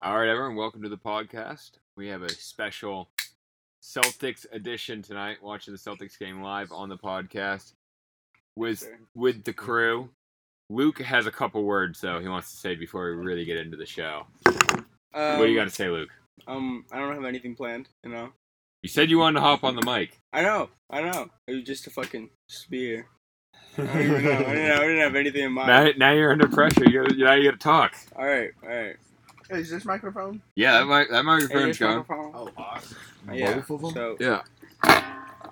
All right, everyone, welcome to the podcast. We have a special Celtics edition tonight, watching the Celtics game live on the podcast with with the crew. Luke has a couple words though he wants to say before we really get into the show. Um, what do you got to say, Luke? Um, I don't have anything planned. You know. You said you wanted to hop on the mic. I know. I know. It was just a fucking spear. I don't even know. I didn't, I didn't have anything in mind. now, now you're under pressure. You gotta, now you got to talk. All right. All right. Hey, is this microphone? Yeah, that, mic, that Hey, microphone's here's going. microphone. Oh, awesome. Yeah. Both of them? So Yeah.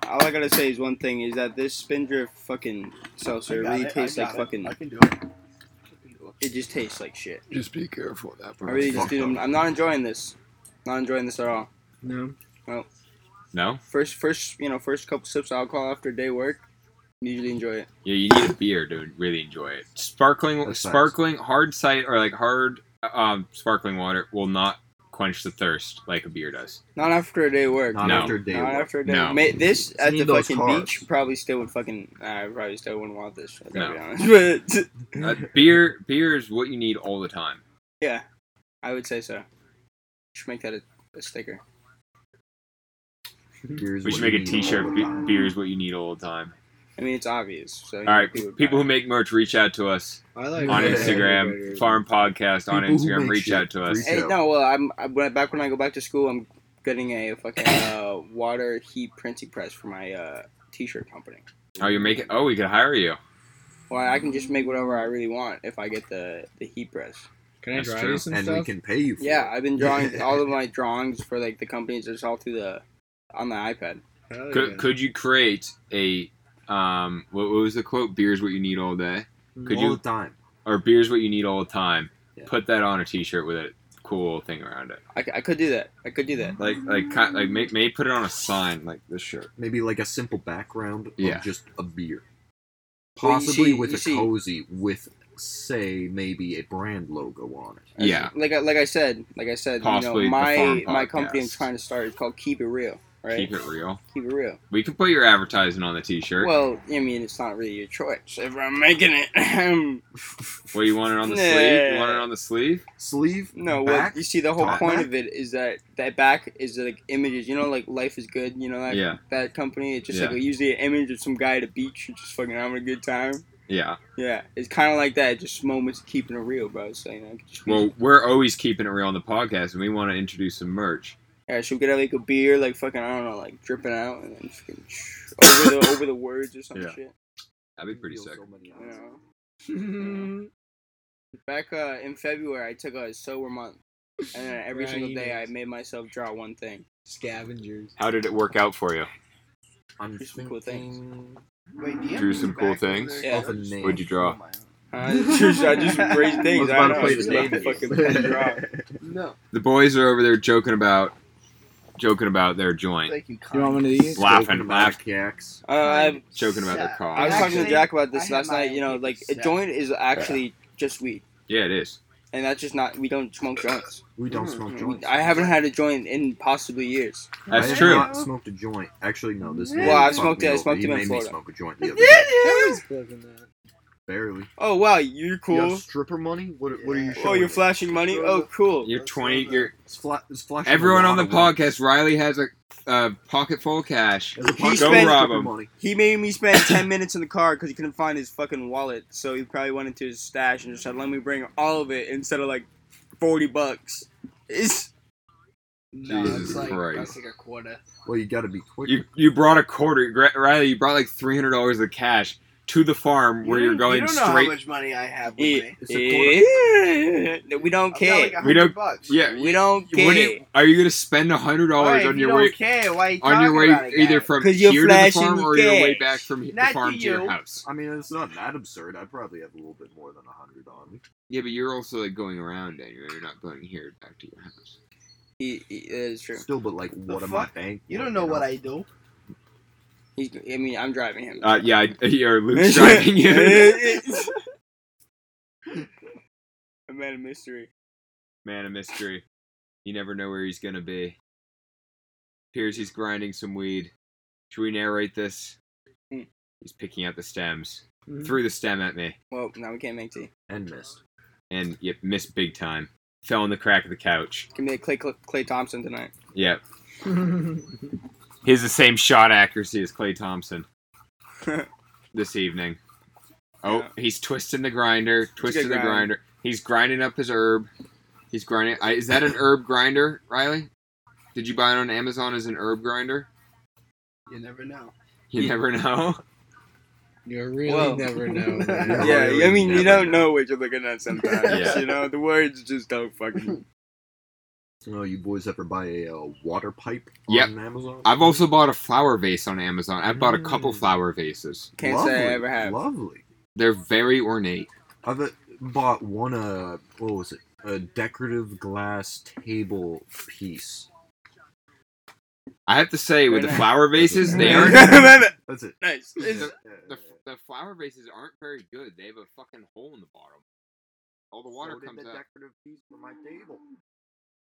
all I gotta say is one thing: is that this Spindrift fucking seltzer really it, tastes like it. fucking. I can do it. I can do it. It just tastes like shit. Just be careful with that. I really just do. I'm, I'm not enjoying this. Not enjoying this at all. No. Well. No? First, first, you know, first couple sips of alcohol after day work. Usually enjoy it. Yeah, you need a beer to really enjoy it. Sparkling, That's facts. sparkling, hard cider or like hard um, sparkling water will not quench the thirst like a beer does. Not after a day of work. Not No. after a day. Not work. after a day. No. Ma- this at the fucking carbs. beach probably still would fucking. Nah, I probably still wouldn't want this. I No. be honest. But Uh, beer, beer is what you need all the time. yeah, I would say so. Should make that a, a sticker. Beer's We should make a you need all T-shirt. Be- beer is what you need all the time. I mean, it's obvious. So All right, people who make merch, reach out to us I like on Yeah. Instagram. Farm Podcast on People Instagram. Reach shit, out to us. Hey, no, well, I'm I, when, back when I go back to school, I'm getting a fucking uh, water heat printing press for my uh, t-shirt company. Oh, you're making. Oh, we could hire you. Well, I can just make whatever I really want if I get the the heat press. Can I That's draw true. you some and we can pay you for Yeah, it. I've been drawing all of my drawings for like the companies. It's all through the on the iPad. Hell Could, yeah. could you create a um? What, what was the quote? Beer's what you need all day, could all you- the time. or beer's what you need all the time. Yeah. Put that on a T-shirt with a cool thing around it. I could do that. I could do that. Like like ki- like make maybe put it on a sign like this shirt. Maybe like a simple background Yeah. of just a beer. Well, Possibly see- with a see- cozy with say maybe a brand logo on it. Yeah. Like I, like I said, like I said, Possibly you know, my my company I'm trying to start is called Keep It Real. Right. Keep it real. Keep it real. We can put your advertising on the T-shirt. Well, I mean, it's not really your choice if I'm making it. what you want it on the Nah. sleeve? You want it on the sleeve? Sleeve? no, back? what you see, the whole top point back? of it is that that back is like images. You know, like Life is Good. You know that Yeah, that company. It's just Yeah. like usually an image of some guy at a beach just fucking having a good time. yeah. Yeah, it's kind of like that. Just moments keeping it real, bro. So you know, just Well, we're always keeping it real on the podcast, and we want to introduce some merch. Yeah, should we get like a beer, like fucking, I don't know, like dripping out, and then fucking over the over the words or some Yeah. shit. That'd be pretty sick. so many You know. Back uh, in February, I took a sober month, and then every Right, single you day, I made myself draw one thing. Scavengers. How did it work out for you? I'm Do some cool things. Wait, do you Drew some cool things? Yeah. name. What'd you draw? I just, I just raised I things. was I about know. to play the game. fucking draw. No. The boys are over there joking about, joking about their joint, Thank you. You want one of these? laughing, laughing, Yaks. Uh, I, joking about their car. I was talking to Actually, Jack about this have last my night. You know, own like a set. joint is actually just weed, Yeah, it is. and that's just not. We don't smoke joints. We don't smoke joints. I haven't had a joint in possibly years. That's I have true. not smoked a joint. Actually, no. This Well, man I've fucked smoked me it- I over. smoked He them in made me Florida. smoke a joint the other day. Kevin's that. Barely. Oh wow, you're You cool. have stripper money? What, what are you Yeah. showing Oh, you're flashing money. Oh, cool. You're 20. You're It's fla- it's flashing everyone on the lot money. podcast. Riley has a uh, pocket full of cash. There's a He Go spent- rob him. money. He made me spend ten minutes in the car because he couldn't find his fucking wallet. So he probably went into his stash and just said, "Let me bring all of it instead of like forty bucks." It's No, Jesus it's like Christ. that's like a quarter. Well, you got to be quick. You you brought a quarter, Gra- Riley. You brought like three hundred dollars of cash to the farm where you're going you don't know how much money I have with it, me. It's a it- we don't I've got care. like We don't- bucks. Yeah, we don't What do you- care. are you gonna spend a hundred dollars on your you way don't care, why you on your way about either guys? from 'Cause you're here to the flashing farm or your way back from the farm to to your house? I mean, it's not that absurd. I probably have a little bit more than a hundred on me. Yeah, but you're also like going around anyway. You're not going here back to your house. He, he, that is true. Still, but like, what am fuck? I bank? You don't know what I do. He's, I mean, I'm driving him. Uh, yeah, I, you're Luke's driving you. a man of mystery. Man of mystery. You never know where he's gonna be. Appears he's grinding some weed. Should we narrate this? Hmm. He's picking out the stems. Mhm. Threw the stem at me. Well, now we can't make tea. and missed. And yep, missed big time. fell in the crack of the couch. Give me a Klay, Klay Thompson tonight. Yep. He has the same shot accuracy as Klay Thompson this evening. Oh, Yeah. he's twisting the grinder, twisting the grind. grinder. He's grinding up his herb. He's grinding. I, is that an herb grinder, Riley? Did you buy it on Amazon as an herb grinder? You never know. You Yeah. never know. You really Well, never know. Yeah. really I mean, you don't know what you're looking at sometimes. Yeah. You know, the words just don't fucking. Oh, you boys ever buy a uh, water pipe Yep. on Amazon? I've also bought a flower vase on Amazon. I've bought a couple Mm. flower vases. Can't lovely, say I ever have. Lovely. They're very ornate. I've uh, bought one. Uh, what was it? A decorative glass table piece. I have to say, with the nice. flower vases, they aren't. nice. That's it. It's- The, the, the flower vases aren't very good. They have a fucking hole in the bottom. All the water So did comes the out. decorative piece for my table.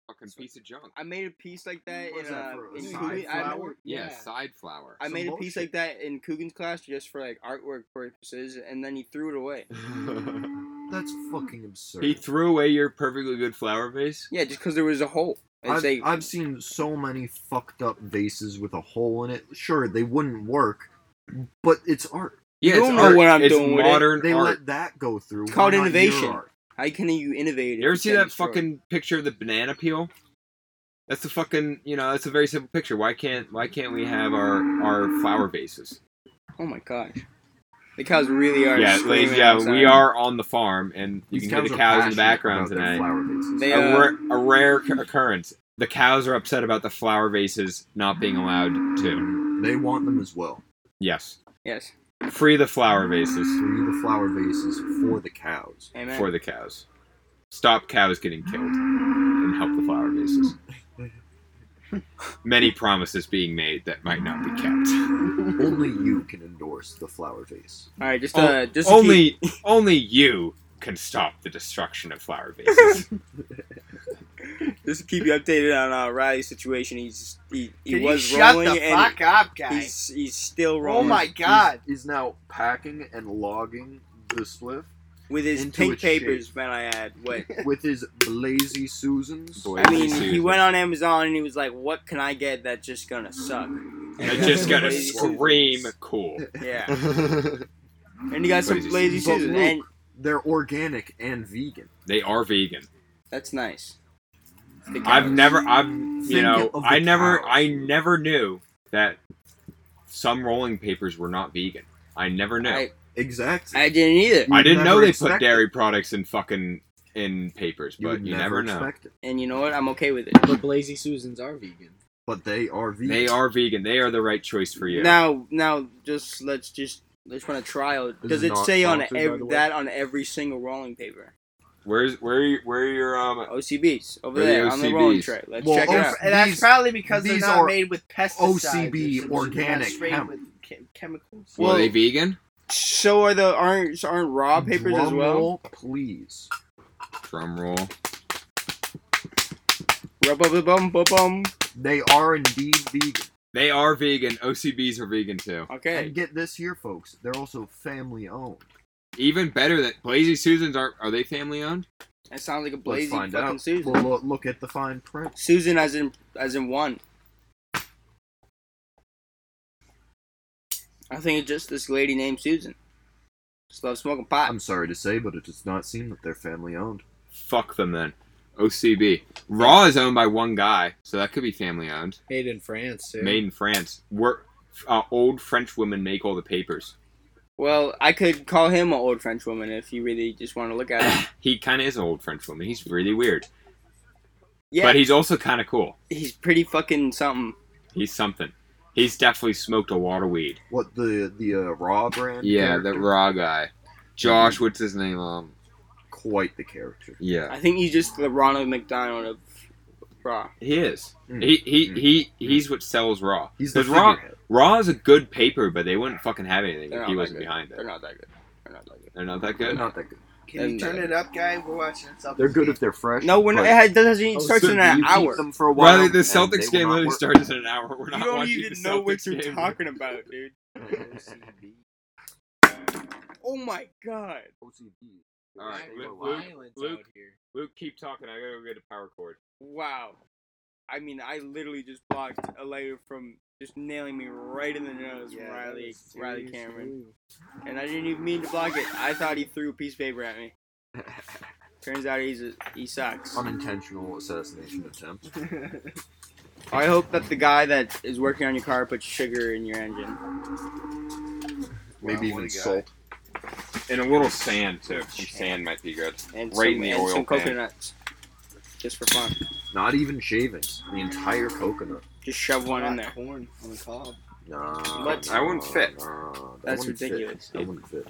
Fucking piece of junk. I made a piece like that in, that uh, in side Coogan- I, flower? Yeah, Yeah. side flower. I Some made a piece bullshit. like that in Coogan's class just for like artwork purposes, and then he threw it away. That's fucking absurd. he threw away your perfectly good flower vase. Yeah, just because there was a hole. And I've, say, I've seen so many fucked up vases with a hole in it. Sure, they wouldn't work, but it's art. Yeah, You it's don't know art. what I'm it's doing with it. They art. let that go through. It's called not your innovation. Art? how can you innovate? You ever you see that destroy fucking picture of the banana peel? That's the fucking you know. That's a very simple picture. Why can't Why can't we have our our flower vases? Oh my gosh, the cows really are. yeah, ladies, yeah, outside. we are on the farm, and you These can hear the cows in the background tonight. They, a, uh, rare, a rare c- occurrence. The cows are upset about the flower vases not being allowed to. They want them as well. Yes, Yes, free the flower vases Free the flower vases for the cows. amen. for the cows. Stop cows getting killed and help the flower vases. Many promises being made that might not be kept. Only you can endorse the flower vase. All right, just uh, just to keep- only only you can stop the destruction of flower vases. just to keep you updated on uh, Riley's situation. He's he, he Can was you shut rolling the and fuck up, guy? he's he's still rolling. Oh my god. He's, he's now packing and logging the spliff with his into pink its shape. papers, man. I add what. with his Blazy Susans. Boy. I mean, Lazy he went on Amazon and he was like, "What can I get that's just gonna suck?" And I just some gotta Lazy Susans. scream cool. Yeah, and he got some Lazy lazy Susans. Susan, But and They're organic and vegan. They are vegan. that's nice. The I've never, I've, you know, I never, cows. I never knew that some rolling papers were not vegan. I never knew. I, I, Exactly. I didn't either. I didn't know they put dairy products in fucking in papers, you but would you never, never, know. it. And you know what? I'm okay with it. But Blazy Susans are vegan. But they are vegan. They are vegan. They are the right choice for you. Now, now, just let's just let's run a trial. Does it say on sponsored, by ev- that on every single rolling paper? Where's where are you, where are your um? OCBs over Where are the there on the rolling tray. Let's Well, check it out. And that's probably because they're not are made with pesticides. OCB or some shit, organic not sprayed hemp. with che- chemicals. were Well- they vegan? So are the aren't aren't raw papers as well? roll, please. Drum roll. Bum bum bum bum. They are indeed vegan. They are vegan. OCBs are vegan too. Okay. And get this here, folks. They're also family owned. Even better that Blazy Susans are are they family owned? That sounds like a Let's blazing find fucking out. Susan. Well, look, look at the fine print. Susan as in as in one. I think it's just this lady named Susan. Just love smoking pot. I'm sorry to say, but it does not seem that they're family owned. Fuck them then. OCB. Raw is owned by one guy, so that could be family owned. Made in France, too. Made in France. We're, uh, old French women make all the papers. Well, I could call him an old French woman if you really just want to look at him. He kind of is an old French woman. He's really weird, Yeah, but he's also kind of cool. he's pretty fucking something. He's something. He's definitely smoked a lot of weed. What the the uh, raw brand? Yeah, character? the raw guy. Josh, what's his name? Um, quite the character. yeah, I think he's just the Ronald McDonald of Raw. he is. Mm. He he Mm. he he's what sells raw. He's the 'Cause raw figurehead. raw is a good paper, but they wouldn't fucking have anything They're if he wasn't good. behind it. They're not that good. They're not that good. They're not that They're good. not that good. Can you turn uh, it up, guy? We're watching something. They're good if they're fresh. No, we're not, it doesn't even Oh, starts so in do an you keep hour. them for a while. Riley, the Celtics game not literally starts in an hour. We're not You don't even know what you're game. talking about, dude. Oh my god. OCB. All right, Luke, Luke, Luke. here. Luke, keep talking. I gotta go get a power cord. Wow. I mean, I literally just blocked a layer from just nailing me right in the nose Yeah, Riley, Riley Cameron. And I didn't even mean to block it. I thought he threw a piece of paper at me. Turns out he's a, he sucks. Unintentional assassination attempt. I hope that the guy that is working on your car puts sugar in your engine. Maybe Wow, even a guy. salt. And a little sand too. Some sand might be good. And Right some, in the and oil some pan. coconuts. Just for fun. Not even shavings. The entire coconut. Just shove one in there. Corn on the cob. Nah, What? I wouldn't fit. nah, that That's wouldn't fit. ridiculous, That dude. wouldn't fit.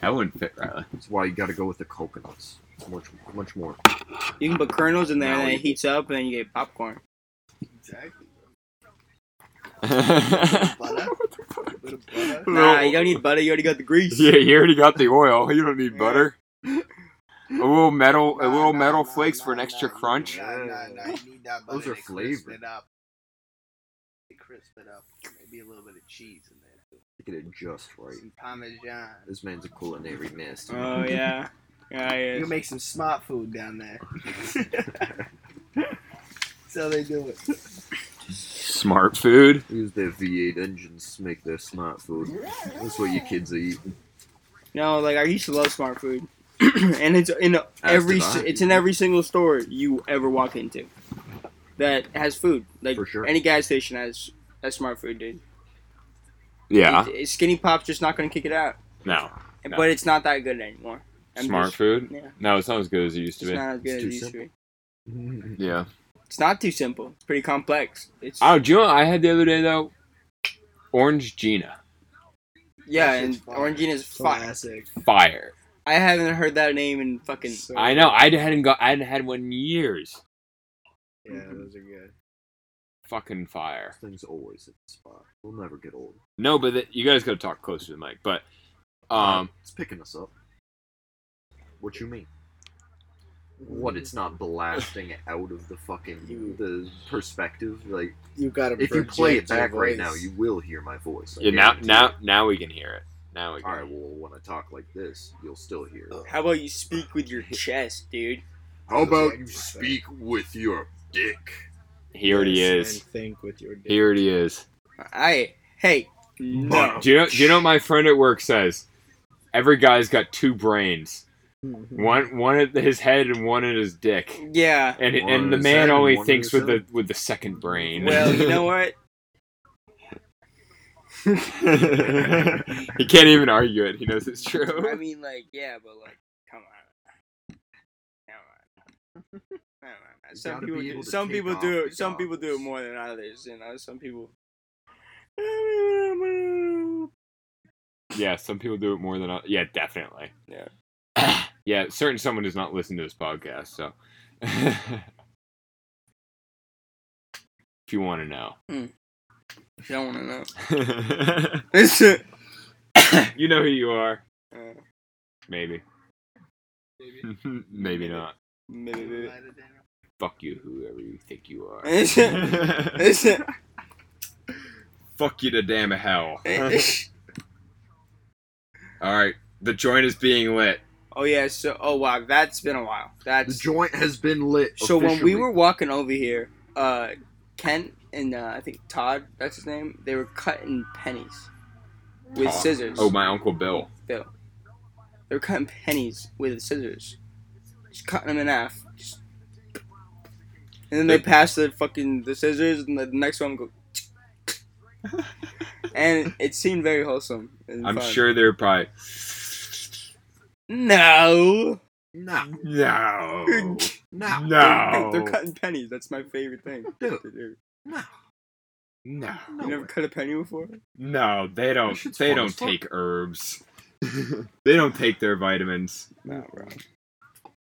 That wouldn't fit, Riley. That's why you got to go with the coconuts. It's much, much more. You can put kernels in there and then it heats up and then you get popcorn. Exactly. Yeah, Butter. Butter. Nah, you don't need butter, you already got the grease. Yeah, you already got the oil. You don't need Yeah. butter. A little metal, a little nah, metal nah, flakes nah, for an extra nah, crunch. Nah, nah, nah. You need that butter Those are to crisp flavored. it up. Crisp it up. Maybe a little bit of cheese in there too. Get it just right. Some Parmesan. This man's a culinary master. Oh, yeah. Yeah, he You can make some smart food down there. That's how they do it. Smart food. Use their V8 engines to make their smart food. That's what you kids are eating. No, like I used to love smart food, and it's in every did I. it's in every single store you ever walk into that has food. Like For sure. any gas station has has smart food, dude. Yeah. It- it- Skinny Pop's just not gonna kick it out, No. No. but it's not that good anymore. I'm Smart just- food. Yeah, No, it's not as good as it used to it's be. not as good It's as it used to be. Yeah. It's not too simple. It's pretty complex. It's Oh, do you know what I had the other day though? Orangina. yeah, That and shit's fire. Orangina is fire. Classic. Fire. I haven't heard that name in fucking. So I know. I hadn't got. I hadn't had one in years. Yeah, those are good. Fucking fire. Things always at the spot. We'll never get old. No, but the, you guys got to talk closer to the mic. But um, it's picking us up. What you mean? What? It's not blasting out of the fucking the perspective. Like You gotta. if you play it back right now, you will hear my voice. I yeah. Now, now, it. now we can hear it. Now we can. All right. Well, when I talk like this, you'll still hear it. How about you speak with your chest, dude? How about you speak with your dick? He already Yes, is. And think with your dick. He already is. I hey no. Do you know? Do you know what my friend at work says? Every guy's got two brains. Mhm. One, one at his head and one at his dick. Yeah. And One and the man only thinks his with the with the second brain. Well, you know what? he can't even argue it. He knows it's true. I mean, like, yeah, but like, come on, come on, come on. You Some people, do, some people do it. Some people do it more than others. You know, some people. Yeah, some people do it more than others. Yeah, definitely. Yeah. Yeah, certain someone does not listen to this podcast, so if you want to know, hmm. If You don't want to know. It's, you know who you are. uh, Maybe, Maybe. maybe not. maybe, maybe. Fuck you, whoever you think you are. It's, it's, Fuck you to damn hell. Eh, eh, All right, the joint is being lit. Oh yeah. So, oh wow, that's been a while. The joint has been lit. so when we were walking over here, uh, Kent and uh, I think Todd, that's his name. They were cutting pennies with Todd. scissors. Oh, my uncle Bill. Bill. They were cutting pennies with scissors. Just cutting them in half. Just... And then they They- pass the fucking the scissors, and the next one go. and it seemed very wholesome. and I'm fun. sure they're probably. No. no, No. no, No. They're cutting pennies. That's my favorite thing Dude. to do. no. No. You No never way. cut a penny before? No, they don't. They don't as fuck. take herbs. they don't take their vitamins. Nah, bro.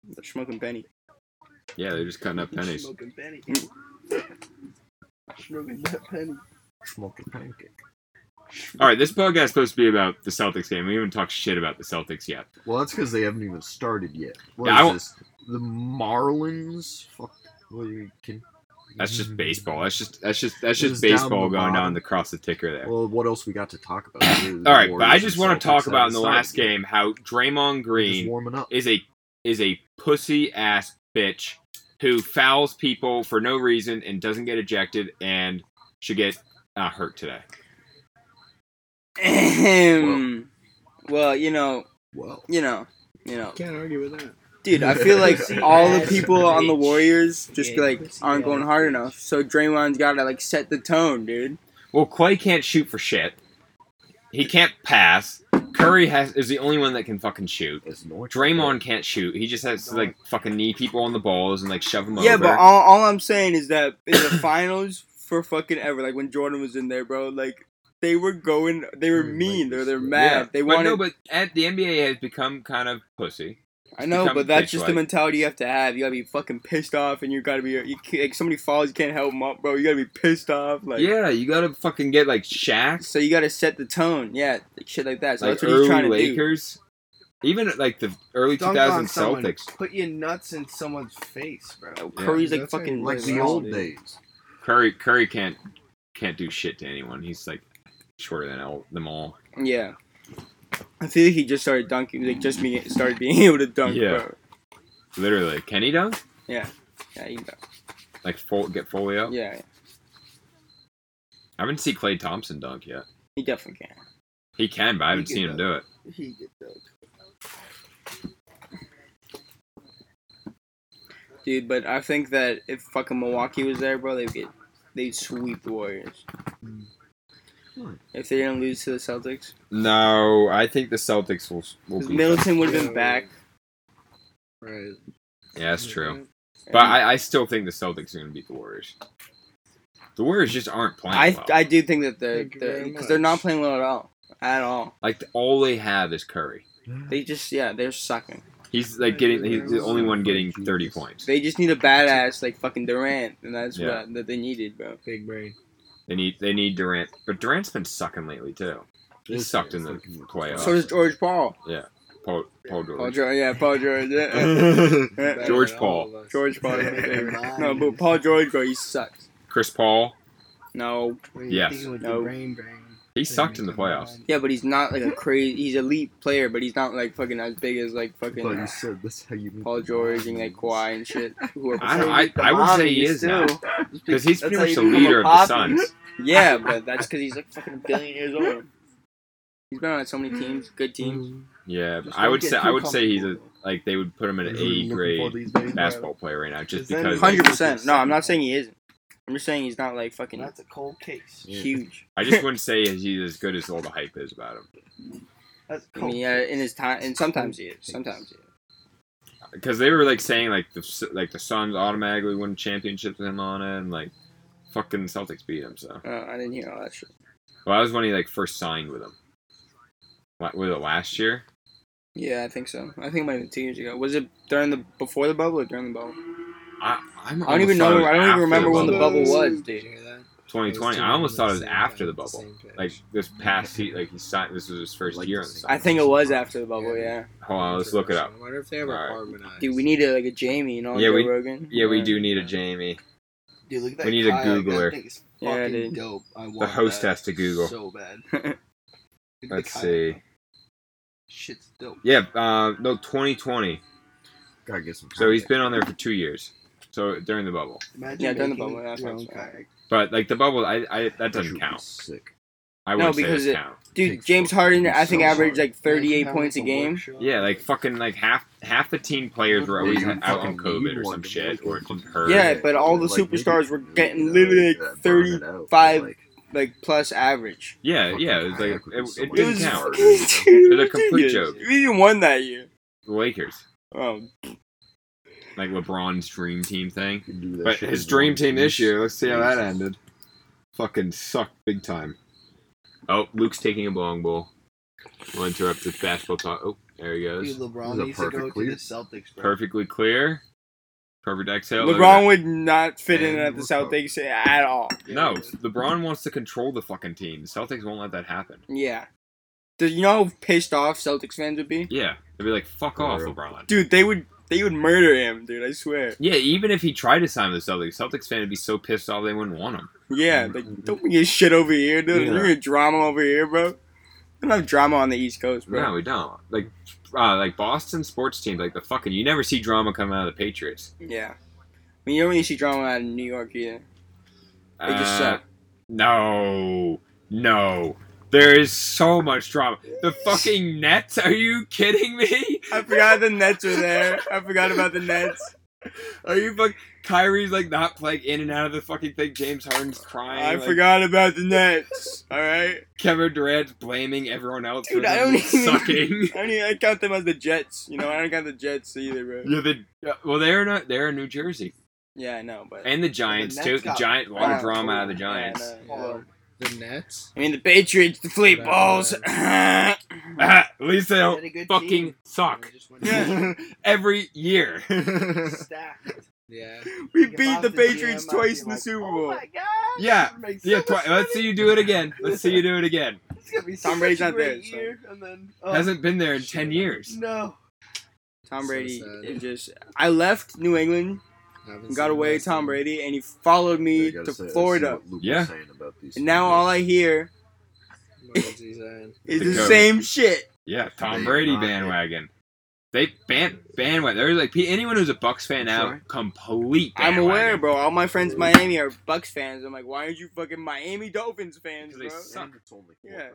They're smoking penny. Yeah, they're just cutting up pennies. Smoking penny. Smoking that penny. Smoke a pancake. All right, this podcast is supposed to be about the Celtics game. We haven't talked shit about the Celtics yet. Well, that's because they haven't even started yet. What Yeah, is won't- this? The Marlins? Fuck. What you can? That's just baseball. That's just that's just that's It just was down baseball the going bottom. down across the ticker there. Well, what else we got to talk about? All right, but I just want to talk about in the last game how Draymond Just Green warming up. is a is a pussy ass bitch who fouls people for no reason and doesn't get ejected and should get uh, hurt today. Ahem. well, you know, Well, you know, you know, Can't argue with that. dude. I feel like all the people on the. Warriors just Yeah, like aren't going hard enough. So Draymond's got to like set the tone, dude. Well, Klay can't shoot for shit. He can't pass. Curry has is the only one that can fucking shoot. it's North. Draymond can't shoot. He just has to like fucking knee people on the balls and like shove them Yeah, over. but all, all I'm saying is that in the finals for fucking ever, like when Jordan was in there, bro, like they were going, they were mean, like they're they're mad. Yeah, They but wanted. no, but at the NBA has become kind of pussy. I know, but that's just the mentality you have to have. You gotta be fucking pissed off, and you gotta be. You like somebody falls, you can't help them up, bro. You gotta be pissed off, like. yeah, you gotta fucking get like Shaq, So you gotta set the tone, yeah, like, shit like that. So like that's what he's trying early to do. Lakers, even like the early Dunk 2000. Celtics. Put your nuts in someone's face, bro. Oh, Curry's like That's fucking like Like the old days. Curry Curry can't can't do shit to anyone. He's like shorter than all, them all. Yeah. I feel like he just started dunking, like just being started being able to dunk, Yeah. bro. Literally, can he dunk? Yeah, Yeah, he, Like full, get fully up? yeah, I haven't seen Klay Thompson dunk yet. he definitely can. He can, but I haven't seen can him do it. He get dug. Dude, but I think that if fucking Milwaukee was there, bro, they'd get they'd sweep the Warriors. Hmm. If they didn't lose to the Celtics, No, I think the Celtics will will because beat them. Middleton would have been back. Right. Yeah, that's true. But I, I still think the Celtics are going to beat the Warriors. The Warriors just aren't playing I well. I do think that they're Thank you very because they're not much. playing well at all, at all. like all they have is Curry. They just yeah, they're sucking. He's like getting he's the only one getting thirty points. They just need a badass like fucking Durant, and that's Yeah. what that they needed, bro. Big brain. They need they need Durant, but Durant's been sucking lately too. He This sucked in the fucking with playoffs. So does George Paul. Yeah, Paul Paul George. George, yeah, Paul George, yeah. George Paul. all of us. George Paul. No, but Paul George, bro, he sucks. Chris Paul, No, What are you Yes. thinking with No. brain, brain? He sucked in the playoffs. yeah, but he's not like a crazy. He's elite player, but he's not like fucking as big as like fucking But uh, you said that's how you Paul George and like Lions. Kawhi and shit. Who are I don't. I, I would say he is now because he's pretty That's much the you become a leader of the. Suns. Yeah, but that's because he's like fucking a billion years old. He's been on so many teams, good teams. Yeah, Just I would say I would say he's a like they would put him in an That's what I'm A grade these days, bro. basketball player right now just because Hundred percent. No, I'm not saying he isn't. I'm just saying he's not like fucking That's a cold case. Huge. I just wouldn't say he's as good as all the hype is about him. That's a I cold mean, yeah, in his time, and sometimes he is. Sometimes he is. Because they were like saying like the like the Suns automatically win championships with him on it, and like fucking Celtics beat him. So Uh, I didn't hear all that shit. well, that was when he like first signed with him. What was it last year? Yeah, I think so. I think it might have been two years ago. Was it during the before the bubble or during the bubble? I I'm I don't even know. I don't even remember when the bubble was, Did dude. you hear that? 2020. I almost thought it was after the bubble. Like this past season. season, like he signed. This was his first Like year on the same. I think it was after the bubble. Yeah, Hold on, let's look it up. I wonder if they ever Alright. harmonized. dude, we need a, like a Jamie, you know, Yeah, Joe we- Rogan. Yeah, we do need a Jamie. Dude, look at that we need a. Googler. That Yeah, dude. dope. I want The host that has to Google. So bad. Look at the Let's see. Shit's dope. Yeah, uh, no, 2020. Gotta get some. So he's been on there for two years. So during the bubble, Imagine Yeah, during the bubble, yeah, your that's own what I'm kayak. but like the bubble, I, I that That doesn't should count. Sick. I No, wouldn't say because it it- count. Dude, James Harden, I think so averaged like 38 points a game. workshop. Yeah, like fucking like half half the team players were always out on COVID or some shit or just hurt. Yeah, but all the Like, superstars were getting literally like like that, burn it 35 like, like plus average. yeah, yeah. It was like Kayak would be it, it didn't more count. It was a complete joke. We even won that year. The Lakers, Oh, like LeBron's dream team thing. you can do that But his in dream team this year, let's see how that ended. Fucking sucked big time. Oh, Luke's taking a long ball. We'll interrupt this basketball talk. Oh, there he Dude, goes. LeBron This is needs to go perfect to the Celtics, bro. Perfectly clear. Perfect exhale. LeBron would not fit in at the recover. Celtics at all. that. No, LeBron wants to control the fucking team. The Celtics won't let that happen. Yeah. Do you know how pissed off Celtics fans would be? Yeah, they'd be like, "Fuck off, Real. LeBron." Dude, they would they would murder him, dude. I swear. Yeah, even if he tried to sign with the Celtics, Celtics fan would be so pissed off they wouldn't want him. Yeah, like don't bring your shit over here, dude. Yeah. You're gonna drama over here, bro. We don't have drama on the East Coast, bro. No, we don't. Like, uh, like Boston sports teams, like the fucking you never see drama coming out of the Patriots. Yeah. I mean, you don't really see drama out of New York either. They just Uh, suck. No, no. There is so much drama. The fucking Nets? Are you kidding me? I forgot the Nets were there. I forgot about the Nets. Are you fuck? Kyrie's like not playing in and out of the fucking thing. James Harden's crying. I like, forgot about the Nets. All right. Kevin Durant's blaming everyone else Dude, for I don't even- sucking. I don't even, I count them as the Jets. You know, I don't count the Jets either, bro. yeah, the, yeah, well, they're not. They're in New Jersey, Yeah, I know, but and the Giants Nets too. The got Giant, a lot of drama out of the yeah, Giants. Oh, The Nets. I mean, the Patriots, the fleet Bad balls. man. At least they they don't had a good fucking team. suck They just went Yeah. every year. stacked. Yeah. we Think beat the the Patriots GM, twice in the like, Super Oh Bowl. my god. Yeah. that yeah, so twi- let's see you do it again. Let's see you do it again. It's gonna be Tom Brady's not there, great so- year, and then oh, Hasn't been there in ten years. No. Tom Brady sad. is just. I left New England, Haven't got away Tom Ham. Brady, and he followed me gotta say- Florida. what Luke Yeah. saying about these And now all I hear What is he saying? is The the same shit. Yeah, Tom They Brady are not- bandwagon. They ban bandwagon. There's like anyone who's a Bucks fan now, Sorry? complete. I'm aware, bro. All my friends in Miami are Bucks fans. I'm like, why aren't you fucking Miami Dolphins fans, 'Cause they bro? suck. And it's only Yeah.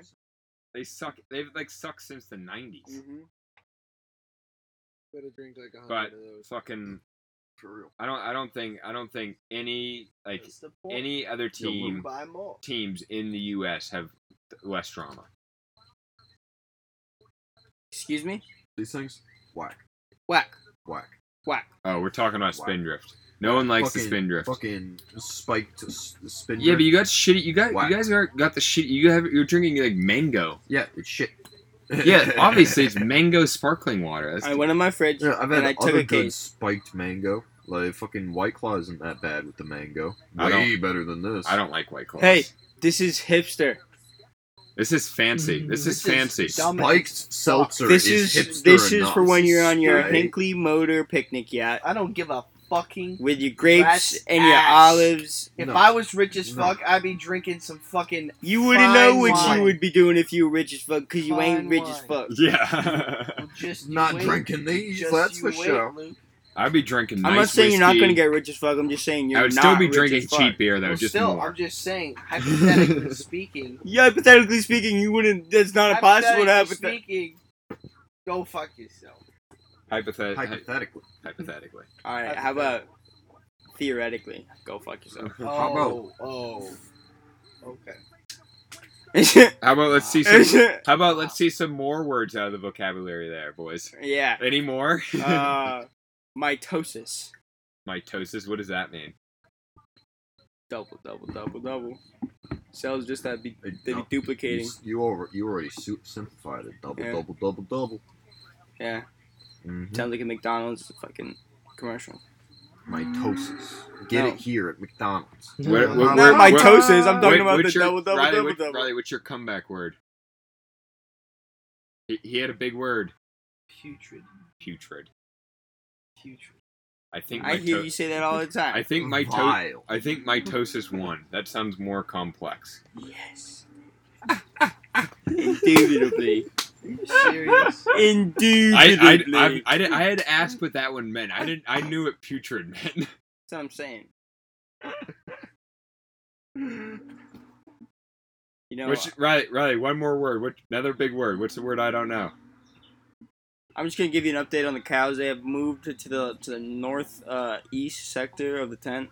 They suck. They've like sucked since the '90s. Mhm. Better drink like a But hundred of those. fucking, For real. I don't. I don't think. I don't think any like That's the point. any other team teams in the U.S. have less drama. Excuse me? These things, whack, Whack. whack. Whack. Oh, we're talking about Wow. spindrift. No one likes the Fucking- spindrift. Fucking spiked s- spin. Yeah, but you got shitty. You got Whack. you guys are got the shit. You have you're drinking like mango. yeah, it's shit. Yeah, obviously it's mango sparkling water. That's I went in my fridge Yeah, I've had and I took other a good case. spiked mango. Like fucking White Claw isn't that bad with the mango. I Way better than this. I don't like white claws. Hey, this is hipster. this is fancy. Mm, this is This is fancy. dumb. Spiked seltzer This is, is hipster this is enough. for when you're on your Right? Hinckley Motor picnic yacht I don't give a fucking. with your grapes Rat's and your ass. olives. If No. I was rich as No. fuck, I'd be drinking some fucking. You wouldn't know Fine what wine. you would be doing if you were rich as fuck, because you ain't Fine rich as wine. fuck. Yeah, Just you Not wait. drinking these, Just that's you for wait, sure. Luke. I'd be drinking. I'm nice not saying you're not whiskey. gonna get rich as fuck. I'm just saying you're I would not still be rich drinking as fuck. cheap beer though, Well, just still, more. I'm just saying, hypothetically speaking. Yeah, hypothetically speaking, you wouldn't. That's not possible to have. hypothetically speaking, go fuck yourself. Hypothet- Hypothetically. hypothetically. All right, how about theoretically? Go fuck yourself. Oh, How about oh, okay. How about let's see some? How about let's see some more words out of the vocabulary there, boys? yeah. Any more? Uh, mitosis. Mitosis. What does that mean? Double, double, double, double. Cells just that be Hey, they no, be duplicating. You, you, over, you already su- simplified it. Double, Yeah. double, double, double. Yeah, Mm-hmm. sounds like a McDonald's fucking commercial. Mitosis. Get No. it here at McDonald's. What- what- Not what- mitosis. I'm what- talking about the what's your- double, double, Riley, double, what- double. Riley, what's your comeback word? He, he had a big word. Putrid. Putrid. Putrid. I think. I hear mito- you say that all the time. I think mito- Vile. I think mitosis won. That sounds more complex. yes. Indubitably. Are you serious? I I, I, I, did- I had to ask what that one meant. I didn't. I knew what putrid meant. That's what I'm saying. You know, Which Riley, Riley, one more word. What another big word? What's the word I don't know? I'm just gonna give you an update on the cows. They have moved to the to the north uh, east sector of the tent.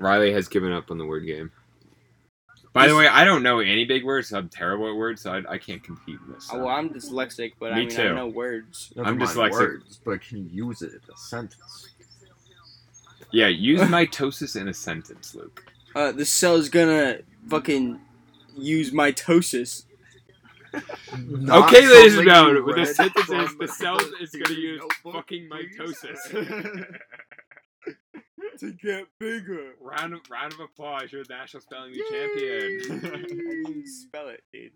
Riley has given up on the word game. By the way, I don't know any big words. I'm terrible at words, so I, I can't compete in this. Oh, well, I'm dyslexic, but I Me mean too. I know words. Never I'm mind dyslexic. Words, but can you use it in a sentence? yeah, use mitosis in a sentence, Luke. Uh, the cell's gonna fucking use mitosis. Not okay, ladies and something gentlemen, you with the read sentence from is the cell is going to use notebook, fucking please. mitosis. To get bigger. round of round of applause! You're the national spelling bee I champion. didn't even spell it, dude.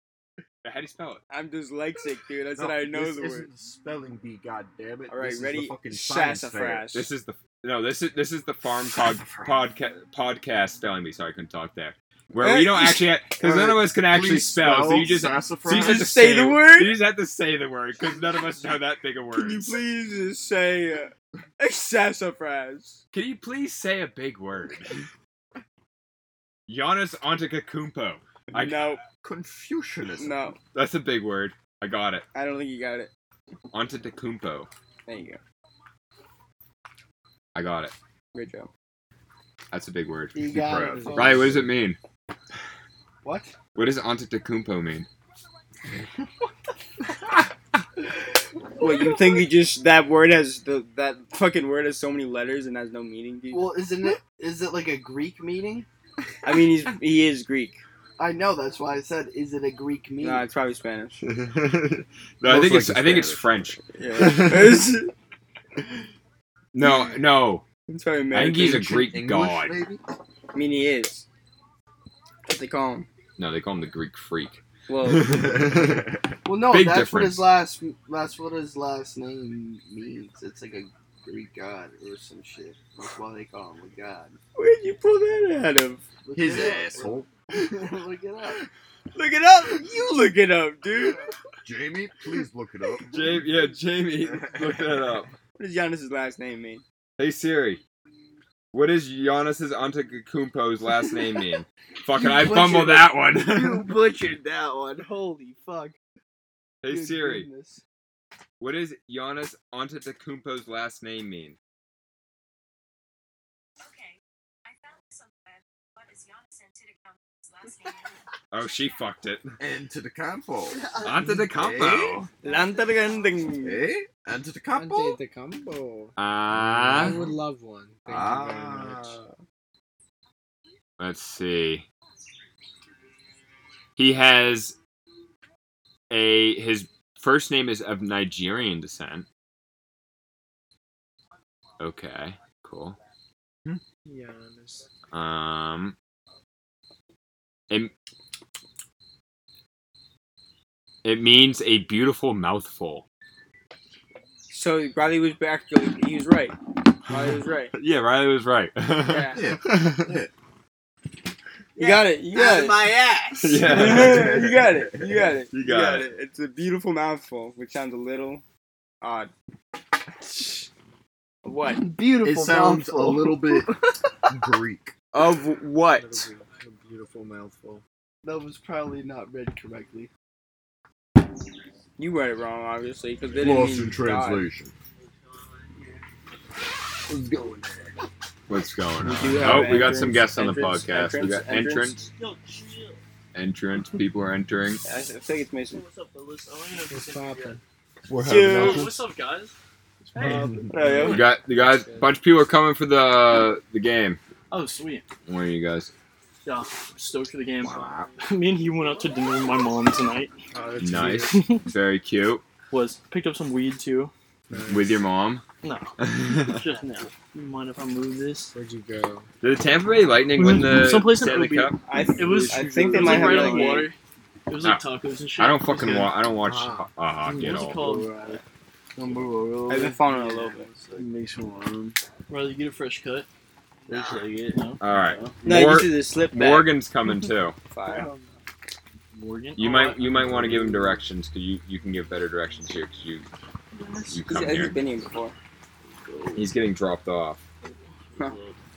How do you spell it? I'm dyslexic, dude. I said I know this the isn't word. spelling bee, God damn it! All right, this ready? Is the fucking. Sassafras. This is the no. This is this is the farm pod, podca- podcast spelling bee. Sorry, I couldn't talk there. Where we don't actually because none of us can actually Please spell, so you just sassafras. so you just have to Just say the word? You just have to say the word because none of us know that big of words. Can you please just say uh, sassafras? Can you please say a big word? Giannis Antetokounmpo. I- no, Confucianism. no. That's a big word. I got it. I don't think you got it. Antetokounmpo. There you go. I got it. Great job. That's a big word. You Be got proud. it, folks. Riley, what does it mean? What? What does Antetokounmpo mean? What you think you just that word has the that fucking word has so many letters and has no meaning, dude? Well, isn't it? Is it like a Greek meaning? I mean, he's he is Greek. I know. That's why I said, is it a Greek meaning? No, it's probably Spanish. no, I Most think it's I think it's French. Yeah, it's, No, no. it's probably I think he's a Greek English, god. Maybe? I mean, he is. What they call him. No, they call him the Greek freak. Well, Well, no, Big that's what his difference. last. That's what his last name means. It's like a Greek god or some shit. That's why they call him a god. where'd you pull that out of? Look His it asshole. Look it up. Look it up. You look it up, dude. Jamie, please look it up. Jamie, yeah, Jamie, look that up. What does Giannis' last name mean? Hey Siri, what does Giannis Antetokounmpo's last name mean? Fucking, I butchered fumbled it. that one. you butchered that one. Holy fuck. hey Good Siri, goodness. what does Giannis Antetokounmpo's last name mean? Okay, I found this on the web. What is Giannis Antetokounmpo's last name? Oh, she fucked it. And to the campo. Antetokounmpo. Lantarganding. Eh? And to the campo? Ante the combo. I Ah, would love one. Thank you very much. Ah. let's see. He has a his first name is of Nigerian descent. Okay, cool. Giannis. Um, it, it means a beautiful mouthful. So Riley was back. He was right. Riley was right. Yeah, Riley was right. Yeah. Yeah. yeah. You got it. You got it. my ass. Yeah. you got it. You got it. You got it. It's a beautiful mouthful, which sounds a little odd. What? Beautiful. It sounds a little bit Greek. Of what? A beautiful mouthful. That was probably not read correctly. You read it wrong, obviously, because they didn't Lost mean in translation. What's going We on? do have Oh, we got some guests on the entrance- podcast. we got entrance, entrance. People are entering. I I think it's Mason. What's up, fellas? Oh, What's poppin'? We're having What's up, guys? Oh, We got the guys. A bunch of people are coming for the the game. Oh, sweet. Where are you guys? Yeah, I'm stoked for the game. Wow. Me and he went out to dinner with my mom tonight. Oh, that's Nice, weird. very cute. Was picked up some weed too. Nice. With your mom. No, just now. You mind if I move this? Where'd you go? Did the Tampa Bay Lightning We win the someplace in Stanley Obi. Cup? I, It was. I think they it was might like have right another on the water. It was like tacos and shit. I don't fucking good. watch. I don't watch Ah. uh, hockey at What's all. it called? I've been following it a little bit. Makes me warm. Rather you get a fresh cut. Looks like it. No. All right. No, Mor- you see the slip back. Morgan's coming too. Fire. Morgan. You might you might want to give him directions because you, you can give better directions here because you you He's, come he's here. been here before. He's getting dropped off. Huh.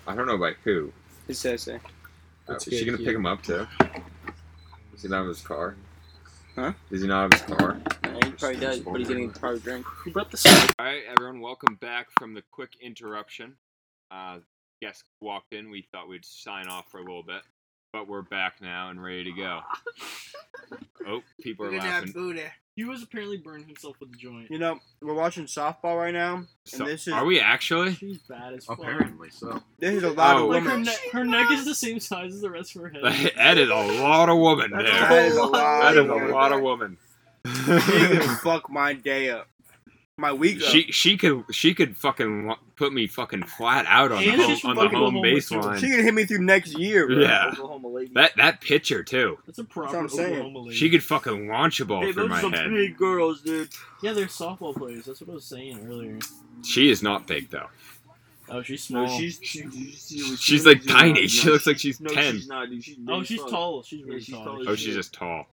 I don't know by who. It says so. Uh, is she gonna pick him up too? Is he not have his car? Huh? Does he not have his car? He probably does, but he's getting a probably drink. Who brought the salad? All right, everyone, welcome back from the quick interruption. Uh, guest walked in. We thought we'd sign off for a little bit, but we're back now and ready to go. Oh, people are laughing. He was apparently burning himself with the joint. You know, we're watching softball right now, and this is are we actually? She's bad as fuck. Apparently so. this is a lot Oh. of Like her, women. ne- her neck is the same size as the rest of her head. that is a lot of woman That's there. That is a lot. That is a of lot of woman. She could fuck my day up, my week up. she she could she could fucking put me fucking flat out on the And she home, on the home home with baseline. She could hit me through next year, bro. Yeah. Oklahoma Lake Like That that pitcher too. that's a proper what I'm saying. Oklahoma lady. She could fucking launch a ball Hey, through those my are some head. big girls, dude. Yeah, they're softball players. That's what I was saying earlier. She is not big though. Oh, she's small. No, she's she, you see she She's like like? tiny. No, She looks like she's no, ten. she's not, dude. She's big oh, she's fuck. tall. She's Yeah, really she's tall. tall Oh, she's just tall.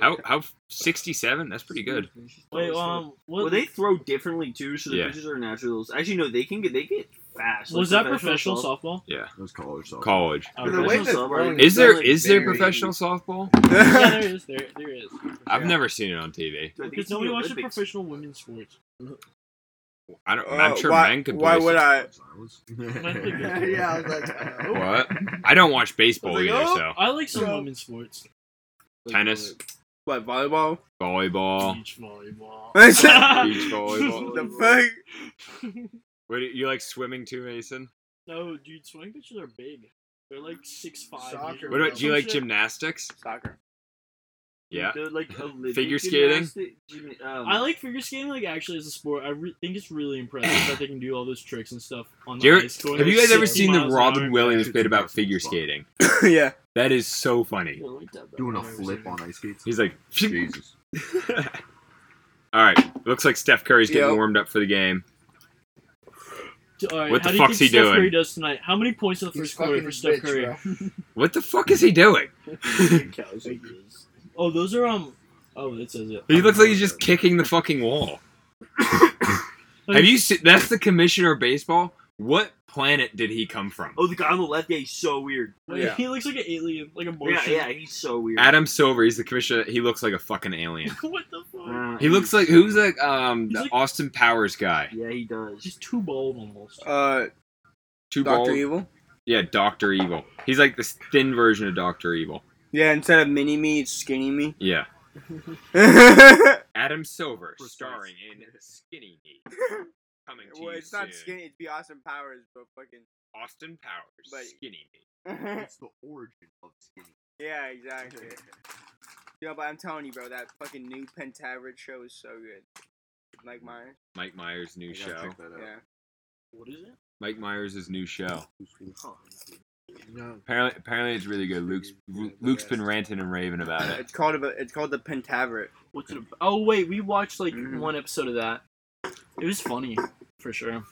How how sixty seven? That's pretty good. Wait, um, what Well, they throw differently too, so the Yeah. pitches are natural. Actually, no, they can get they get fast. was Like that professional softball? Yeah, Those college softball. college. Oh, The way okay. that- they're throwing Is there like is there professional softball? yeah, there is. There, there is. I've Yeah. never seen it on TV. Because nobody watches professional women's sports. I don't. Uh, I'm sure why, men could. Why would I? yeah, I was like, What? I don't watch baseball I was like, either. oh, So I like some Yeah. women's sports. tennis, What volleyball? volleyball, Beach volleyball. beach volleyball. the fuck? What do you, you like swimming too, Mason? No, dude, swimming pitches are big. They're like six five. Soccer. What about? Do you like shit. gymnastics? Soccer. Yeah. They're like Olympic Figure skating? gymnastic- gym- um, I like figure skating, like actually as a sport. I re- think it's really impressive that they can do all those tricks and stuff on the ever- ice. going have you guys ever seen the Robin. Williams bit about figure skating? yeah. That is so funny. Like that. Doing a I've never flip on ice skates. He's like, Jesus. all right. Looks like Steph Curry's getting Yo. warmed up for the game. it. All right, What the do you fuck's think he Steph doing? Curry does tonight? How many points in the He's first quarter for Steph bitch, Curry? What the fuck is he doing? Oh, those are um. Oh, it says it. He looks like he's just kicking the fucking wall. Have you seen? That's the commissioner of baseball. What planet did he come from? Oh, the guy on the left, yeah, he's so weird. Wait, Yeah. He looks like an alien, like a Yeah, Martian. yeah, he's so weird. Adam Silver. He's the commissioner. He looks like a fucking alien. what the fuck? Uh, He looks like who's like um He's the like- Austin Powers guy. Yeah, he does. He's too bald almost. Uh, Two Doctor bald. Evil. Yeah, Doctor Evil. He's like this thin version of Doctor Evil. Yeah, instead of mini me, it's skinny me. Yeah. Adam Silver, Precise. starring in Skinny Me. Coming to you it's not soon. skinny. It'd be Austin Powers, but fucking. Austin Powers, But- Skinny Me. It's the origin of skinny. yeah, exactly. Yeah, but I'm telling you, bro, that fucking new Pentaverate show is so good. Mike mm-hmm. Myers. Mike Myers' new I gotta show. check that out. Yeah. What is it? Mike Myers' new show. No. Apparently, apparently it's really good. Luke's Luke's been ranting and raving about it. It's called a, it's called the Pentaverate. What's it? About? Oh wait, we watched like Mhm. one episode of that. It was funny, for sure.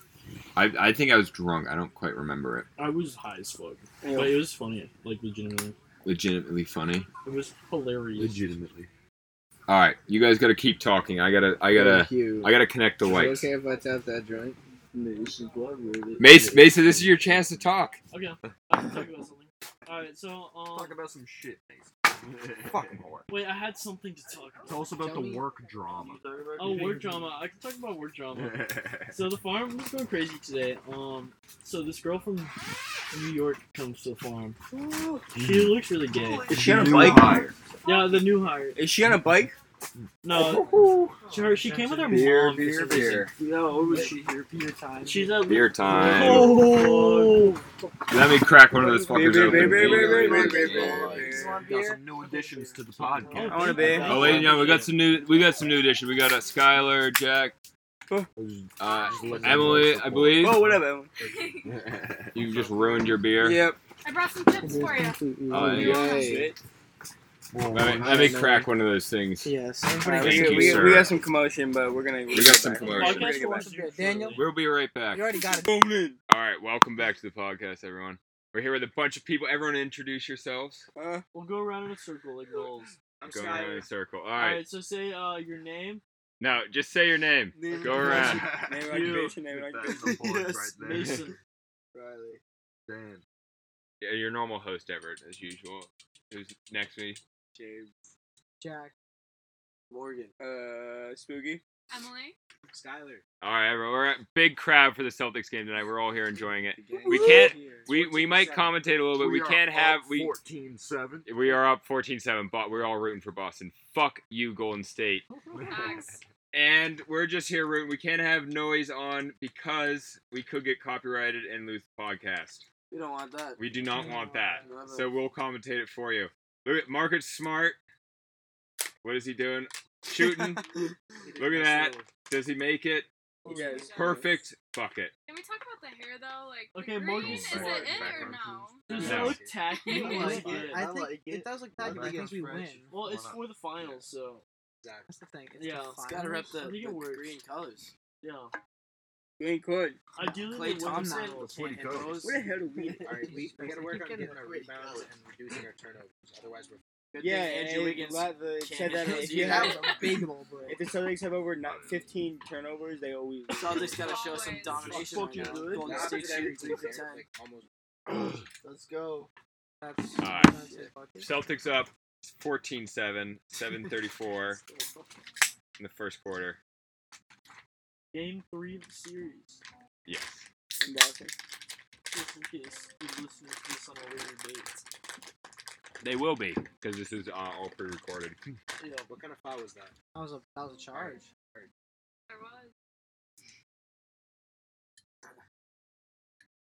I I think I was drunk. I don't quite remember it. I was high as fuck, Yeah. but it was funny, like legitimately. Legitimately funny. It was hilarious. Legitimately. All right, you guys gotta keep talking. I gotta I gotta I gotta connect the Is lights. okay if I tap that joint? Mace, Mason, this is your chance to talk. Okay, I can talk about something. All right, so um, Talk about some shit, Mason. Fucking whore. wait, I had something to talk about. Tell us about Tell the me. work drama. Oh, work drama. I can talk about work drama. So the farm was going crazy today. Um, so this girl from New York comes to the farm. She looks really gay. Is she on a bike? hire. Yeah, the new hire. Is she on a bike? No, she, her, she came with her Beer, mom. for beer, beer. Yo, what was she here? Beer time. She's at Beer time. Oh, Let me crack one of those Beer, fuckers beer, open. beer, beer, beer, beer, Yeah. beer, beer, beer. Got some new additions to the podcast. I want a beer. Oh, ladies and gentlemen, we got some new. We got some new additions. We got a Skylar, Jack, uh, Emily. I believe Oh, whatever. you just ruined your beer. Yep. I brought some chips for you. Oh, Yeah. Yay. Let me, let me crack one of those things. Yes. Alright, Thank we, you, we, sir. we got some commotion, but we're gonna. We got some back. commotion. We're gonna get back. Daniel, we'll be right back. You already got it. All right, welcome back to the podcast, everyone. We're here with a bunch of people. Everyone, introduce yourselves. Uh, We'll go around in a circle like goals. Go around in a circle. All All right. right, so say uh your name. No, just say your name. Name, Go around. Name You. occupation, name occupation. on the board Yes. right. Mason. Riley. Dan. Yeah, your normal host, Everett, as usual. Who's next to me? James. Jack. Morgan. Uh, Spooky. Emily. Skyler. All right, everyone. We're a big crowd for the Celtics game tonight. We're all here enjoying it. We can't- We we might commentate a little bit. We, can't have we 14-7. we are up 14-7, but we're all rooting for Boston. Fuck you, Golden State. And we're just here rooting. We can't have noise on because we could get copyrighted and lose the podcast. We don't want that. We do not want that. So we'll commentate it for you. Look at Marcus Smart. What is he doing? Shooting. Look at that. Does he make it? Yes. Perfect. Fuck it. Can we talk about the hair though? Like, the Okay, green, Morgan is Smart. it in or no? Does No. it look tacky? I I like like it. it. I I think like it it. does look I tacky, but I think we fresh. win. Well, it's for the finals, so Exactly. That's the thing. It's Yeah. the It's finals. gotta rep the, I think it the green colors. yeah. You ain't good. Ideally, Klay they Thompson finals. can't hit those. Where the hell do we? All right, we, we gotta work on getting getting our rebounds colors. and reducing our turnovers. Otherwise, we're Good Yeah, thing Andrew Wiggins it, the, said that if you have a big old break. if the Celtics have over not mm. 15 turnovers, they always. lose. Celtics gotta show some domination right now. good. Golden State shooting three for ten. Let's go. That's, Alright. that's it. Celtics up 14-7, 7:34 in the first quarter. Game three of the series. Yes. in Just in case you're listening to this on a later date. They will be because this is uh, all pre-recorded. Yeah. What kind of foul was that? That was a that was a charge. There was.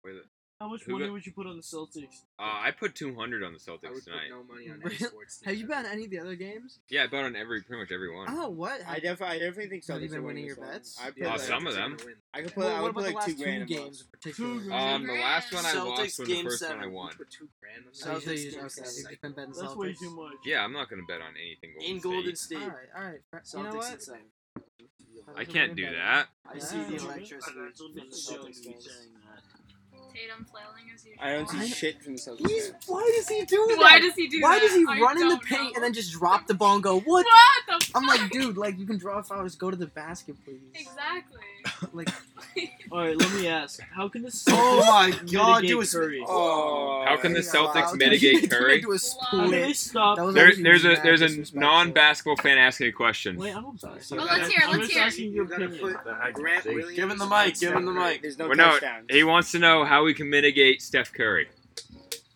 Wait, How much Who money got- would you put on the Celtics? Uh, I put 200 on the I Celtics would tonight. put no money on Really? any sports team. Have you been at any of the other games? Yeah, I bet on every pretty much every one. Oh, what? I definitely, I definitely think Have Celtics been are winning this your one. bets? I put Yeah, Uh, like, some of them. I could put, Well, I what would about put the like last two two grand. games in particular? Two Um, the last one I Celtics lost was the game first one I seven. won. Put two grand on that. Celtics, Just okay. seems You've been betting That's way Celtics. too much. Yeah, I'm not gonna bet on anything Golden In Golden State. All right, all right. You know Celtics what? and. I can't do that. I see the Yeah. electricity from the Celtics me games. Saying that. Tatum flailing as usual. I don't see shit from the Celtics. He's, why does he do that? Why does he do Why that? does he I run in the don't paint know. and then just drop the ball and go, what? What the? I'm like, fuck? dude, like you can draw fouls, go to the basket, please. Exactly. Like, All right, let me ask. How can the Celtics oh my god, mitigate do a Curry? Oh, How can the Yeah, Celtics wow. mitigate He Curry? into a How can they split. stop? That was There, actually there's a mad there's a disrespectful. non-basketball fan asking a question. Wait, I'm sorry. Well, let's hear it, I'm let's just hear it. asking You gotta opinion. put Grant Williams. Give him the mic, give him the mic. There's no Well, no, touchdowns. He wants to know how we can mitigate Steph Curry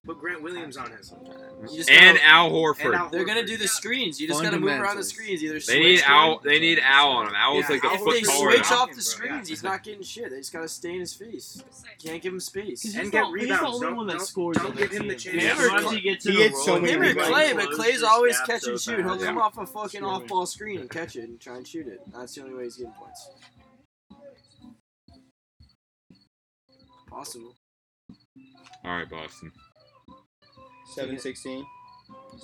Put Grant Williams on him. You just and gotta- Al Horford. And Al They're gonna do the screens. You just gotta move around the Fundamentals. screens. Either They switch need Al. They need Al on him. Al's Yeah, like a Al If foot they taller switch than off the screens, yeah. he's not getting shit. They just gotta stay in his face. Can't give him space. 'Cause And he's get not- He's the rebounds. only Don't- one that don't- scores. don't on give that him the team. chance. Yeah, Him or once Klay- he gets he in gets a so roll, many Him he's or rebounds. Klay, close, but Klay's just always gaps catch so and shoot. He'll fast. come off a fucking off ball screen and catch it and try and shoot it. That's the only way he's getting points. Possible. All right, Boston. 7-16.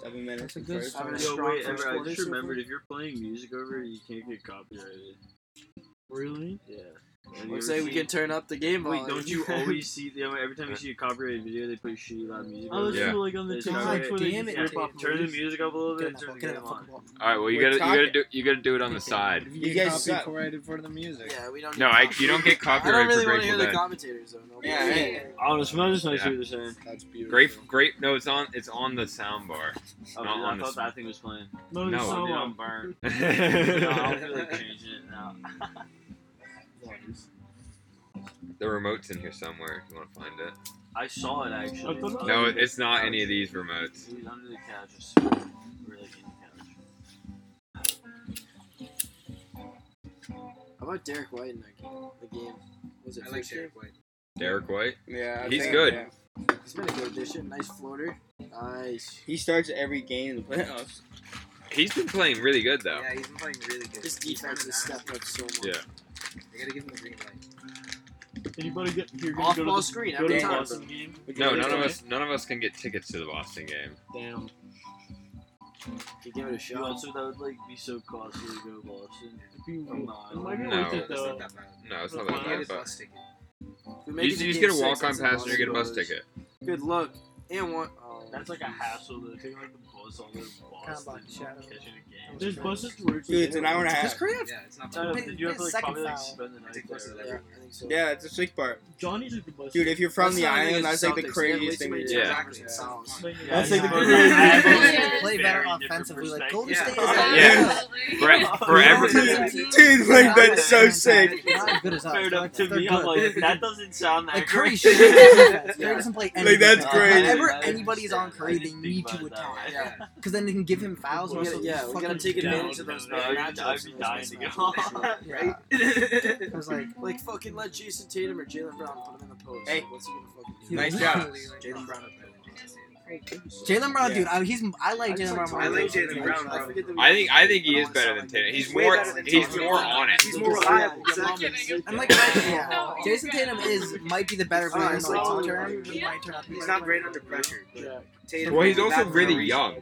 Seven minutes. That's a good first. start. Yo, Yo, wait, first Ever, I just remembered if you're playing music over it, you can't get copyrighted. Really? Yeah. Have you Let's ever say we seen- can turn up the game Wait, don't you always see you know, every time you see a copyrighted video, they play shitty loud music? Oh, over that's? Yeah. true, like on the TikTok God where they damn just it, rip off Turn the music up a little bit. Turn the game on. All right. Well, you gotta you gotta do you gotta do it on the side. You guys copyrighted for the music. Yeah, we don't. No, I you don't get I don't really for want to hear the commentators though. Yeah, hey. Honest, I just want to see what they're saying. That's beautiful. Great, great. No, it's on. It's on the sound bar. Oh, Not dude, on I thought that thing was playing. No, No. it's not dude, on. I'm burned. I feel like the changing it now. Remote's in here somewhere. If you want to find it. I saw it actually. I No, it's not any of these remotes. It was under the couch. Just really in the couch. How about Derrick White in that game? The game was it I like? Derrick White. Derrick White. Yeah, I He's think, good. yeah. He's been a good addition. Nice floater. Nice. He starts every game in the playoffs. He's been playing really good though. Yeah, he's been playing really good. His defense has stepped up so much. Yeah. They gotta give him the green light. Anybody get you're gonna Off go to ball the, screen go every to the time. Boston game? No, none of us. None of us can get tickets to the Boston game. Damn. You give it a You shot. also that would like be so costly to go to Boston. It'd be, I'm not. it might be No. worth it That's though. not that bad. No, it's not That's that You get bad. his But bus ticket. If we make you it just, to you just game get a six, walk-on that's a pass and you get a bus Boston ticket. Good luck. And one. Oh. That's like a hassle though. Taking like the bus all the way to Boston, like shadow. catching a game. There's buses to work. Dude, it's an hour and a half. Curry have? Yeah, it's not I don't know, Pay- did you have to like probably like spend the night there? buses or there. Yeah. I think so. Yeah, it's a sick part. Johnny took the bus. Dude, if you're from That's the not island, against that's like the Celtics. They have way craziest too thing to do. Yeah. turnovers and fouls. That's like the Yeah, craziest yeah, thing. yeah. Yeah. Play better offensively. Like. Golden Yeah. State is Yeah. For, for every, Dude, like that's so sick. Not as good as us. Fair enough to they're me. I'm like, that doesn't sound that Like Curry great. should defense. Curry doesn't play any Like, that's defense. great. Whenever I anybody is on understand. Curry, they need to about it that attack. Yeah. Because then they can give him fouls. We and yeah, we gotta fucking take down, advantage of those bad I'd- matchups I'd and those dying to mismatches. go. Yeah. Because like, like fucking let Jayson Tatum or Jaylen Brown put him in the post. Hey. Like, what's he gonna fucking do? Nice job. Jaylen Brown up there. Jaylen Brown, dude, I, he's I like Jaylen Brown. more I than like Jaylen Tatum. Brown. I forget the I think I think he is better than like Tatum. He's Way more better than he's Tatum. more on it. He's more reliable. I'm Exactly. kidding. And like, yeah, No, Jayson he's Tatum good. is might be the better player in it's the like long term. but might turn out to be He's better not great under pressure. Yeah. Tatum Well, he's also back for a really young.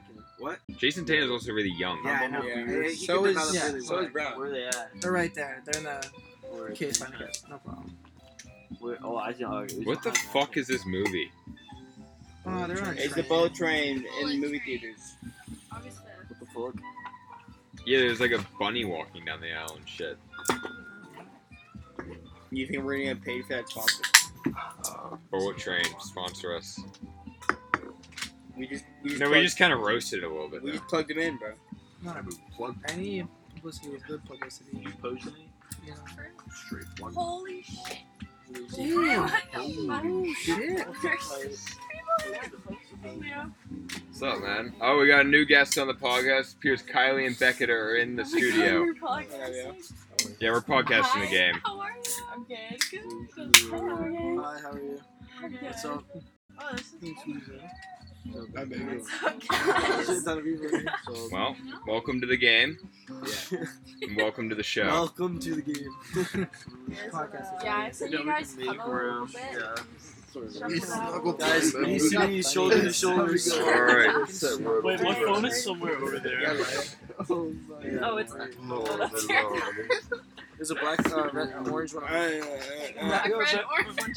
What? Jayson Tatum is also really young. Yeah, I know. Yeah. He- he So can is develop yeah, really so well. is Brown. Where are they at? They're right there. They're in the Where case line. No problem. Where, oh, I see. Oh, it was What the behind fuck is this movie? Oh, they're on. a It's the train. bullet train in movie theaters. August What the fuck? Yeah, there's like a bunny walking down the aisle and shit. You think we're gonna get paid for that sponsor? Bullet Train sponsor us. We just we just No, we just kind of roasted it a little bit. we Though. just plugged him in, bro. Not Plug any publicity is good publicity. Posing? You know. straight plug. Holy shit. Damn. Oh, shit. Yeah. What's up, man? Oh, we got a new guest on the podcast. Pierce, Kylie, and Beckett are in the studio. Yeah, we're podcasting the game. How are you? I'm good. Good. Good. How are you? Hi, how are you? I'm good. What's up? Oh, this is I'm What's So, Well, welcome to the game. And welcome to the show. welcome to the game. Podcast. Yeah, I said you guys cuddle a little bit. Yeah. Guys, you see me shoulder to shoulder. Alright. Wait, my phone is somewhere over there. Oh, it's not. Oh, that's There's a black, uh, red, uh, orange one. Black, red, orange.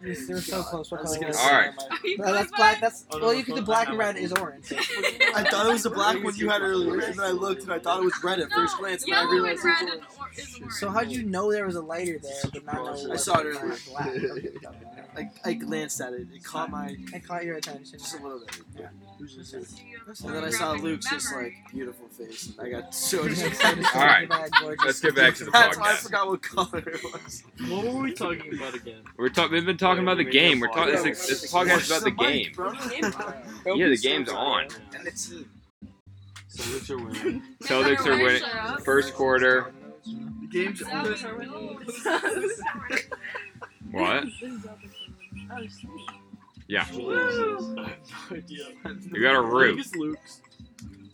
They're so close. What I was color gonna is it? Alright. No, that's black. That's Oh, no, well, the you think the black and red is orange. I thought it was the black one you had earlier, and then I looked and I thought it was red at first No, glance, and then I yellow and realized it was orange. or- is orange. So how'd you know there was a lighter there, but not know? I saw it was earlier. Black. I, I glanced at it. It caught my I caught your attention. just a little bit. Yeah. And then I saw Luke's just like beautiful face, and I got so Excited excited. Alright. talk about gorgeous- Let's get back to the That's why I podcast. forgot what color it was. What were we talking about again? We're talk- We've been talking about the game. We're talking. This, this podcast is about the game. Yeah, the game's on. And the. Celtics are winning. Celtics are winning. First quarter. The game's Celtics. What? Oh. Yeah. Woo! I have no idea. You got a root. think it's Luke's.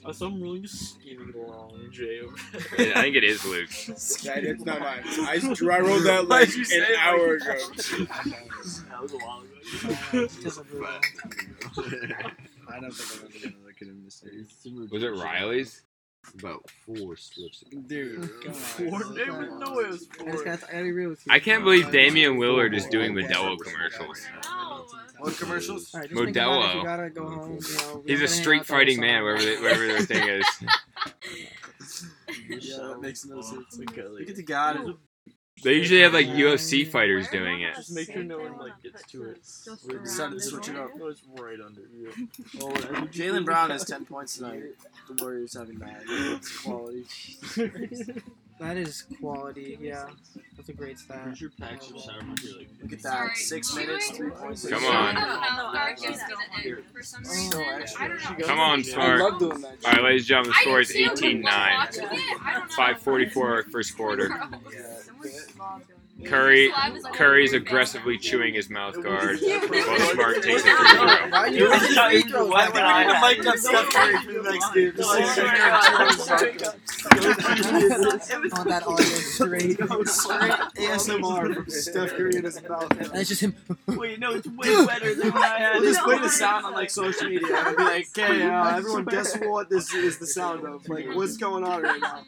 Uh, I saw him really skinny long Jay over I think it is Luke. Yeah, that's not mine. I, I wrote that Why'd like you say an like hour ago. That was a while ago. I don't think I'm ever gonna look at him this day. Was it Riley's? About four strips. Dude, oh, Four? on. There was no way it was I just four. gotta, I gotta be real with you. I can't believe Damian Lillard is doing Modelo commercials. No. What commercials? Alright, just think about it. If Modelo. you gotta go home, you know, He's a street out the whole fighting man, summer. whatever, they, whatever their thing is. Yeah, that makes no sense. Okay, Look at the god. They usually have like UFC fighters doing it. just make sure no one like gets to it. We decided to switch it up. No, it's right under you. Oh, Jaylen Brown has 10 points tonight. The Warriors having 9. It's quality. That is quality, yeah. That's a great stat. Where's your packs of sour milk? Like, Look at that. Sorry. 6 minutes, 3 points. Come I on. don't know. Art gives me the egg for some reason. I don't know. Come on, I Smart. love doing that. All right, ladies and gentlemen, the score is do too, but 18 9. watching it, I don't know. 544 first quarter. Gross. Curry Saliva's Curry's aggressively chewing his mouth guard Yeah. while Smart takes a free Why throw. are you making free throws? Why would I I have- mic up Steph Curry for the next game. Just so my you God. That audio straight. Straight ASMR from Steph Curry in his mouth. And it's just him. Wait, no, it's way better than what I had. We'll just play the sound on like social media and be like, okay, uh, everyone guess what this is the sound of. Like, what's going on right now?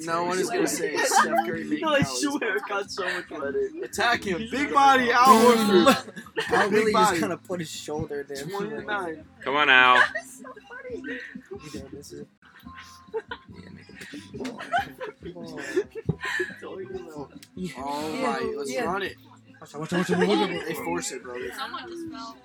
No one is gonna say it's Steph Curry making No, I swear it got so much better. Attack him. Big body, Al Horford. I Big really just kind of put his shoulder there. 29. Come on, Al. You know, this is- Yeah. All Yeah, right, let's yeah. run it. Watch out, watch out, watch out. They force it, bro. Someone just fell.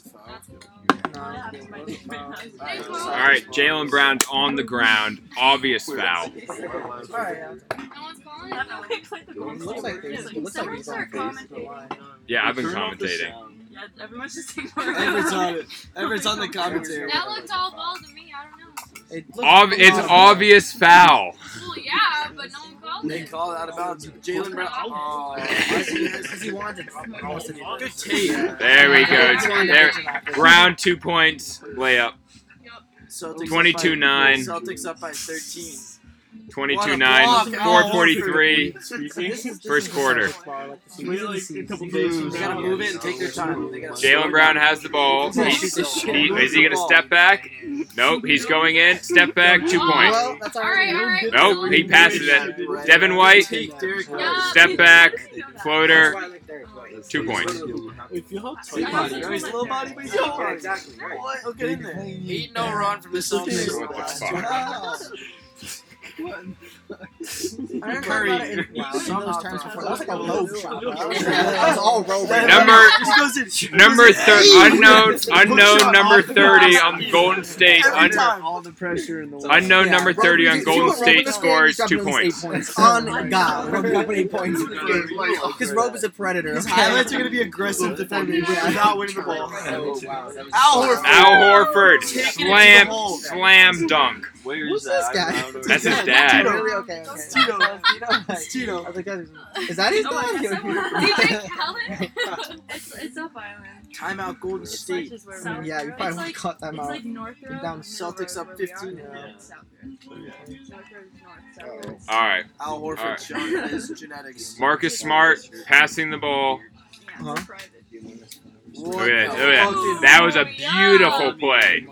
That's a foul. Nah, it's cool. Nah. Alright, All right, Jaylen Brown's on the ground. Obvious foul. Yeah. No one's calling it though. It looks like there's, it looks like he's on face. Yeah, I've been Turn off the commentating. Yeah, everyone's just ignoring Everett's it. on it. Everett's on the commentary. That looked all ball to me. I don't know. It Ob- it's off. obvious foul. Well, yeah, but no one called They call it out of bounds. Jaylen Brown. Oh, Because he wanted good take. There we go. There, round two points layup. Celtics 22-9. Celtics up by 13. 22 9, What a block. 443, first quarter. Wait like a couple days. They gotta move it and take their time. They gotta Jaylen Brown has the ball. He, he- is he going to step back? Nope, he's going in. Step back, two points. Well, that's all Alright, right. alright. Nope, he passes it. Devin White, Take Derek Yeah. Rose. step back, floater, two points. If you help Big body. You he's a little body, but he's a body. exactly right. What? He'll get in there. Eight no run from the Celtics. What the fuck? I never thought about it in wow, in those terms before. That was like a low shot. bro. That was, that was all roll. Number This goes in. number thir- unknown unknown number 30 on Golden State. Un- All the pressure in the world. unknown Yeah, number 30 you- on Golden know what, Rob, State in this game, scores two points. Points. On oh God, Rob dropping eight points in this game. Because Rob is a predator. His highlights are gonna be aggressive defending without winning the ball. Oh, wow. that was- Al Horford. Al Horford Taking it to the slam slam dunk. Where Who's is this guy? I don't know. That's his Yeah, dad. Tito. Really? Okay, okay. It's Tito. Tito. It's Tito. I was like, is- Is that his Oh, dad? is Do you think Helen? it's it's up Island. Timeout Golden State. I mean, yeah, you probably It's would like- cut them It's out. like North Road. down Celtics up 15 All right. Al Horford Alright. showing his genetics. Marcus Smart passing the ball. Huh? What oh, Look at the oh, that. Look at fuck that. That is- was a beautiful play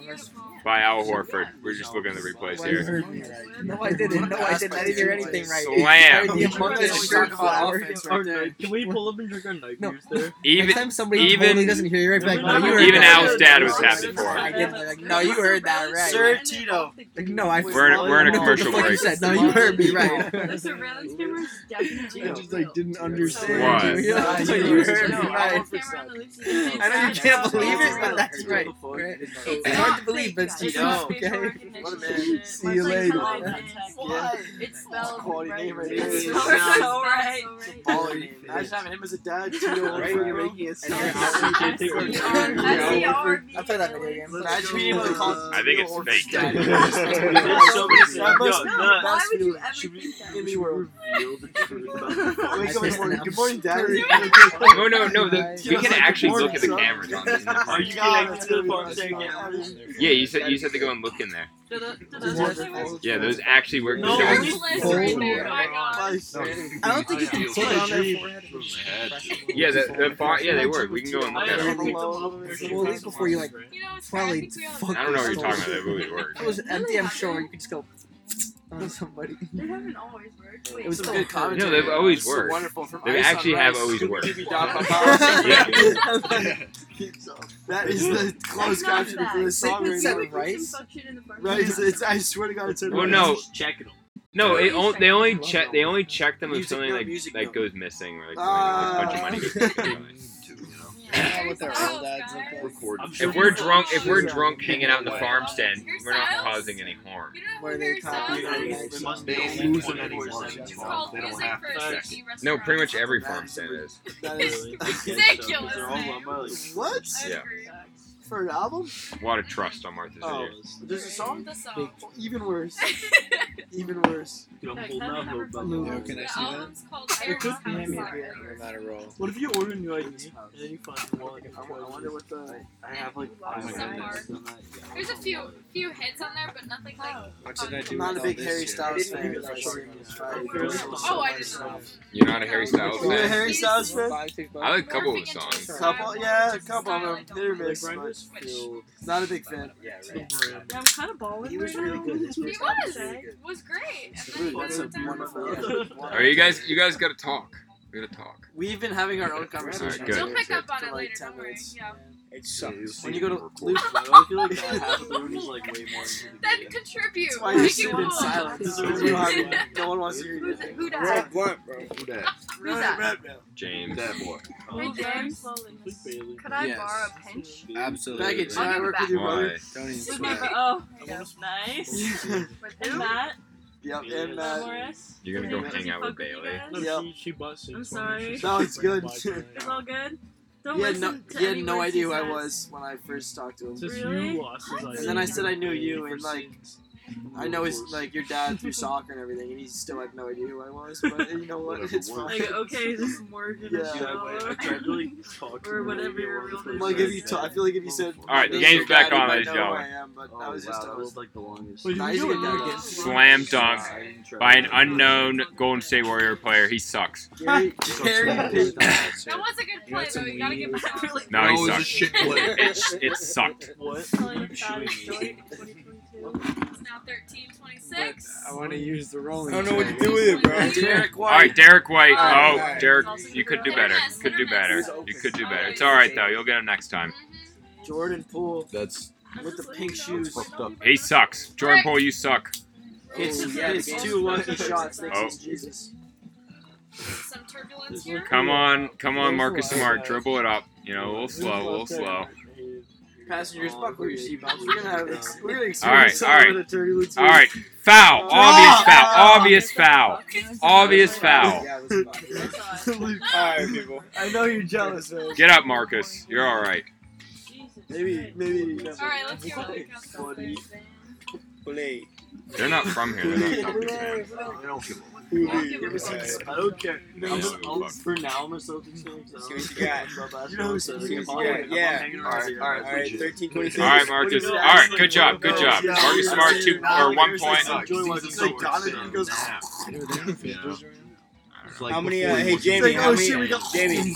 by Al Horford. We're just looking at the replays here. heard me right? No, I didn't. No, I didn't. I didn't hear anything right. Slam. I heard the among us shirt flower. Our night- Can we pull up and drink our night No. there? Even Next time somebody even- totally doesn't hear you right, be like, no, you heard even that. Al's dad was happy for I him. didn't. Like, no, you heard that right. Sir Tito. Like, no, I. We're in, we're in a commercial what the fuck break. You said, no, you heard me right. The surveillance cameras definitely. I just like didn't understand. What? Yeah, Nah, you you heard me right. I know you can't believe it, but that's right. right? It's hard to believe, but it's just Yo. okay. What a man. See you later. Yeah. It's spelled Quality right. name right It's there. spelled Sounds- so right. Baller name. Having him as a dad, Tito Right. You're making it And you're sound. out. Take our- Yeah, I played that video game. Imagine being able to call I think it's fake. Horford's dad. So many- That must Yo, be that- the best Why would you ever should that? in the. Reveal the truth about Wake up in the morning. Good morning, dad. No, no, no. We can actually look at the cameras on this. Are you connected to the farm stand cameras? Yeah, you said you said to go and look in there. Yeah, those actually work. No, Those- we- right there. Oh my God. I don't think you can put it on their forehead. yeah, the, the far, yeah, they work. We can go and look at them. picked them up. Well, at least before you like You know, it's probably I think we all- fuck. I don't know what you're talking about. That really works. It was empty. I'm sure you could just go on somebody. They haven't always worked. It was Some so good hard. commentary. No, they've always So worked. wonderful from They Ice actually on have Rice. always worked. Jimmy Dog Bob. Yeah. That is the closed That's caption for this song right Seven now. They put rice? some fuck shit in the farm. Right, it's, it's, I swear to God, it's in Well, no, Checking them. no. It, on- they only check. They only check them if Music something note, like music like note. goes missing or like, Ah. like a bunch of money gets taken. Yeah, their old dads guys. like that. Record. I'm sure If we're drunk, if we're drunk hanging out in the farm stand, we're not causing any harm. Where they copy yourself it. is? They must be only lose one them anymore. person. It's Well, called they don't have to. No, pretty much every farm stand is. That is Ridiculous, They're all man. run by, like, what Yeah. For an album? A trust on Martha's Oh, Vineyard. there's a song. The song. Even worse. Even worse. you know, Like, holding out don't hope remember about Lou. Yo, can I see that? album's called It could be. Iron Yeah, Heart. I'm not a roll. What if you order a new ID and then you find one I wonder- what the. I have like Oh my five goodness. minutes. There's a few few hits on there, but nothing like. What did I do I'm not a big Harry? Styles fan. Maybe that's Sorry. Oh, I just. You're not a Harry Styles You're a? Harry Styles fan? Five, six bucks. I like a couple of Morphing the into songs. a Couple, yeah, a couple of them. Hit or Like miss. Brian but just feel Not a big fan. Yeah, right. Yeah, I'm kind of balling He was right really now. good this He first was. time. Was great. And Dude, then that's a got down. wonderful. Are you guys? You guys gotta talk. We gotta talk. We've been having our own conversations. Alright, good. You'll pick up on For it like later. 10 Don't worry. minutes. Yeah. It sucks. When you go to Record. I feel like that half of the room is like way more Then contribute. That's why you're sitting in silence. You don't No one wants to hear you. who Roll that? blunt, bro. Who that? Who's that? James. That boy. Hey oh, James. Could I Yes. borrow a pinch? Absolutely. Baggage. I'll Can I work back. with your brother? Don't even With sweat. my- Oh, nice. yep, And Matt. Yep, and Matt. Morris. You're gonna go hang out with with Bailey. guys? No, Yep. she, she bought six I'm sorry. She No, it's good. bought. It's all good. Don't He had no, to he had no idea he who I was when I first talked to him. Since Really? you lost his ID. And then I said I knew you, and like, scenes. I know he's like your dad through soccer and everything, and he still had no idea who I was. But you know what? It's fine. Like, okay, this is Morgan. Yeah. Yeah. I tried to, like, or whatever your real name Like if you, t- I feel like if you said, All right, "Name game's back on, he ladies know who. I am, but Oh, that was just wow, a- that was like the longest. Nah, he's a good dad. Slam dunk by an unknown Golden State Warrior player. He sucks. Gary, Gary That was a good play, though. You gotta give it up. No, he sucks. It, it sucked. What? Probably the fattest joint in 2022. It's now 13 26. I want to use the rolling. I rolling. don't know what to do with it, bro. Derrick White. All right, Derrick White. Alright, Oh, alright. Derrick, you could do better. Could do better. You could do better. It's all right though. You'll get him next time. Mm-hmm. Jordan Poole That's with the pink shoes. fucked up. He sucks. Jordan Poole, you suck. Hits, oh, hits two lucky shots. Thanks Oh. to Jesus. Some turbulence here. Come on, come on, Marcus Smart. Dribble it up. You know, a little slow, a little slow. Passengers, buckle oh, your seatbelts. We're gonna have ex- we're gonna experience All right, some all right. of the turbulence. All right, foul. Oh, Obvious oh, foul. Obvious foul. Obvious foul. Alright, people. I know you're jealous, man. Get up, Marcus. You're all right. Maybe, maybe. Alright, let's hear what it comes to. Play. They're not from here. They're not Celtics fans. I don't give a I don't care. Yeah, I'm just, I'll, for now, I'm a Celtics fan. So See what you got. You know who's- so see what you got. Yeah. Alright, here, alright, I'm Alright, legit. 13 26. All right, Marcus. All right, good job. Good job. Marcus Smart, two or one point. How many, uh, hey, Jamie, Like, how oh, many, shit, we got- Jamie,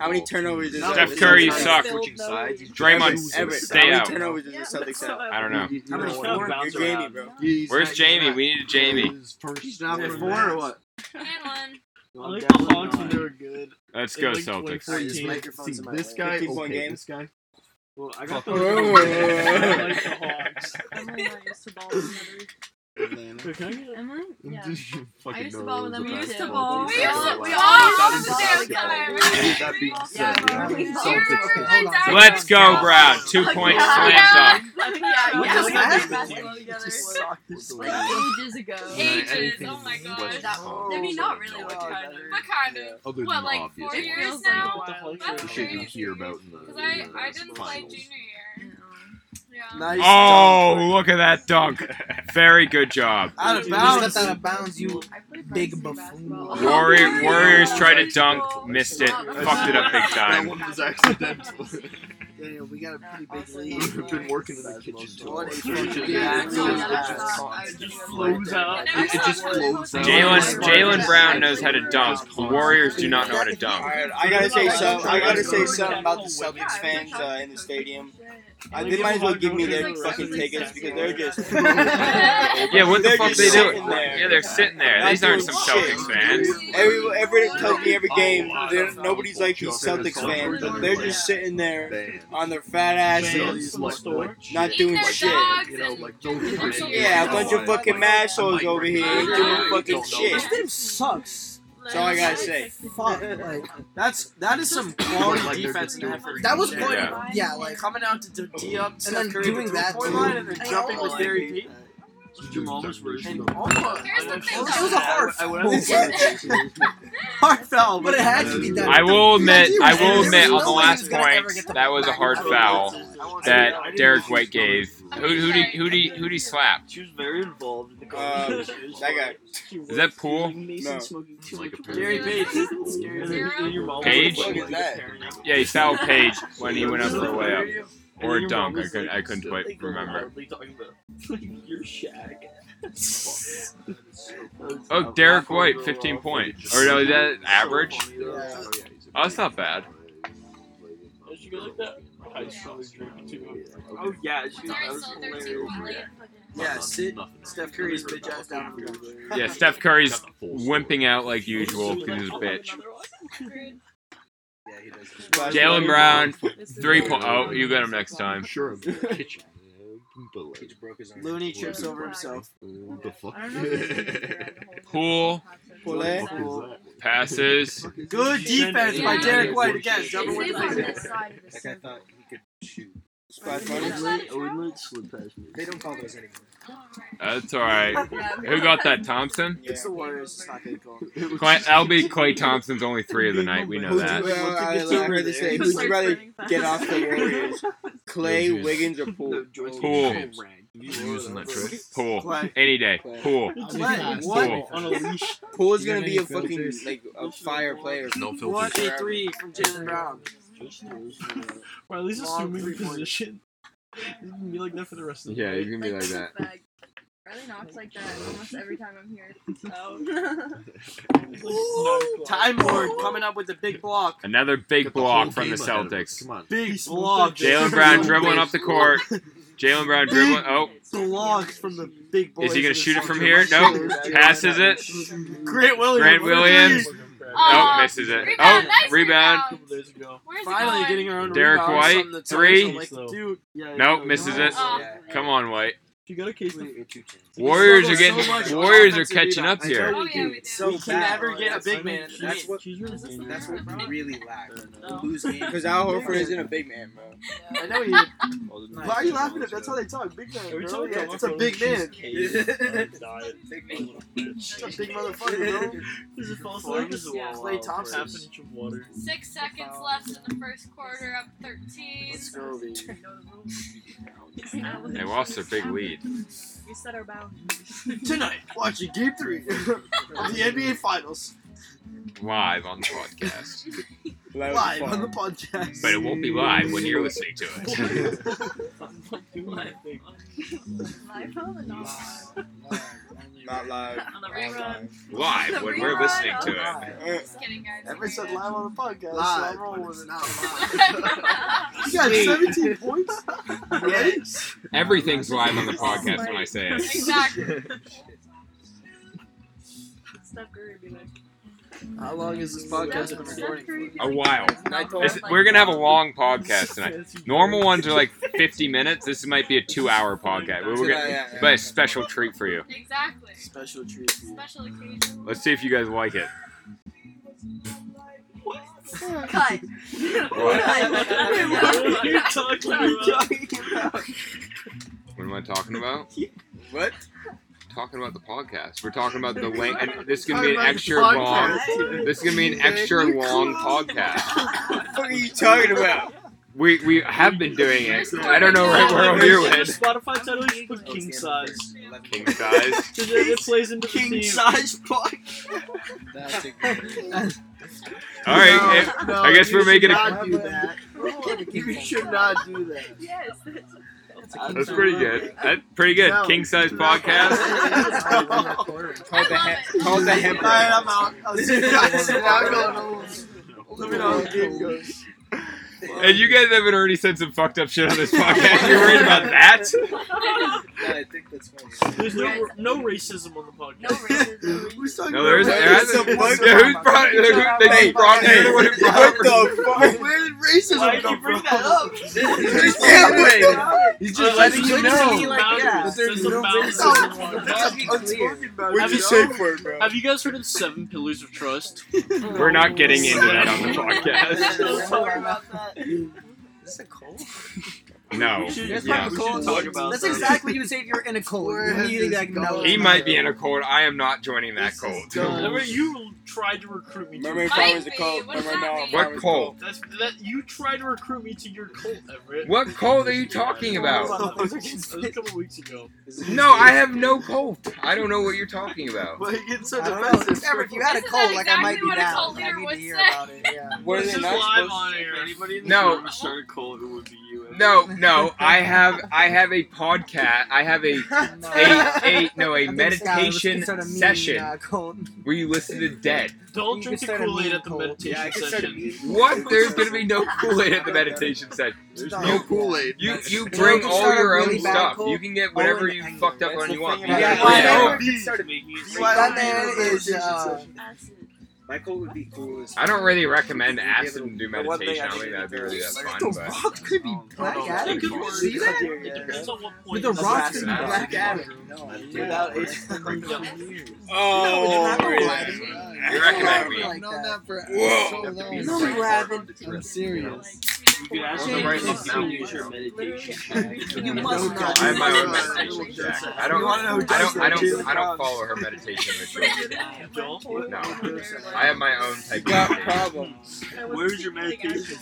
how many turnovers is Steph Curry, you suck. Draymond, Draymond, Everett, stay how many out. turnovers does the Celtics have? I don't know. How many? Just Four? You're Jamie, bro. Where's Jamie? We need a Jamie. He's not for four or what? And one. I like the Hawks when they were good. Let's go Celtics. 2014. His microphone's This guy, 15 okay, game. this guy. Well, I got the Fuck. I like the Hawks. Emily not used to ball with others. Wait, can I get Emily? Yeah. I used to ball with them best used to ball. We We used all- to, we we all all used used to to ball together. That being Yeah, said, bro. yeah. We Celtics. Let's go, Brad. Two points slam dunk. We. Ages ago. Ages. Oh my gosh. I mean, not really, but kind of. But kind of. Other than What, like obvious four years now? That's The shit you crazy. hear about in the, Because I, in the I didn't play junior year. Yeah. Nice. Oh, dunk. look at that dunk. Very good job. Out of bounds. stepped out of bounds, you Big buffoon. basketball. Warrior, Warriors tried to dunk, missed it, fucked it up big time. That time. one was accidental. Daniel, we got a pretty big lead. We've been working in the kitchen too. What a long. fucking Yeah, bad no, lead. that's Bad. not- It just flows out. It, it just flows out. Jaylen Jaylen Brown knows how to dunk. The Warriors do not know how to dunk. Alright, I gotta say something. I gotta say something about the Celtics fans uh, in the stadium. Uh, they might as well give me their fucking tickets because they're just. Yeah, what the They're fuck they doing? there. Yeah, they're sitting there. These aren't some shit. Celtics fans. Every, everyone tells me every game nobody's like these Celtics fans, but they're just sitting there on their fat asses, Fans in the store. not doing shit. You know, like don't give it. Yeah, a bunch of fucking assholes over here ain't doing fucking shit. This team sucks. That's all I gotta say. Fuck. Like That's that is some quality defense and effort. that was Yeah. quite. Yeah. Yeah, like coming out to d- D up, Steph then Curry doing the that three-point too. line and then I jumping with like- Gary Payton. Your mom's version. And almost, Here's the thing, It was a hard I would foul. hard foul, But it had to be done. I will admit, I will admit on the last he's gonna ever point that was a hard foul that Derrick White gave. Who who did who did who did he slap? She was very involved in the Um, conversation. that guy. Is that Poole? No. Gary Payton. And then- then your mom was Page? like, What is that? Yeah, he fouled Page when he went up for a layup And or a dunk. mom I couldn't I couldn't quite like, remember. loudly talking about your shag. Oh, Derrick White, 15 points. Or no, is that average? Oh, that's not bad. Did she go like that? High school drink too. Oh yeah, she Sorry, that was so 13 hilarious. Elliott. Yeah, sit Steph Curry's bitch ass down on the ground. Yeah, Steph Curry's wimping out like usual because he's a bitch. Agreed. Jaylen Brown, three point. Oh, you got him next time. Sure, I'm in the kitchen. But like, Looney trips over himself. what the fuck? I don't know if it's the Pool Pull What the fuck is passes. Good defense by Derrick White again. Jumping with It's the on big this side of the circle. Splash money. would slip past me. They don't call those anymore. That's all right. Who got that? Thompson. It's the Warriors. It's not good call. Klay, that'll be Klay Thompson's only three of the night. We know Who'd that. you, I, I heard this say, who'd you rather get off the Warriors? Klay, Legit. Wiggins, or Poole. Pool. Using that trick. Poole. Klay. Any day. Klay. Poole. Klay, Poole. what? On a leash. Poole's Do you gonna be a fucking like a fire player. No What filters. a three from Jaylen Brown. Or at least Long assuming the three-point. position. He's gonna be like that for the rest of the Yeah, night. you can be like that. Bag. Riley knocks like that almost every time I'm here. So He's like nine o'clock. Time Lord coming up with a big block. Another big Got the block whole from the ahead of us. Celtics. Come on. Big block. Jaylen Brown dribbling up the court. Jaylen Brown dribbling. Oh, Blocks from the big boys. is he gonna of the shoot it from Celtics. here? Nope. Passes it. Grant Williams. Grant Williams. Three. Oh, misses it. Rebound, Oh, nice rebound. A couple days ago. where's Finally going? getting her own Derrick rebounds White, from the three. Like, So- dude, yeah, Nope, misses it. Oh. Come on, White. You got a case of Warriors are getting. much Warriors are catching rebound. up here. Oh yeah, we. So We can bad. never get a That's- big man in the That's what. She's really dangerous. That's what we really lack. No. We lose games. Because Al Horford isn't a big man, bro. I know he. Why are you laughing at That's how they talk. Big man. Every Bro. Yeah, it's a big man. Big man. It's a big motherfucker, bro. Is it false Form like is Yeah. Klay Thompson. half an inch of water? Six seconds left in the first quarter, up 13. Let's go. They lost their big lead. We set our boundaries. Tonight, watching Game Three of the NBA Finals Live on the podcast. live on the podcast. But it won't be live when you're listening to it. Live on the not Not live. On the rerun. live when we're listening to it. Just kidding, guys. Never said live on the podcast, Live, so I'm rolling but with it's it. not live. You got 17 points? Yes. Everything's live on the podcast when I say it. exactly. Steph Curry be like, How long is this podcast been recording for? A while. I This- we're gonna have a long podcast tonight. Normal ones are like 50 minutes. This might be a two-hour podcast. We're gonna, yeah, yeah. but a special treat for you. Exactly. Special treat for you. Special occasion. Let's see if you guys like it. What? Cut. What? What are you talking about? What am I talking about? What? Talking about the podcast. We're talking about the length, and this is gonna be an extra long. podcast. This is gonna be an extra long podcast. What are you talking about? We we have been doing it. I don't know right where I'm here with. Spotify title you should put king size. King size. Because it, it plays into the King theme. size block. That's a good. All right. if- No, I guess you we're should making a- not do that. You should not do that. Yes. That's pretty good. That's pretty good. No. King size podcast. Called the, he- called the hemp. Alright, I'm out. I'll see you guys. I'm going And you guys haven't already said some fucked up shit on this podcast. You're worried about that? I think that's funny. There's no no racism on the podcast. No racism. Who's talking No, there about isn't. There racism? hasn't. Yeah, who's brought? Who, they Hey, brought hey, the one who brought What the fuck? Where did racism Why did come you bring from? that up? Just gambling. He's Uh, just letting you know. boundaries. yeah, but there's There's no racism. That's Let's unspoken boundaries, What'd you say for it, bro? Have you guys heard of the seven pillars of trust? We're not getting into that on the podcast. Let's talk about Is this a cold? No. That's Yeah. we should That's exactly what you would say if you were in a cold. Where You has like, no. He might be in a cold. I am not joining that This cold. Remember, you tried to recruit me to Remember your if cult. I was a cult? What does Remember that now? mean? if I What was cold? That's that you tried to recruit me to your cult, Everett. What cold are you talking about? That was a couple weeks ago. No, I have no cold. I don't know what you're talking about. Why are you getting so I don't know. defensive? Ever, if you had a Isn't cold, like I might be what down. I need to hear about it. Yeah. What not live supposed on to air. Anybody in the No. room start a cult, it would be you. No, no, I have I have a podcast. I have a No. a, a no a I think Skylar was meditation concerned of me, session uh, cold. where you listen to dead. Don't You drink the start a Kool Aid at the cult. meditation Yeah, I could start a session. What? There's gonna be no Kool Aid at the meditation session. There's No. no Kool-Aid. You you You bring can all your own really bad stuff. cult. You can get whatever you fucked up on you want. thing You about Yeah, can it. get yeah. your own. BYOB. Started Making it BYOB That man is, meditation session. My cold would be cool as I don't really recommend acid and do The one thing meditation. I I don't think that'd be really that The fun. But rocks could be black no, Adam. It could Did you see that? It depends on what point. With the in the rocks could be That's black not- Adam. No, Without Ace. Oh, No, really? You recommend me. weed? Like that. for Whoa. so long. No, you haven't. I'm serious. You could ask Change them the if you use your meditation. You must not. I have my own meditation jack. I don't. You wanna know who I don't. I does don't. that? I don't follow her meditation ritual. Don't? No, I have my own type Got of meditation. problems. Where's your meditation?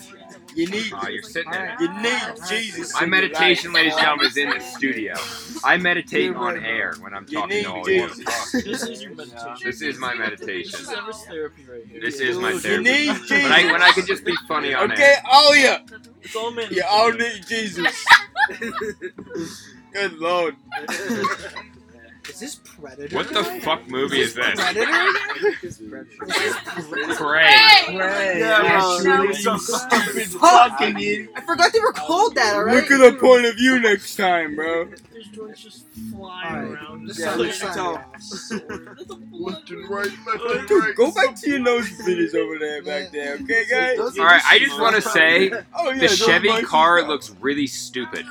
You need. Oh, you're sitting in it. You need Jesus. My meditation, life. ladies and gentlemen, is in the studio. I meditate on air when I'm talking to all you. This is your meditation. This is my meditation. This is Everett's therapy right here. This is my therapy. You therapy. need When Jesus. I when I can just be funny on Okay, air. all of you. It's all man. You all need Jesus. Good lord. Is this Predator? What the fuck movie is this? Predator? Prey. Yeah, bro. So stupid fucking idiot. I forgot they were called that already. Look at the point of view next time, bro. There's joints just flying Alright. around. This Yeah, is look the at sound. Left and right, left and Dude, right. go back to your nose finish over there, back there, okay, guys? All right, I just want to say Oh yeah, the Chevy car looks really stupid.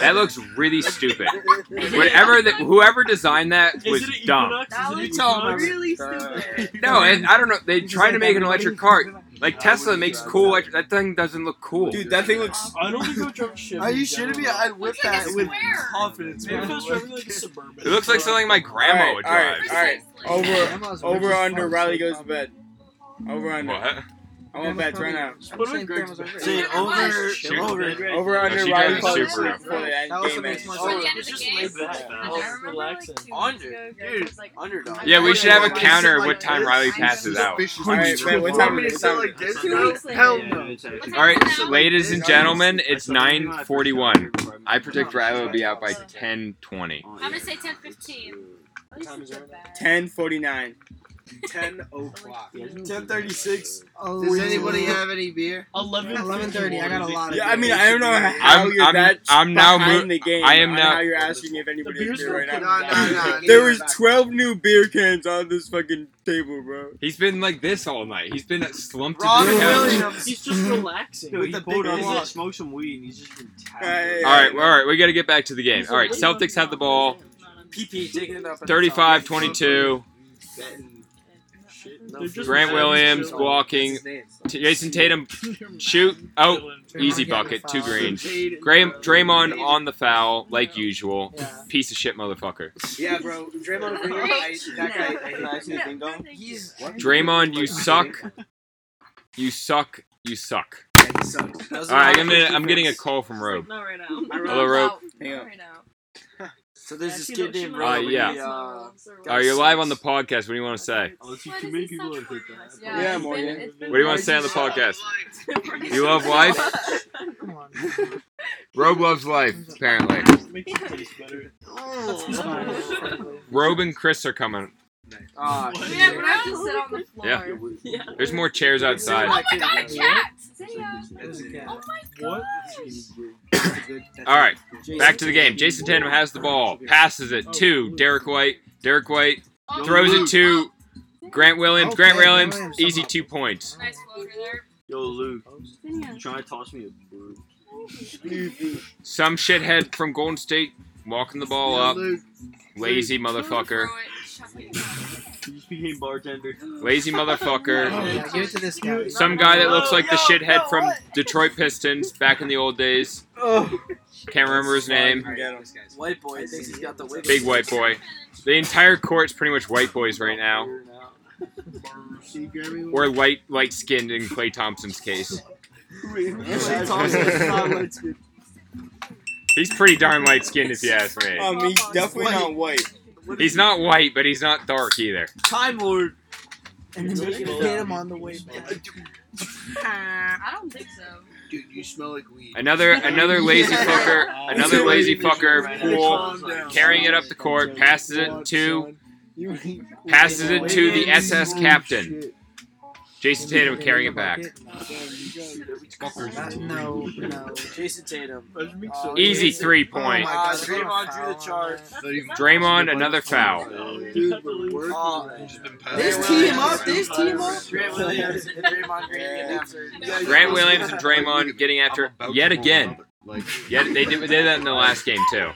That looks really stupid. Whatever that whoever designed that was it dumb. Equinox? That Is looks really stupid. Uh, no, and I don't know. They tried to make an electric car. Like Tesla makes cool. Electric, that thing doesn't look cool. Dude, that thing looks. I don't think oh, I would drive a Chevy. Are you shitting me? I'd whip Looks like that a with square. confidence, Maybe if I man. was driving like a suburban. It looks like something my grandma would drive. alright, alright. Over, over, under. fuck, Riley goes to bed. Over, under. What? I want bets right now. What Saying if Greg- grandma's. Say over, over. Over, under. she Riley drives a Subaru. before the end That also makes more sense. end It's just game. laid back. And Oh, I remember relaxing. Under, weeks ago, Greg dude, underdog. Yeah, we should have a counter like what time? Riley passes out. Alright, wait, what time is it? What time is it? This, Two bro? weeks later. Hell no. All right, ladies and gentlemen, it's I saw it 9:41. I predict Riley will be out by 10:20. Oh, I'm gonna say 10 15. At least time it's is not it? bad. Ten forty-nine. 10 o'clock. 1036. Oh, Does anybody have any beer? 11 11:30, I got a lot of Yeah, I mean, I don't know how I'm- you're I'm- that I'm now behind mo- the game. I am on now- How you're asking if anybody beer's here right now? No, no, no. There was 12 new beer cans on this fucking table, bro. He's been like this all night. He's been slumped Robin into the couch. Williams. He's just relaxing. Dude, he the pulled big up walk. smoke some weed and he's just been Hey, tapped. All right, all right. we got to get back to the game. All right, Celtics have the ball. PP taking it up. 35-22. They're Grant Williams walking. T- Jayson Tatum shoot. Oh, easy bucket. Two greens. Graham Draymond on the foul like usual. Yeah. Piece of shit motherfucker. Yeah, bro. Draymond Green, I, that guy, I, I see the thing going. He's Draymond, you suck. You suck. You suck. Yeah, he sucks. All right, I'm gonna, I'm getting a call from Robe. Not right now. Hello, Robe. Hang Not right now. So there's Yeah, this kid named knows Uh, Rob. yeah. He, uh, All right, you're live on the podcast. What do you want to say? Oh, see, What too many people such have hit for that. us? Yeah, it's been- Morgan. been What do you want to say on the podcast? You love life? come on. Robe loves life, apparently. Makes it taste better. He's fine. Robe and Chris are coming. What? shit. Yeah, we're not just sit on the floor. Yeah. Yeah. There's more chairs outside. Oh outside. my god, a cat! Zinnia. Oh my What? All right, back to the game. Jayson Tatum has the ball, passes it to Derrick White. Derrick White Oh, throws it to oh. Grant Williams. Grant Williams, Williams, easy two points. Nice floater there. Yo, Luke, Zinnia. you trying to toss me a bird? Some shithead from Golden State walking the ball up. Lazy motherfucker. Throw it, shove it. You just became bartender. Lazy motherfucker. Yeah, give it to this guy. Some guy that looks like the shithead from Detroit Pistons back in the old days. Can't remember his name. White boy thinks he's got the wig. Big white boy. The entire court's pretty much white boys right now. Or light light skinned in Klay Thompson's case. Klay Thompson is not light skinned. He's pretty darn light skinned if you ask me. Um, he's definitely not white. He's not white, but he's not dark either. Time Lord. And then Take you it hit him on the way back. I don't think so. Dude, you smell like weed. Another another lazy fucker, another lazy fucker Poole, carrying it up the court, passes it to passes it to the SS captain. Jayson Tatum carrying it back. No, no. Jayson Tatum. so Easy three Oh point. my Uh, Draymond drew the charge. Draymond another foul. Uh, This tee him up. This tee him up. Grant Williams and Draymond getting after. Grant Williams and Draymond getting after it yet again. Like, Yet they did, they did that in the last game too.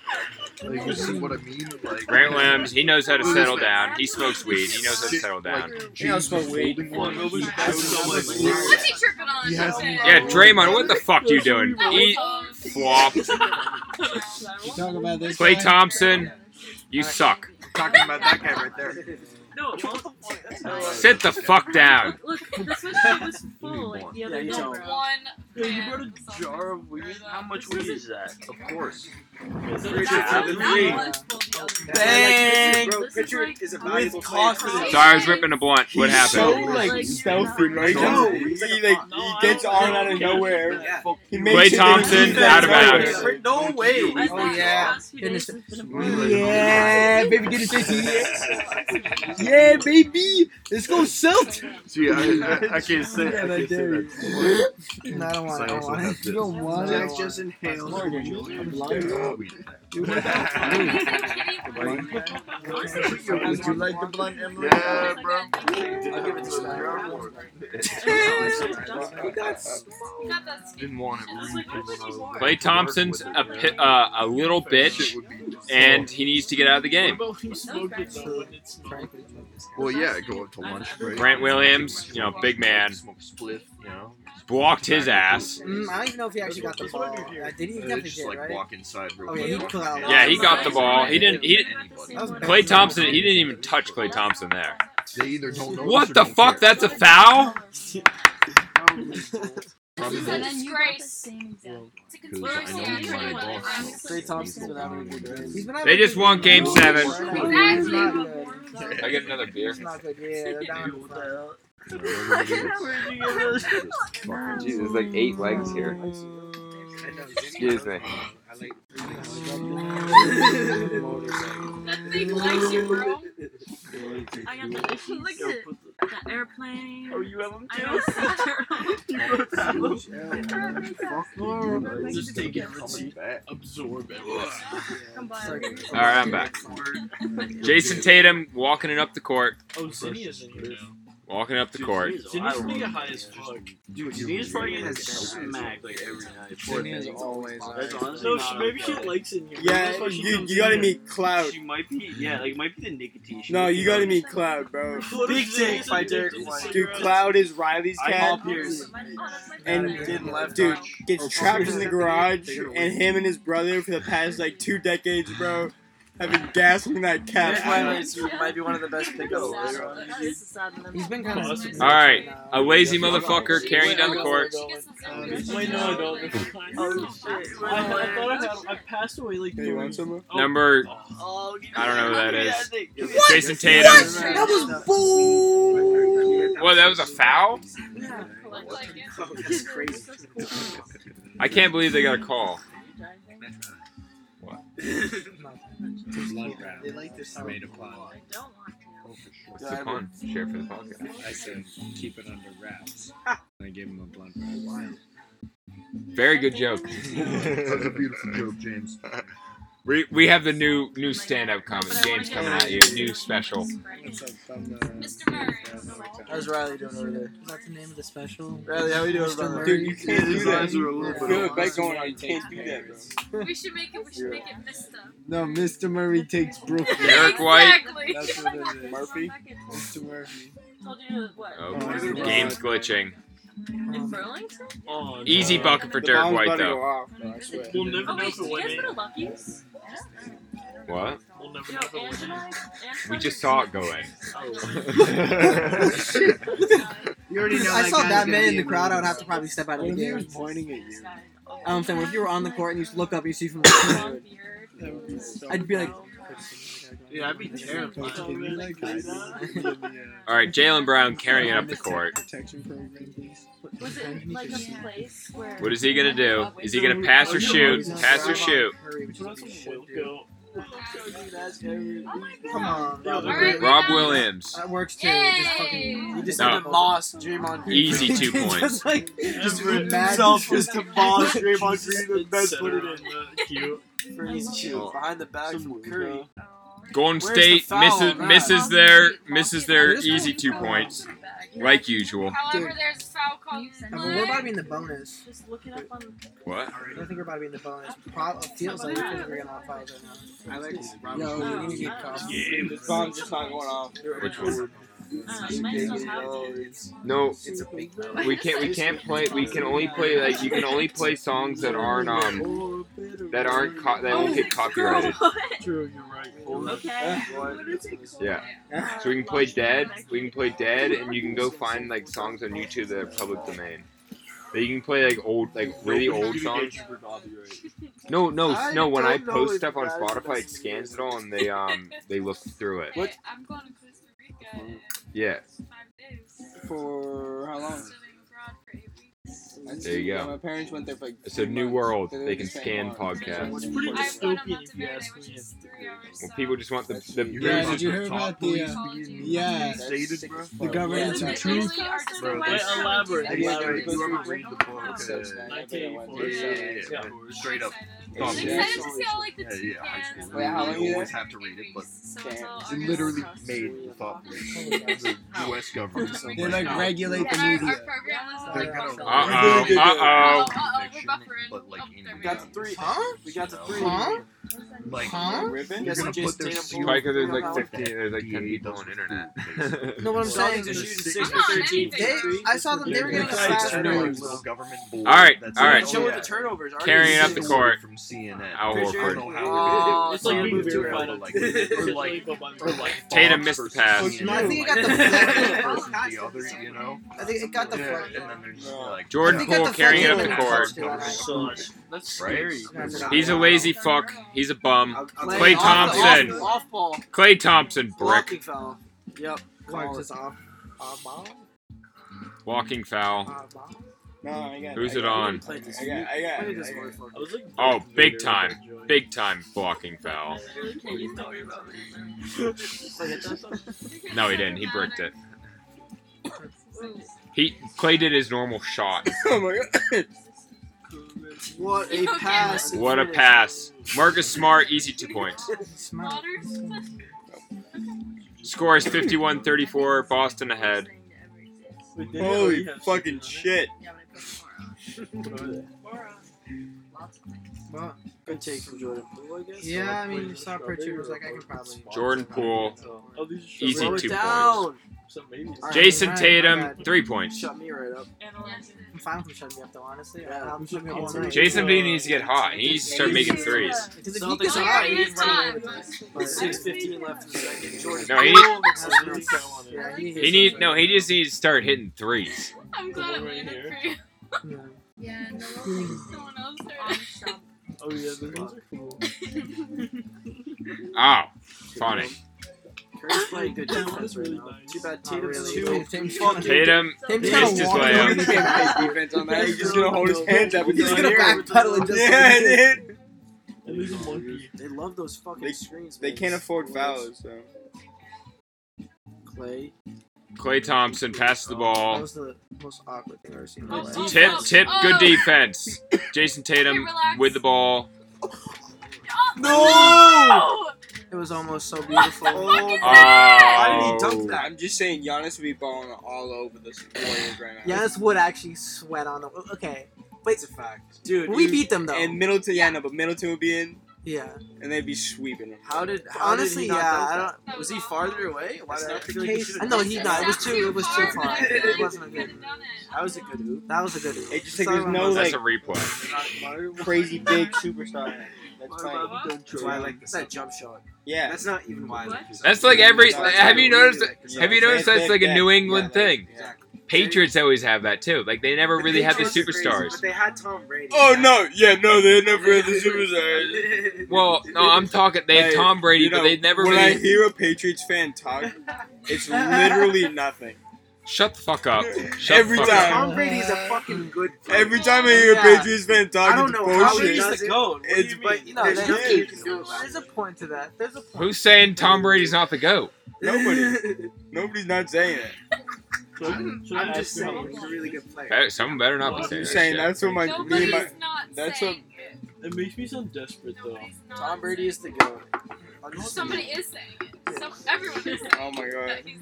Like, you see what I mean? Like, Grant Williams, he knows how to settle down. He smokes weed. He knows how to settle down. You know, smoke weed. What's he tripping on? He has- Okay. Yeah, Draymond, what the fuck are you doing? That was, Eat flop. Talk about this. Klay? Thompson, you suck. Talking about that guy right there. No, well, Sit the fuck down. Look, this one shit was full like the Yeah, other you day. tell bro. me. One. Yeah, you brought a jar of weed. How much weed is that? Of course. That, Three that, to three. was full the other. Bang! Bro, This is picture like- is a valuable With place. Sorry, ripping a blunt. What He's happened? so Like, like you're stealthy, right? No, he, like he, a- like No, he I gets on out of nowhere. Yeah. He Klay Thompson, into out of nowhere. bounds. No way. Oh, yeah. the last few Goodness. days has been a Yeah, baby, get it, JT. Yeah, baby, let's go Silt. See, I, I, I can't say. Yeah, I I can't say that. No, I don't want it. I I don't want have it. this. don't want Jack just inhaled. Would you like the blunt, Emily? Yeah, bro. I'll give it to you. Didn't want it. It's like, what would you want? Klay Thompson's a pi- uh, a little bitch, and he needs to get out of the game. about when you smoke it though when it's not? Well, yeah, go up to lunch break. Grant Williams, you know, big man, Smoke a spliff, you know. Blocked his ass. Mm, I don't even know if he actually got the ball. Uh, did he? He They definitely just did, like right? walk inside real Oh, yeah, quick. he pulled out. Yeah, he got the ball. He didn't. He didn't. That was Klay Thompson. He didn't even touch Klay Thompson there. They either don't know. What the fuck? That's a foul. This is a disgrace. It's a conspiracy. I know my boss. Klay Thompson's been having a good day. He's been having They a just good won game. Game Seven. He's not good. I get another beer? He's not good. Yeah, they're down. To five. Jesus, there's like eight legs here. Excuse me. That thing likes you, bro. I got the issues. Look at it. The airplane. Oh, you have them I don't see Just take everything, absorb everything. All right, I'm back. Jayson Tatum walking it up the court. Oh, Zinnia's in here now. Walking up the court. Zinnia's gonna get high as fuck. Dude, Zinnia's probably gonna smack like every night. Poor Zinnia's always That's high. honestly No, she, maybe she likes it. Yeah, That's you, you gotta meet Cloud. She might be, yeah, like it might be the nicotine. She No, you gotta meet Cloud, bro. What Big if take by Derrick White. Dude. Cloud is Riley's cat, and Didn't left dude gets oh, trapped in the garage, and him and his brother for the past like two decades, bro, have been gassing that Derrick cat. White is- might be one of the best pickups later on. That is a sad one. He's been kind of. Awesome. All right, a lazy motherfucker carrying down the court. She gets some sandwiches. Wait, no, I. Oh shit! I, I thought I had. I passed away like Hey, you want three. some? Oh. Number Oh, I oh, don't know who that is. What? Jason Tatum. That was bull. What? That was a foul? Look like. Oh, that's crazy. I can't believe they got a call. They like this tomato plant. I don't want to. What's the con? Share for the podcast. I said keep it under wraps. I gave him a blunt wrap. Very good joke. That's a beautiful joke, James. We, we have the new new stand up comedy. James coming at you. New special. What's up, from the, Mr. Murray. How's Riley doing over there? Is that the name of the special? Riley, how we doing, Mr. brother? Dude, you can't do that. eyes are You bit feel off. a bet going on. You can't do that, bro. We should make it. We should make it Mr. No, Mr. Murray takes Brooklyn. Derrick White. Exactly. That's what it is. Murphy? Mr. Murphy. Told you what? Oh, game's glitching. In um, Burlington? Oh, no. Easy bucket for The Derrick bomb's White about to though. off, bro, I swear. We'll never Oh know wait, if did it you guys in. go to Lucky's? What? We'll never Yo, know if it Ange in. and I. Ange We went just saw it see- go in. You already know I saw guy's that gonna man be in the a crowd, I would have to probably step out of What the if he was game. pointing at you? I don't think. If you were on the court and you just look up and you see from the Long beard. That would be so I'd be like, Yeah, I'd be terrified. Can you like hide that? Give me a All right, Jaylen Brown carrying it up the court. protection program, please. Was it like a place where? What is he gonna do? Is he gonna pass or shoot? Pass or shoot? Hurry, which Put oh on is some what you should do. Wilco. Come on, Yo, Rob. they're Rob Williams. That works too. Just fucking. You just No. need to boss Draymond Green. Easy two points. just like, just Everett himself just to boss Draymond Green and then put it in the cue. for an easy shoot behind the back from Curry. Golden Where's the State foul misses on that? misses their misses their easy two points, like usual. However, Dude. there's foul call. I mean, we're about to be in the bonus. Just look it up on. What? I think we're about to be in the bonus. Pro- it feels like because we're getting all fouls right now. I like Yo, you need to get caught. This bomb's just not going off. Which one? Uh, you might still have these. No, It's a big we can't. We can't play. We can only play like you can only play songs that aren't um that aren't co- that won't get copyrighted. True, you're right. Hold on. Okay. Yeah. So we can play Dead. We can play Dead, and you can go find like songs on YouTube that are public domain. That you can play like old, like really old songs. No, no, no. When I post stuff on Spotify, it scans it all and they um they look through it. Hey, I'm going to Costa Rica Yeah. in five days. For how long? Studying There you go. My parents went there for like. It's a new world. They They can scan podcasts. It's pretty I went a dystopian month if you ask which me. is three hours Well, people just want the the. Yeah, did you hear about the? Uh, yeah, Stated, bro. the fuck. governance Yeah, of truth. literally Bro, the Wait, West elaborate, you guys elaborate. read the book? So yeah, yeah, Yeah. Straight up. I'm Oh, excited yeah. to see all like the Yeah, yeah, high toucans. school. Wait, how long you you always have to read it, but So it's all they Argus literally Coast. made the thought the U.S. government. so They like regulate the Our, our media. They're gonna Uh oh. Uh oh. Oh, oh, we're buffering. but like Oh, we Got go. the three. Huh? We got the three. Huh? Like Huh? Ribbon? Guess You're gonna put their Tatum seal- pulled? Probably because there's like 15, there's like 10 people on internet. No, what I'm saying is They- I'm not 13 anything. I saw them. They were getting gonna fast fight breaks. everyone. Little government bull All right, all right. Chill with yeah. the turnovers. Carrying up the court. from CNN. Al Pretty. I don't know how Oh, it It's like is. movie like, It's or like like, go by- or like Tatum Fox missed the pass. I think it got like, the one flag. versus the other, you know. I think it got the Yeah, flag. and then there's like Jordan Poole carrying it up the and court. Touchdown. Such. That's Right. scary. He's a lazy fuck. He's a bum. I'll- I'll Klay take it. Thompson. Off, off ball. Klay Thompson, brick. Blocking foul. Yep. Clark Call just off. Off ball. Walking foul. Off ball. No, I got Who's I it got on? Play this. I got, I got, I got. I was like, Oh, big time. with that joint. Big time blocking foul. Can't use that about. No, he didn't. He bricked it. He Klay did his normal shot. Oh my god. What a pass. and What a finish. pass. Marcus Smart, easy two points. Smart. Score is 51-34. Boston ahead. Wait, did they Holy fucking shit. Yeah, I put more on. on it? More on. Lots of things. Well, Good take from Jordan Poole, I guess. yeah, I mean, you saw Pritchard was like, I can probably. Jordan Poole. Oh, these are Easy two down. So maybe All right. Jayson Alright, Tatum, my three points. Shut me right up. I'm fine with him shutting me up though, honestly. Yeah. I'm shutting me up all Jayson- night. Jayson Bean needs to get hot. He needs to start making threes. Because if he gets hot, hot. he can run away with this. Six fifteen left in the second. Jordan. No, he- Poole makes That's a nice. three. Yeah, he, He need no. He just needs to start hitting threes. I'm glad I'm in it for you. Yeah. Yeah, no, someone else heard. Oh yeah, those are cool. Oh, funny. Curry's playing good Yeah, defense that's right really now. nice. Too bad Not Tatum's really. too Tatum- Tatum's fucking. Tatum gonna his walk layup. over He the can't play defense on that. He's just gonna hold his hands up and He's just gonna hear back it. and just. Yeah, dude. And there's a monkey. They love those fucking They- screens. They can't afford fouls, so. Klay. Klay Thompson passes the That ball. was the most awkward thing I've ever seen in Oh, my life. oh, Tip, oh, tip, good Oh. defense. Jayson Tatum Okay, with the ball. Oh, no! It was almost so beautiful. Fuck is Oh. that? Why did he dunk that? I'm just saying, Giannis would be balling all over the Warriors right now. Giannis would actually sweat on them. Okay, but It's a fact, dude. we beat them though. And Middleton, yeah, no, but Middleton would be in, yeah, and they'd be sweeping them. How did? How honestly, did he yeah. I don't. Was he farther away? Why did I feel like he should've I know done he not. It was That's too. It was too but far. It wasn't a good. could've done it. That was a good hoop. That was a good. It just like there's no that. That's like a replay. crazy big superstar. That's fine. That's why I like this. That jump shot. Yeah. That's not even why. What? That's like every. Have you noticed? Yeah. Have you noticed that's like a New England Yeah, thing? Exactly. Patriots always have that too. Like they never really had the Patriots are crazy, superstars. But they had Tom Brady. Oh no, yeah, no, they never had the superstars. Well, no, I'm talking. They had Tom Brady, you know, but they never When I hear a Patriots fan talk, it's literally nothing. Shut the fuck up. Shut Every the fuck time. up. Tom Brady's a fucking good. player. Every time I hear a Yeah. Patriots fan talk, I don't it's know how bullshit. he does it. goat. It's But you know, There's there's no- nothing you can There's a point to that. There's a point. Who's saying Tom Brady's not the goat? Nobody. Nobody's not saying it. Should I- should I I'm ask just you saying, he's a really good player. Better- Someone better not be I'm saying I'm that saying shit. that's what my me and my not that's saying it. It makes me sound desperate though. Nobody's not Tom Brady is the goat. it. Somebody is saying it. Some, everyone is saying Oh my that god. he's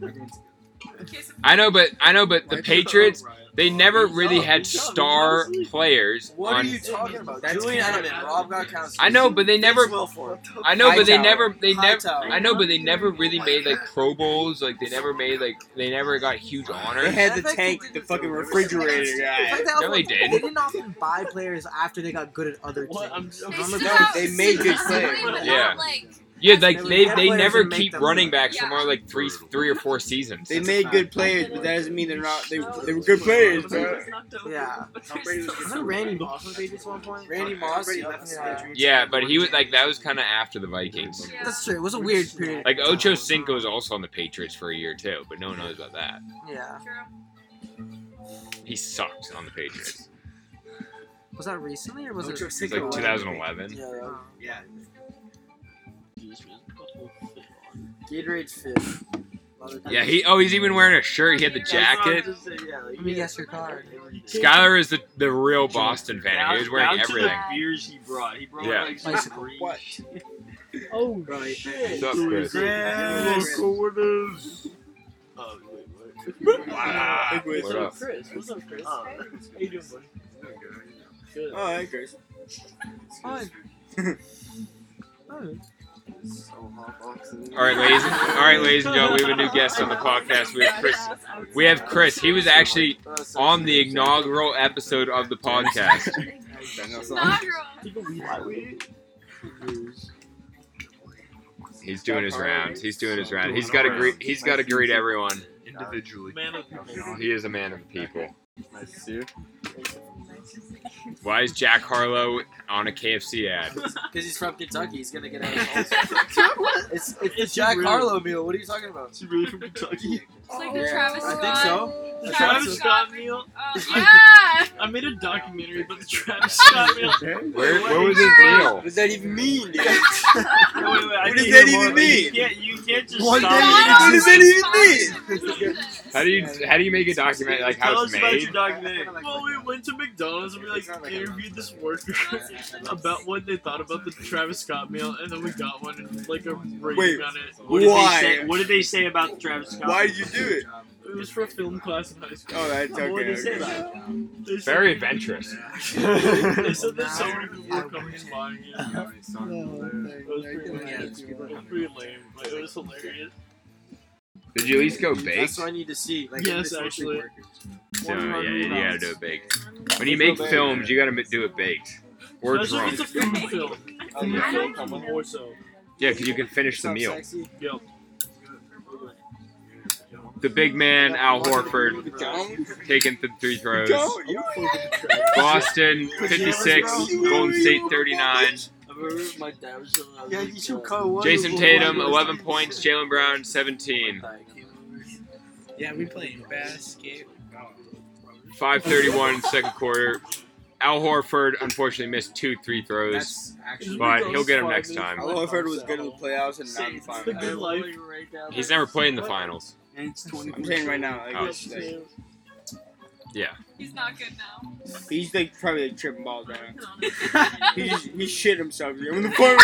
the goat. I know, but I know, but the Patriots they never really had star players What are on. you talking about? That's Julian. Edelman, Rob Gronkowski. I know, but they never. I know, but they never. They never. I know, but they never really made like Pro Bowls. Like they never made like they never got huge honors. They had the tank, the fucking refrigerator The guy. No, they did. They didn't often buy players after they got good at other teams. What? I'm, I'm Remember They? They made good players. Yeah. Like, Yeah, like They they they never keep running good. backs for more like three three or four seasons. They made good players, but that doesn't mean they're not. They, they were good players, bro. Yeah. Wasn't Randy Moss on Patriots one point? Randy Moss. Yeah. left the Patriots. Yeah, but he was like that was kind of after the Vikings. Yeah. That's true. It was a weird period. Like Ocho Cinco was also on the Patriots for a year too, but no one knows about that. Yeah. He sucked on the Patriots. Was that recently or was Ocho it? It's Cinco. like 2011. Yeah, that- yeah. Gatorade Gatorade fifth. Yeah, he. Oh, he's even wearing a shirt. He had the jacket. Let me guess your card. Skylar is the, the real Boston fan. He was wearing down everything. To the beers he brought. He brought Yeah. like some green What? Oh, Right. shit. What's up, Chris? Chris. corners. Oh, wait, what? Wow. Big What up? Chris, what's up, Chris? Oh. How you doing, buddy? Good. Oh, hey, Chris. Fine. All right, ladies. All right, ladies and gentlemen, we have a new guest on the podcast. We have Chris. We have Chris. He was actually on the inaugural episode of the podcast. He's doing his rounds. He's doing his round. He's got to greet. He's got to greet everyone. Individually. Man of people. He is a man of the people. Nice to see you. Why is Jack Harlow on a KFC ad? Because he's from Kentucky, he's gonna get out. it's it's the Jack really? Harlow meal. What are you talking about? Is he really from Kentucky? It's like the Yeah, Travis I think so. The Travis Travis Scott. Scott meal. Uh, yeah. I made a documentary about the Travis Scott meal. Where, where was his meal? What does that even mean, dude? Wait, wait, I What does hear that more. even Like, You mean? can't, you can't just What stop does- what does that even mean? How do you how do you make a documentary like how Tell it's us about your documentary. Well, we went to McDonald's and we like interviewed this worker about what they thought about the Travis Scott meal, and then we got one and like a rating on it. What did Why? They say, what did they say about the Travis Scott? Why did you do it? It was for a film class in high school. Oh, that's What did okay. they say that? They said- Very adventurous. They said that so many people were coming to buying it. It was pretty lame. It was pretty lame, but it was hilarious. Did you at least go baked? That's what I need to see. Like, Yes, this actually. work. So yeah, you gotta do it baked. When you make films, you gotta do it baked or Especially if drunk. it's a food film. Food film, more so. Yeah, because you can finish the meal. sexy. Yep. The big man, Al Horford, taking th- three throws. Boston 56, Golden State 39. I remember my dad was telling me I was Yeah, like, you should uh, cut one. Jayson Tatum 11 points, Jaylen Brown 17. Yeah, we playing basket. 5:31 second quarter. Al Horford unfortunately missed two three throws, but he'll get them next time. Al Horford was good in the playoffs and not in the It's the finals. good life. He's never played in the finals. And it's 20 I'm saying right now, like, Oh. it's like, Yeah. He's not good now. he's like probably like tripping balls right now. He's he shit himself. He's in the corner.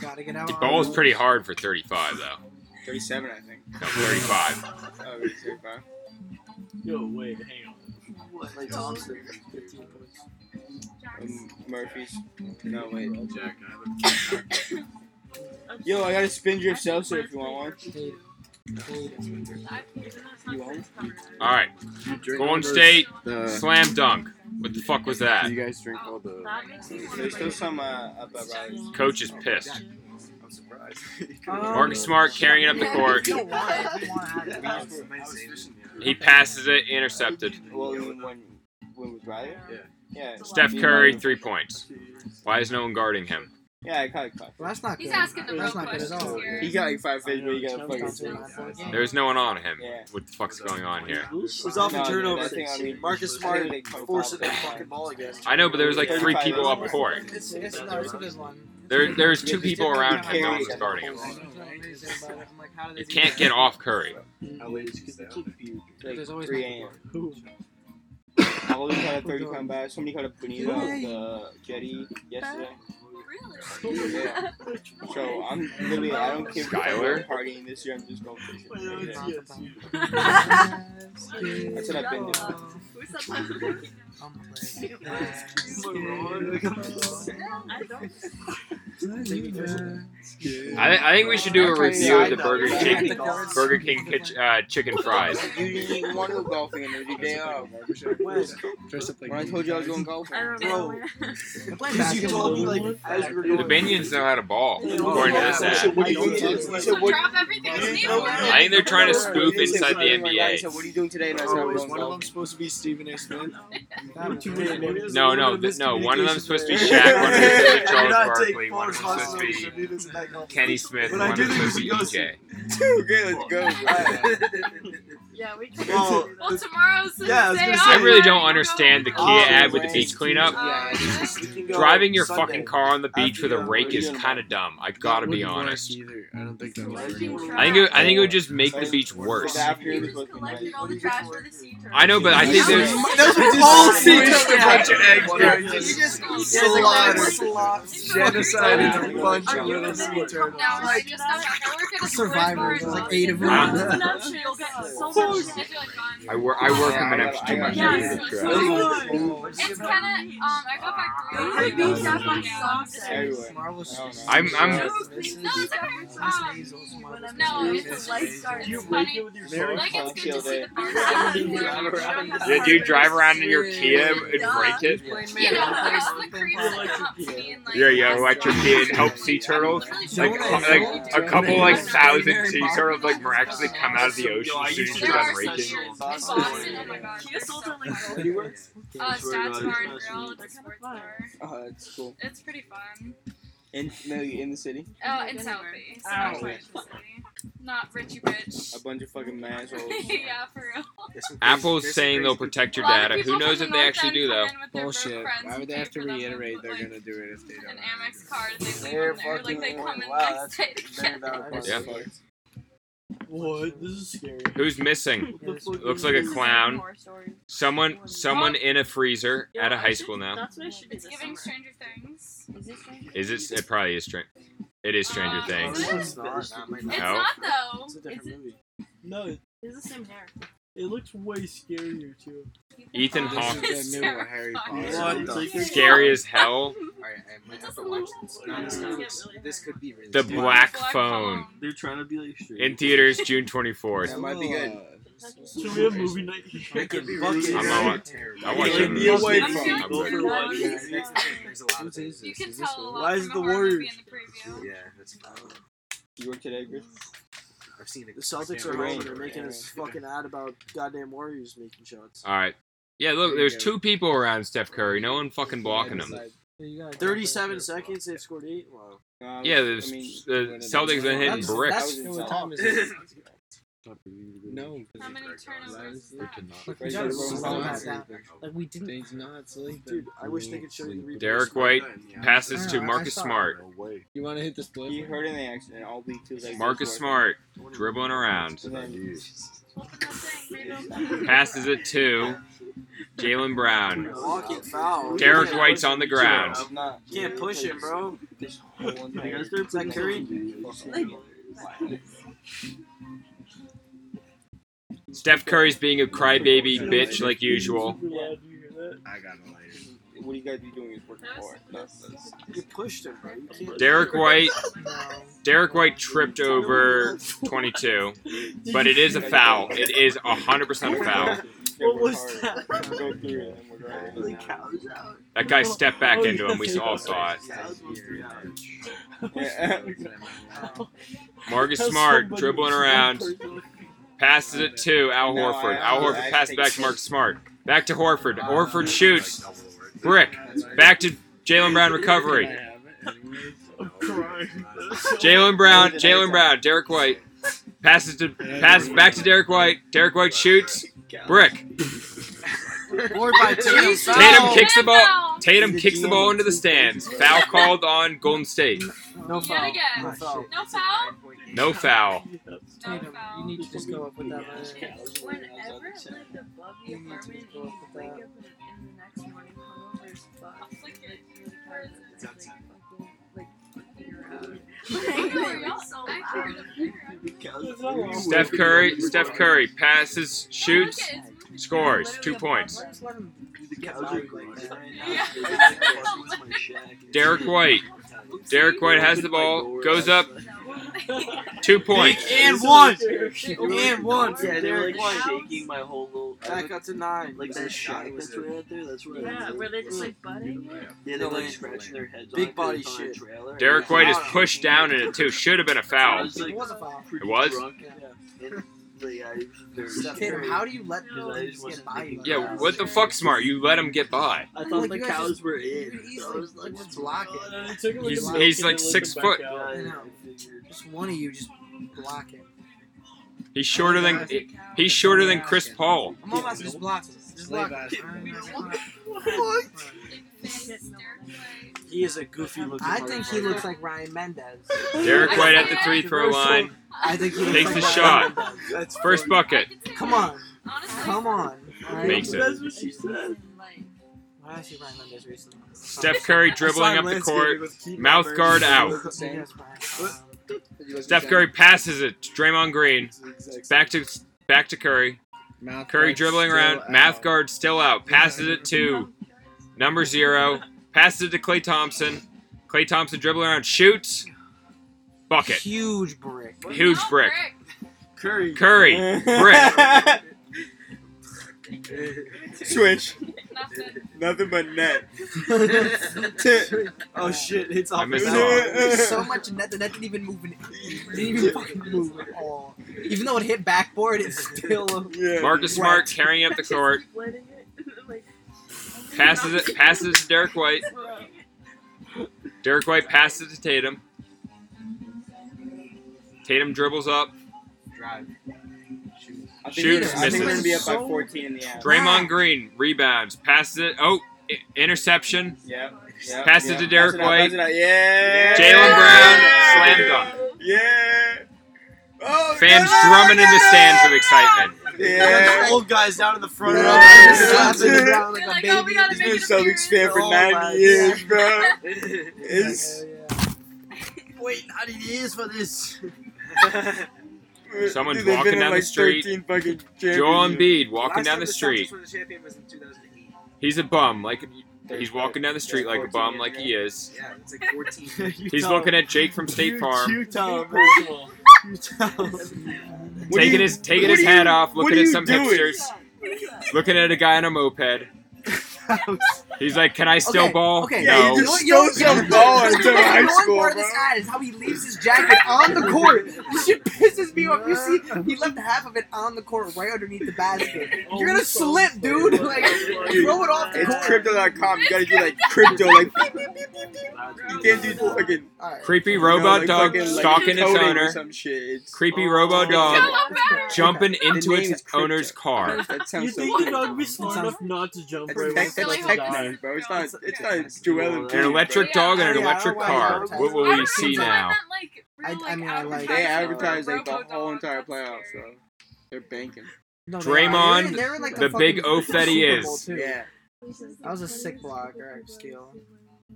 Gotta get out. The ball was pretty hard for 35 though. 37, I think. No, 35. Oh, he's 35. Yo, wait, hang on. What? Like Thompson, 15 points. Um, Murphy's. No, wait. Jack, I have Yo, I got a Spindrift seltzer if you want one. Tatum. Tatum. You want? All right, a Golden State The, slam dunk. What the fuck was that? you guys drink all the. That makes me There's still some uh, up at Riley's. Coach is pissed. I'm surprised. Marcus Smart carrying it up the court. You don't want it. You want to have it. He passes it, intercepted. Well, when, when, when was Riley? Yeah. Yeah. Steph Curry three points. Why is no one guarding him? Yeah, I caught caught. Well, that's not good. He's asking the real That's not good at questions all. here. He got like five fish, but he got Comes fucking. down a nine-point. There's no one on him. Yeah. What the fuck's going on here? It was off No, dude, turnover. I think, I mean, Marcus I Smart think they come forcing foul. that fucking ball again. I know, but there was like three people up court. It's, it's, no, it's a good one. There, there's two Yeah, people around carry him. No it. one's guarding him. I'm like, how do they You can't get off Curry. Like There's always 3 one a.m. Who? Holly caught a 30 pound bass. Somebody caught a bonito at the jetty yesterday. Really? Yeah. So I'm literally, I don't care if I'm Skylar? partying this year. I'm just going fishing. Yes, That's what I've been doing. Who said that? I don't. I, I think we should do a review of the Burger King Burger King kitch, uh, chicken fries. You didn't even want to go golfing and it was your day off. Dressed up like When I told you I was going golfing. I don't Bro. Because you told me like as we were The going. Binions know how to ball, according to this ad. What are you doing today? You said, what, Drop everything I think they're trying to spoof inside the "What are you doing?" I said, NBA. what are you doing today? And I said, is one of them supposed to be Stephen A. Smith? No, no, th- no. One of them's supposed to be Shaq. One of them's supposed to be Charles Barkley. One of them's supposed to be Kenny Smith. But And I one do of them's think supposed to be should DJ. okay, let's go. Yeah, we can. Well, Well, tomorrow's the Yeah, I day gonna off. I really don't understand the Kia Oh, ad with the beach cleanup. Yeah, we can go Driving your Sunday. fucking car on the beach with a rake is kind of dumb. I gotta be honest. Either. I don't think that would I think it, I think it would just make the beach worse. The afternoon is supposed to be Collected nice. all the trash for the sea turtle. I know, but I think there's. Those are all Just a bunch of eggs, bro. You Just just slaughter. genocide a bunch of little sea turtles. No, I just got back. I work at a Survivors, like eight of them. Huh? You'll get so much. I feel. I work. I work in the next two months. Yes. Correct. It's kind of um. I got back three Go to weeks the beach, have fun, ago. sucks. Everywhere. I don't know. I'm. I'm. No, it's okay. Um, no, it's lifeguard. You It's funny. it with your Very Like phone? it's good to see the birds. Yeah, do you drive around in your Kia and break it? You know, the creeps that come up to me and like. Yeah, yeah, electric Kia and help sea turtles. Like, like a couple like thousand sea turtles like miraculously come out of the ocean as soon as you're There done raking. here in Boston. Oh my god. Kia sold it like Anywhere? Uh, Stats Bar and Grill. It's a sports bar. Oh, that's cool. It's pretty fun. In, no, in the city, Oh, in South Bay. Not quite in the city. Not Richie Rich. a bunch of fucking assholes. yeah, for real. Apple's saying they'll protect your A lot of data. Who knows if the they actually do though? in with their Bullshit. Why would they have to for them and reiterate put, they're like, gonna do it if they don't? An Amex card and they leave They're them there. Like they fucking- come in wow, next that's day to very get valid them. Yeah. Point. What? This is scary. Who's missing? What the fuck Looks like a clown. Someone, someone in a freezer at a high school now. That's what I should do It's this giving summer. Stranger Things. Is this Stranger Is it? It probably is Stranger. It is Stranger Uh, Things. is it? It's not. It's No. not though. It's a Is different it? movie. No, it, It's the same hair. It looks way scarier too. Ethan Hawke. Hawke. This is the new Harry Potter. What? What the Scary as hell. Alright, I might have to watch this. No, this, could, this could be really The scary. Black Black Phone. They're trying to be like straight. In theaters June 24th. That might be good. Should we have movie night? That could be really. I'm scary. on- Terrible. I watch Like, it. the away I'm from- feeling I'm Go good. for good. watch. Yeah, next time there's a lot of You can tell a one? lot Why is from the a horror movie Warriors? in the preview. Yeah, that's fine. You work today, Chris? I've seen it. The Celtics are home and they're making this fucking ad about goddamn Warriors making shots. All right. Yeah, look, there's two people around Steph Curry. No one fucking blocking him. 37 seconds, they've scored eight. Wow. Uh, Yeah, I the, mean, the Celtics been hitting That's- bricks. No. How many turnovers is that? Look, Right, we gotta so slow we're that on- down. Like we didn't. He's not sleeping. Dude, I wish they could show you the replay. Derrick White passes to Marcus saw it. Smart. You want to hit the split? He hurt in the accident all week too. Like Marcus Smart dribbling around. Passes it to Jaylen Brown. Walking foul. Derrick White's on the ground. You can't push it, bro. This whole entire- Is that Curry? Steph Curry's being a crybaby bitch like usual. Yeah, do you hear that? I got a lighter. What do you guys be doing is working hard. That's, that's, You pushed him, bro. Derrick White, Derrick White tripped over 22, but it is a foul. It is 100% a foul. What was that? Go through it and we're going. Holy cow, is out. That guy stepped back oh, into him. We all saw it. Yeah. Marcus Smart dribbling around, passes it to Al Horford. Al Horford passes back to Mark Smart. Back to Horford. Horford shoots. Brick. Back to Jaylen Brown recovery. Jaylen Brown, Jaylen Brown, Derrick White passes to passes back to Derrick White. Derrick White shoots. Brick. Board by Tatum. Tatum kicks the ball. Tatum kicks the ball into the stands. Foul called on Golden State. No foul. No foul. No foul? you need to just go up with that. Whenever it lived above the apartment, you wake up in, the next morning Like, like, Steph Curry, Steph Curry passes, shoots, scores, two points. Derrick White. Derrick White has the ball, goes up, two points. And one. And one. Yeah, they're like White. shaking my whole little. Back up to nine. Like that shack that's right out there. That's right. Yeah, where they just like butting it. Yeah, they're like scratching their heads. Big body it's on a shit. Derrick White is pushed down in it too. Should have been a I foul. It was a foul. It was? Drunk, and, I, they're- Tatum, how do you let No, I them just just wasn't get by you? thinking like Yeah, what the fuck, smart? You let him get by. I thought Like, the cows just- were in. So I was like, just block it. It He's- like he's like six foot. back out. I know. figured. Just one of you just block it. He's shorter than he's shorter than Chris Paul. I'm almost just block. Just block it. He is a goofy looking. I think he looks like Ryan Mendez. Derrick White at the three throw line. I think he looks Takes like the Ryan shot. Mendez. That's First bucket. Come on, Honestly, come on. Alright? Makes it. That's what she said. Why did I see Ryan Mendez recently? Steph Curry dribbling up the court. Mouth guard out. Steph Curry passes it to Draymond Green. Back to back to Curry. Mouth Curry dribbling around. Mouth guard still out. Passes it to number zero. Passes it to Klay Thompson. Klay Thompson dribbling around. Shoots. Bucket. Huge brick. Huge brick. Curry. Curry. Brick. Switch. Nothing. Nothing but net. oh shit! It's I off. missed the that. so much net. The net didn't even move. In, didn't even fucking move at all. Even though it hit backboard, it's still. Yeah. Marcus Smart carrying up the court. Letting it, like, Passes it. Passes it to Derrick White. Derrick White passes it to Tatum. Tatum dribbles up. Drive. I think Shoots, we're- I think we're gonna misses. be up by 14 in the half. Draymond Green rebounds. Passes it. Oh, i- interception. Yeah. yeah Pass it yeah. to Derrick Pass it out, White. pass it out. Yeah. Jaylen Brown, slam dunk. Yeah. Oh, Fans no! drumming in the stands with excitement. Yeah. Old guys down in the front. Row. Yeah. Slapping the ground like They're a like, baby. oh, we gotta He's make been a Celtics fan for Oh, 90 my years, God. bro. It's Wait, 90 years for this. Someone's Dude, walking been in down the street. 13 Joel championships. Embiid walking down the street. He's a bum. Like he's walking down the street like a bum, like he is. Yeah, it's like 14. He's looking at Jake from State Farm, Utah, First of all, What do taking you- his taking what his do hat you- off, what looking are at you some doing? hipsters, looking at a guy on a moped. He's like, "Can I still Okay, ball?" okay. Yeah, no. you just stole some ball until The high one school, part of this ad is how he leaves his jacket on the court. This shit pisses me off. You see, he left half of it on the court, right underneath the basket. Oh, You're gonna slip, dude. Like, throw it off the It's court. crypto.com. You gotta do like crypto, like. You can't do fucking Alright. Creepy you know, robot like dog fucking, like, stalking its owner. Some shit. It's, Creepy robot dog jumping into its owner's car. that You sounds so think the dog would be smart enough not to jump right tech, that's it's tech die? man, bro. It's not. It's not Joel and An Pete. electric dog and an Yeah, I electric don't car. it's What will advertised. we see now? I- I mean, I like- They advertise advertise like the whole entire playoffs, so they're banking. No, they Draymond, are. They're in- they're like, the fucking big oaf that he Super Bowl, is. too. Yeah. That was a sick block, alright, steal.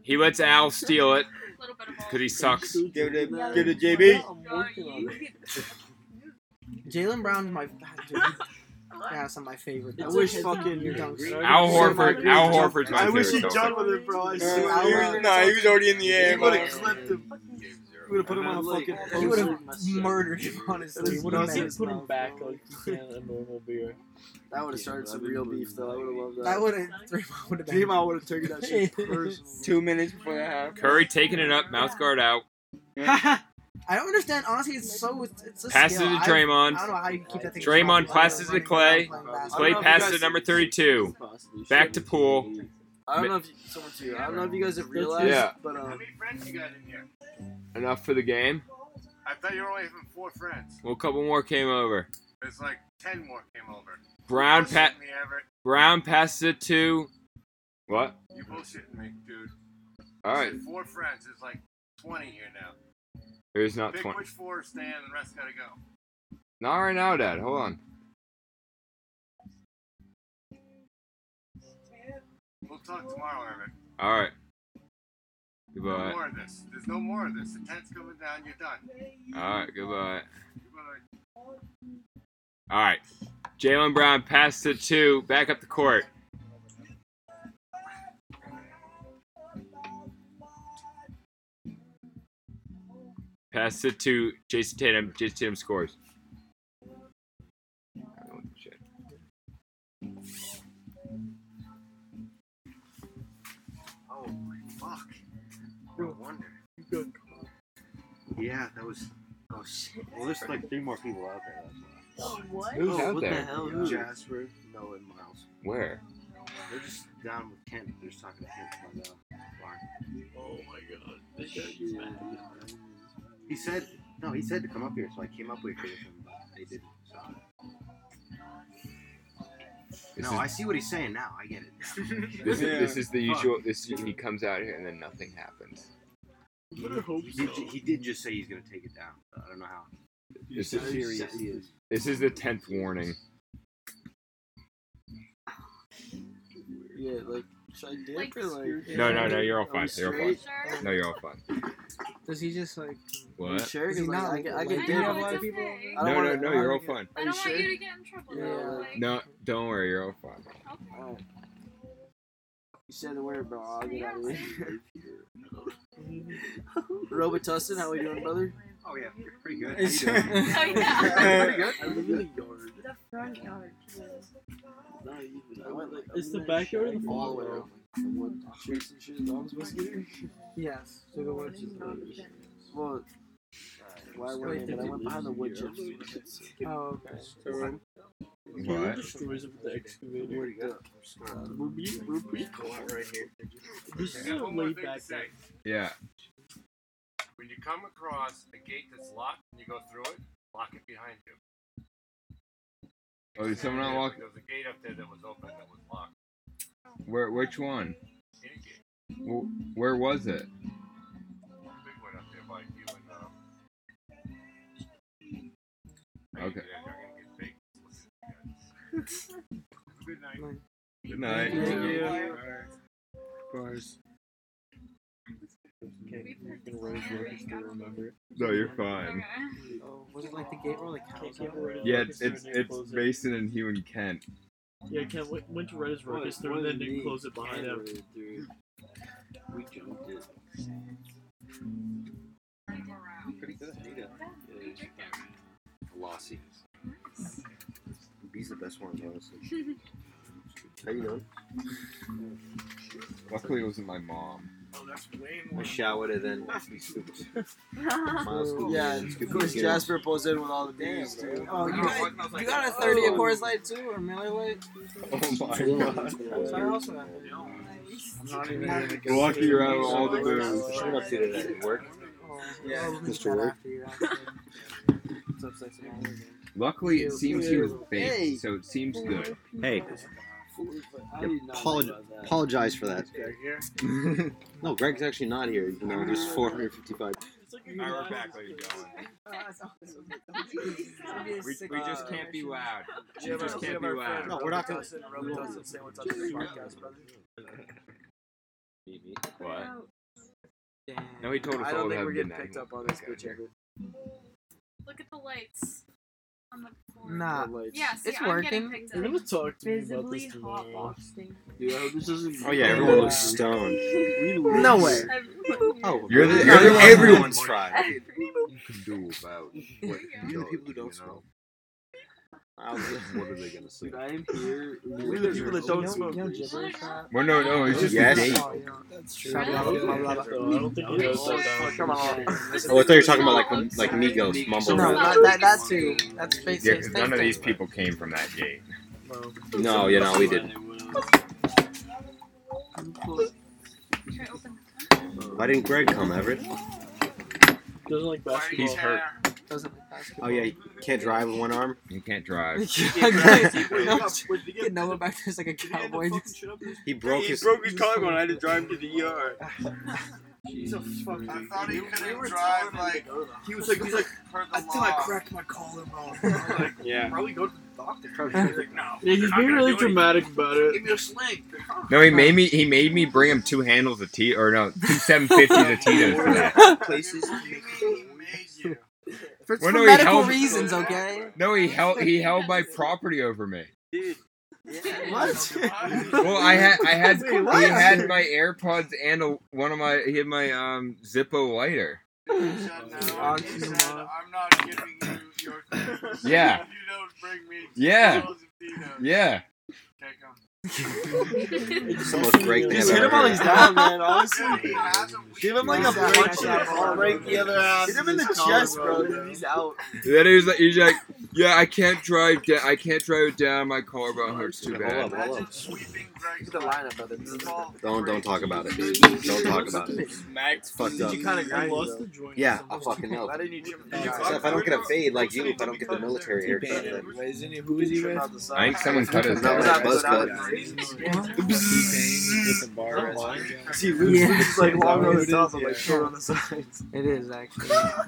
He lets Al steal it Little bit of all. because he sucks. Give it, to- give it to JB. I'm working on it. Jaylen Brown's my. God, dude, yeah, some of my favorite. I It's wish a- fucking. Your dunks. Al Horford. Al Jump- Horford's my I wish he favorite. jumped with it, bro. I Uh, swear. he was, nah, he was already in the He air, would have clipped him. He would have put him on a Like, fucking He would have murdered him, honestly. His Would have nose You been. is- can't put him back like a normal beer. That would have started some real beef, though. I would have loved that. That would have. Draymond would have been. Draymond would have taken that shit personally. Two minutes before the half. Curry taking it up, mouth guard out. I don't understand. Honestly, it's so. It's, it's a Passes skill. it to I- I, Draymond. don't know how you keep that thing. Draymond strong. passes it to Klay. Klay know if you passes guys- it number 32. Back to Poole. I don't know if you, someone to you. I don't know if you guys have realized, Yeah. but um, many friends you got in here? Enough for the game. I thought you were only having four friends. Well, a couple more came over. There's like ten more came over. Brown Bullshitting pat. Brown passes it to what? You bullshitting me, dude. All You right, said Four friends. There's like twenty here now. There's not Pick 20. which four stay and the rest gotta go. Not right now, Dad. Hold on. We'll talk tomorrow, Everett. All right. No more of this. There's no more of this. The tent's coming down. You're done. All right. Goodbye. Goodbye. All right. Jaylen Brown passed to two, back up the court. Pass it to Jayson Tatum. Jayson Tatum scores. Oh, shit. Fuck. No wonder. Yeah, that was. Oh shit. Well, there's like three more people out there. What? Who's oh, out what there? the hell? Who? Jasper, Noah, and Miles. Where? They're just down with Kent. They're just talking to Kent by the bar. Oh my god. This guy's mad. He said, no, he said to come up here, so I came up here with him, but they didn't. So. This no, is- I see what he's saying now. I get it. This, Yeah. is, this is the usual. This he comes out here and then nothing happens. You better hope He so. did, he did just say he's gonna take it down. but I don't know how This is serious is. this is the tenth warning. Yeah, like should I dip Like, or like? No, no, no. Oh, you're all fine. You're all fine. No, you're all fine. Does he just like? Are you What? sure? Is he Because like, not I I like- get I dip. know, a lot of it's people. okay. I No, no, no. You're all fine. I Are don't you want sure? you to get in trouble. Yeah, though. like- Like, No, don't worry. You're all fine. okay. Alright. You said the word, bro. I'll get out of here. Robitussin, how are we doing, brother? Oh yeah, you're pretty good. It's- How you doing? Oh, yeah. Pretty good. I live in the yard. The front yard. too. Not even. I went like. It's the backyard or the all front the way yard? around. Like, the and shit. Dogs supposed to. Yes. So the word is Well, uh, why went in? But I went behind the wood chips. Oh, okay. So, Taylor What? destroys it with the excavator. Where'd it go? We're being, we're right here. This is a one more laid thing back say. day. Yeah. When you come across a gate that's locked and you go through it, lock it behind you. Oh, did someone not walk? There was a gate up there that was open that was locked. Where? Which one? Any gate. Wh- Where was it? Big one up there by you and um. I Okay. get in there, I'm gonna get baked. Good night. Good night. Thank you. of course. Okay, we're gonna run his work still remember. No, you're fine. Oh, was it like the gate where the Can't cows keep are? it Yeah, it's it's, it's Mason and Hugh and Kent. Yeah, Kent went, went to run his What- register what and then did didn't we- close it behind him. Dude, we jumped it. Pretty good. Velocity. He's the best one, honestly. How you doing? Luckily, it wasn't my mom. I showered and then we scooped. Miles scooped Yeah, and of course it. Jasper pulls in with all the beers too. Oh, you got, you got a 30 of Coors Light too, or Miller Lite? Oh my god. So I also have it. Lucky you're out of all the booze. What up to today? Work? Oh, Yeah, oh, Mr. Work. after you, actually. It's upside down. Luckily, it seems he was Hey. baked, so it seems good. Hey, I did not Apolog- know that. apologize for that. Greg here? No, Greg's actually not here, You know, there's 455. Like Alright, we're back, ladies and gentlemen. We, we just can't be loud. We just can't be loud. No, we're not gonna- Robitussin, and Robitussin say what's up to the podcast, brother. What? No, he told us I all don't think we're getting picked up on this Okay, bitch. Look at the lights on the floor. Nah. Yeah, see, It's I'm getting working. picked You're up. gonna talk to me about Visibly this hot tomorrow. box thing. Dude, I hope this doesn't. Oh yeah, everyone looks stoned. No way. Oh, You're the- you're the- everyone's tried. You can do about what You're the people who don't smoke. what are they gonna say? Dude, I am here. We're the people that don't smoke. You know gibberish rap? Well, no, no, it's just Yes. a gate. Oh, yeah. That's true. I don't think he does that. Come on. Oh, I thought you were talking about like like Migos, Mumble No, Rap. not that. That too. That's face Yeah, face. 'cause none of these people came from that gate. No, you know we didn't. Try to open Why didn't Greg come, Everett? Doesn't like basketball. He's hurt. Doesn't like basketball. Oh yeah, he can't drive with one arm. You can't drive. Get Noah back there as like a cowboy. He broke he his. broke his collarbone. I had to drive him to the ER. He's a fucking. I thought he couldn't were drive, like, to go, though. he was like, he's like, Per the I think I cracked my collarbone. Like, Yeah. probably go to the doctor. He's like, no. Yeah, he's being really do anything. dramatic about Give it. me a sling. No, he made me. He made me bring him two handles of tea, or no, two seven fifties of Tito's for that. Places. For, Well, for no, he medical held- reasons, okay? No, he held he held my property over me. What? Well, I had I had Wait, he had my AirPods and a, one of my he had my um Zippo lighter. I'm not giving you your. Yeah. You don't bring me Yeah. balls of peanuts. Yeah. Take 'em. It's the most great thing Just hit him while he's down, man. Honestly, He has 'em. give him like a Exactly. punch. Exactly. Break the other ass. Hit him in the chest, bro. dude. He's out. Then he was like he's like, yeah, I can't drive down. I can't drive down my collarbone hurts too Hold bad. up, hold up. Imagine sweeping Greg's Look at the lineup, brother. Don't don't talk about it, dude. Don't talk about it. Max, Fucked up. You kind of grind lost the joint. Yeah, I fucking know. Why didn't you trim the So if I don't get a fade like you, if I don't get the military haircut, then Isn't he? Who is he with? I think someone cut his That was hair. that. See, Luke's Yeah. Luke's like long on the top, but like short on the sides. It is actually. yeah,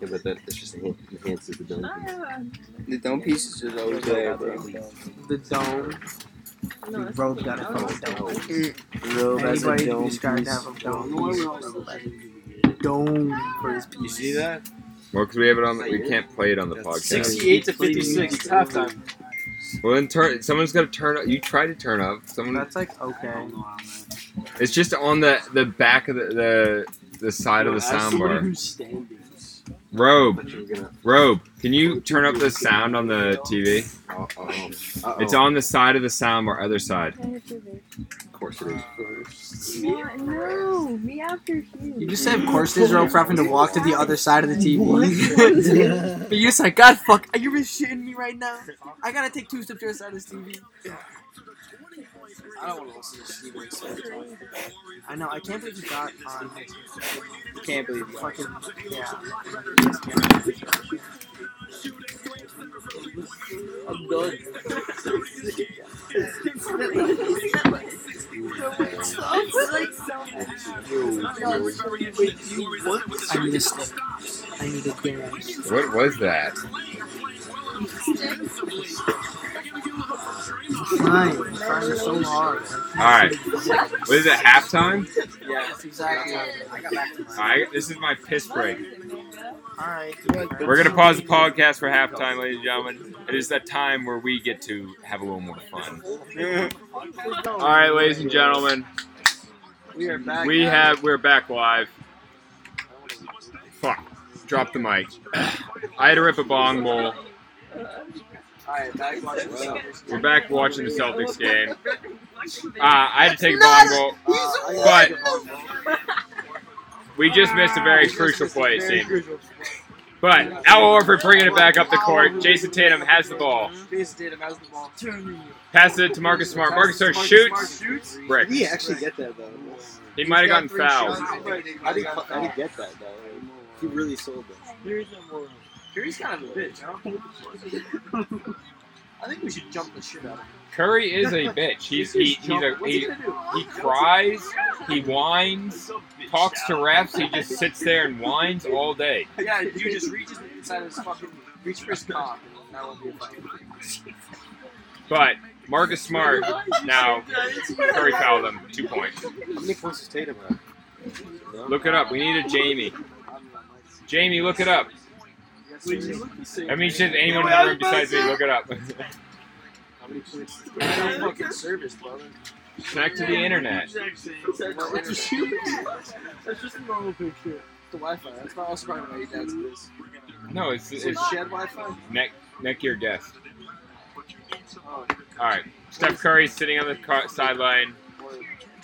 but that, that's just enhan- enhances the dome. the dome pieces is always there, bro. The dome. No, the got it dome. from the dome. Bro, that's a Anybody dome described piece. that from dome. piece. Dome for his piece. You see that? Well, because we have it on. We can't play it on the podcast. 68 to 56. It's halftime. Well, then turn. Someone's got to turn up. You try to turn up. Someone. That's like okay. It's just on the the back of the the, the side of the soundbar. who's standing. Robe, But you're gonna. robe. Can you turn up the sound on the TV? It's on the side of the soundbar, other side. Of course it is. What? No, me after You you. just said, of course, there's rope for having to walk to the other side of the TV. but you just like, God, fuck, are you really shitting me right now? I gotta take two steps to the side of this TV. I don't want to listen to Steven Seagal. I know, I can't believe you got on Can't believe it. fucking, yeah. I'm done. I need a stick. I need a dance. What was that? Trying, trying so hard. All right. What is it? Halftime? Yeah, that's exactly. I got back to All right. This is my piss break. Alright. We're gonna pause the podcast for halftime, ladies and gentlemen. It is that time where we get to have a little more fun. All right, ladies and gentlemen, We are back. we have we're back live. Fuck. Drop the mic. I had to rip a bong bowl. Alright, back watching the We're back watching the Celtics game. Uh, I had to take a bong bowl, but we just missed a very crucial play, it seemed. But Al Horford bringing it back up the court. Jayson Tatum has the ball. Jayson Tatum has the ball. Passes it to Marcus Smart. Marcus Smart shoots. Brick. Did he actually get that though? He might have gotten fouled. I didn't, I didn't get that though. He really sold it. Curry's kind of a bitch, huh? I think we should jump the shit out of him. Curry is a bitch. He's he, he's a he he, he cries, he whines, talks to refs. He just sits there and whines all day. Yeah, you just reaches inside his fucking reach for his cock, and that won't be a fight. But Marcus Smart now Curry fouled him two points. How many points does Tatum have? Look it up. We need a Jamie. Jamie, look it up. I mean, should anyone in the room besides me look it up? How many points? Fucking service, brother. Connect to the internet. That's just a normal picture. The Wi-Fi. That's not why your dad's this. No, it's it's shed Wi-Fi? neck neck your. Oh, All right. Steph Curry sitting on the car- sideline,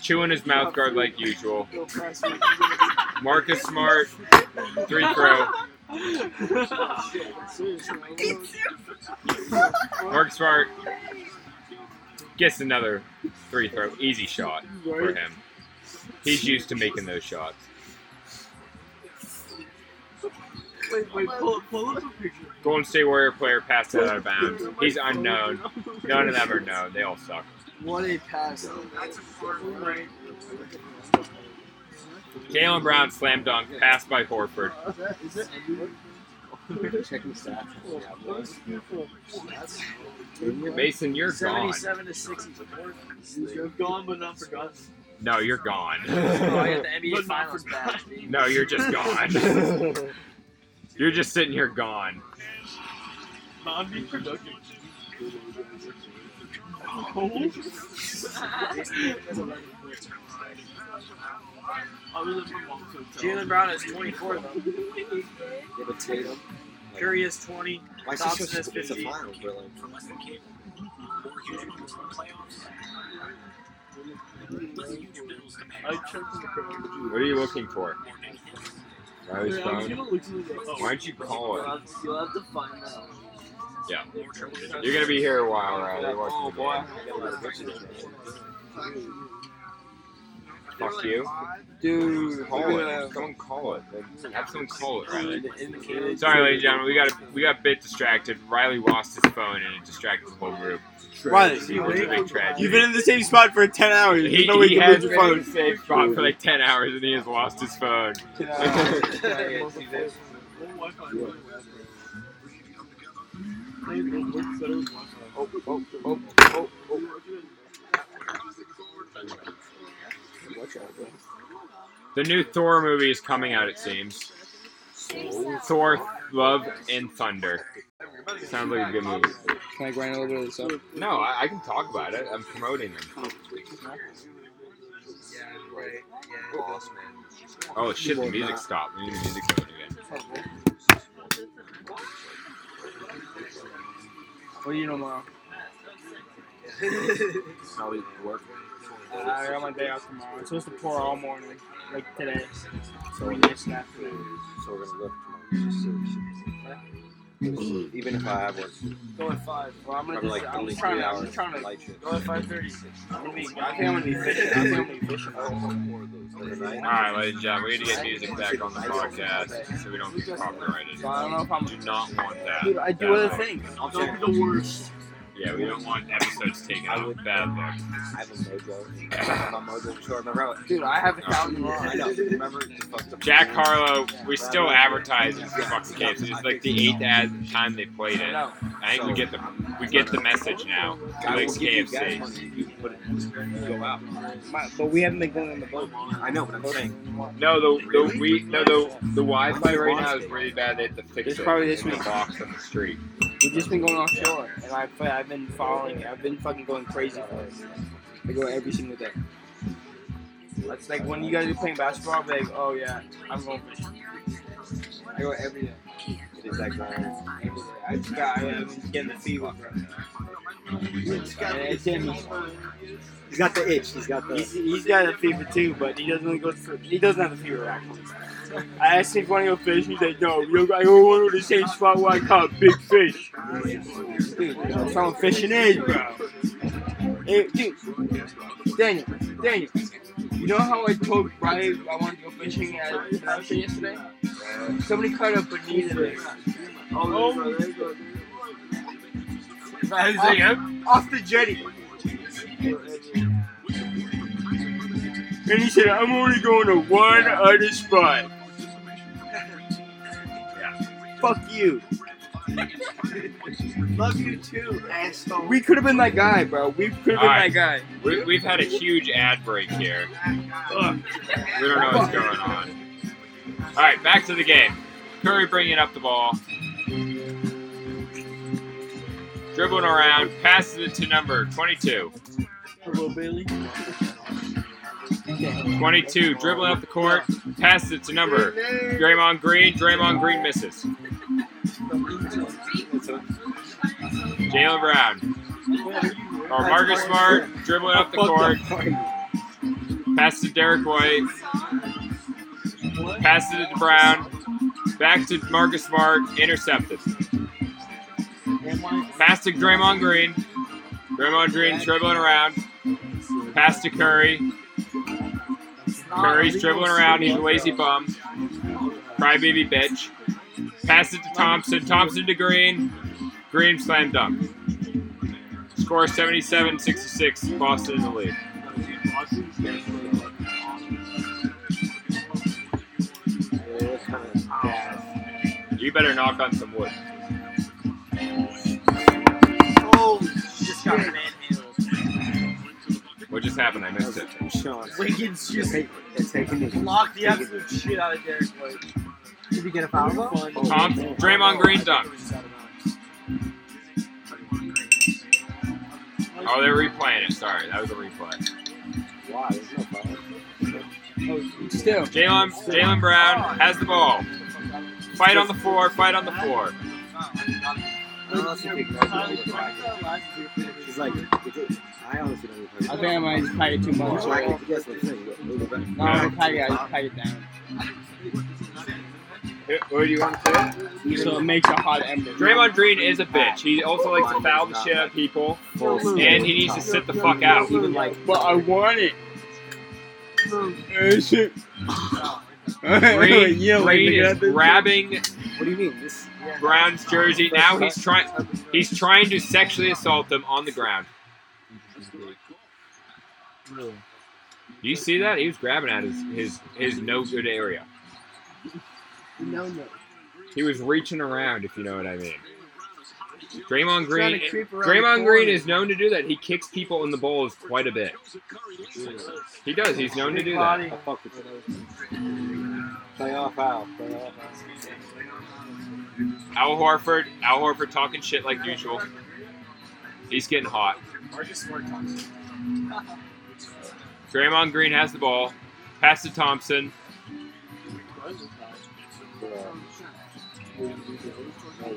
chewing his mouth guard like usual. Marcus Smart, three throw. Seriously. Marcus Smart gets another three throw. Easy shot for him. He's used to making those shots. Wait, wait, pull, pull up a picture. Golden State Warrior player passed it out of bounds. He's unknown. None of them are known. They all suck. What a pass. Right. Jaylen Brown slam dunk, passed by Horford. Checking stats. Mason, you're gone. 77 to 60. You're gone but not forgotten. No, you're gone. Oh, I got the NBA But not Finals forgotten. No, you're just gone. You're just sitting here gone. Not being productive. Oh. Other than my mom's hotel. Jaylen Brown is 24 though. Yeah, but Tatum. Curry is 20. Why is he Thompson so is it's a 50. final, but like, I checked in the crypto. What are you looking for? Riley's Yeah, phone. gonna look through the. Oh. Why don't you call it? You'll have, you'll have to find out. Yeah. You're gonna be here a while, Riley. Oh the boy. Game. Fuck you. Dude, Call we're it. gonna- Someone call it. Have someone call it, Riley. Sorry, ladies and gentlemen, we got we got a bit distracted. Riley lost his phone and it distracted the whole group. Riley, It was a big tragedy. You've been in the same spot for 10 hours. There's He, no way he you can has lose been your in the phone. same spot for like 10 hours and he has lost his phone. Oh, oh, oh, oh, The new Thor movie is coming out, it seems. Thor, Love, and Thunder. Sounds like a good movie. Can I grind a little bit of this up? No, I, I can talk about it. I'm promoting them. Oh shit, the music stopped. We need the music going again. What do you know, Mom? how we work. Uh, I got my day off tomorrow. It's supposed to pour all morning, like today. So we get snapped. So we're gonna lift tomorrow. Even if I have work, Go at 5. Well, I'm gonna probably just, like I'm only trying three to, I'm trying to light shift. go at 5.30. I'm gonna be, think I'm gonna be fishing. I think I'm gonna be fishing. Alright, ladies and gentlemen, we need to get music back on the podcast so we don't get copyrighted. So I don't know if I'm. Do not want that. Dude, I do Bad other luck. things. Don't be the worst. Yeah, we don't want episodes taken out. Bad luck. I have a mojo. My mojo store. Remember? Dude, I have a oh. thousand I know. Remember? It's fucked up. Jack Harlow, we still advertise it for fucking KFC. It's like the eighth ad time they played it. I think we get the we get the message now. He likes will give you gas KFC. money if you put it in. Go out. My, but we haven't been going on the boat. I know, but I'm saying. No, the the we no the the Wi-Fi right now is really bad. They have to fix it. It's probably this week. box on the street. We've just been going offshore, and I've I've been following. it. I've been fucking going crazy for it. I go every single day. That's like when you guys are playing basketball. I'm like, oh yeah, I'm going fishing. I go every day. It is. Uh, every day. I just got. I'm getting the fever, bro. It's in. He's got the itch. He's got the. He's, he's got the fever too, but he doesn't really go. He doesn't have the fever actually. I asked him if he wanted to fish. He's like, no, yo, I go want to the same spot where I caught big fish. Dude, that's how fishing is, bro. Hey, dude, Daniel, Daniel, you know how I told Riley I wanted to go fishing at Connection yesterday? Somebody caught a bonita there. Oh, I was like, I'm off the jetty. And he said, I'm only going to one other spot. Fuck you. Love you too, asshole. We could have been that guy, bro. We could have been Alright. that guy. We, we've had a huge ad break here. Ugh. We don't know what's going on. All right, back to the game. Curry bringing up the ball, dribbling around, passes it to number 22. Turbo Bailey. 22 dribbling up the court, passes it to number Draymond Green. Draymond Green misses. Jaylen Brown or Marcus Smart dribbling up the court, passes to Derrick White, passes it to Brown, back to Marcus Smart, intercepted. Pass to Draymond Green. Draymond Green dribbling around. Pass to Curry. Curry's dribbling around. He's a lazy bum. Crybaby bitch. Pass it to Thompson. Thompson to Green. Green slam dunk. Score 77 66. Boston in the lead. You better knock on some wood. Oh, just got manhandled. What just happened? I missed it. Wiggins just It's taking me. blocked the absolute shit out of Derrick White. Did he get a foul though? Oh, Tom, Draymond Green dunk. Oh, they're replaying it. Sorry, that was a replay. Why? There's no foul. Still. Jaylen Jaylen Brown has the ball. Fight on the floor. Fight on the floor. He's like, I honestly don't even I think I might just pack it too much. So I can guess what you're saying. No, I pack it. I just pack it down. What do you want to say? So it makes a hot ember. Draymond Green is a bitch. He also likes to foul the shit out of people, and he needs to sit the fuck out. Even like, But I want it. Green, Yeah, Green is grabbing what do you mean? This Brown's jersey. Now he's trying. He's trying to sexually assault them on the ground. You see that? He was grabbing at his his, his no good area. No, no. He was reaching around, if you know what I mean. Draymond Green. to creep around Draymond Green is known to do that. He kicks people in the balls quite a bit. He does. He's known to do that. I fuck with you. Play off foul. Play off Al Horford. Al Horford talking shit like usual. He's getting hot. Marcus Smart talks. Draymond Green has the ball. Pass to Thompson.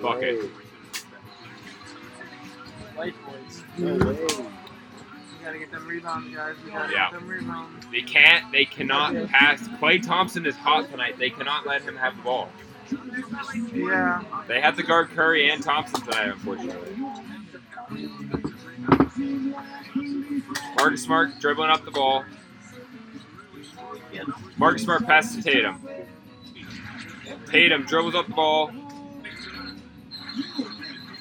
Fuck it. Boys. We gotta get them rebounds, guys. We gotta Yeah. get them rebounds. They can't. They cannot pass. Klay Thompson is hot tonight. They cannot let him have the ball. Yeah. They have to guard Curry and Thompson tonight, unfortunately. Marcus Smart dribbling up the ball. Marcus Smart passes to Tatum. Tatum dribbles up the ball.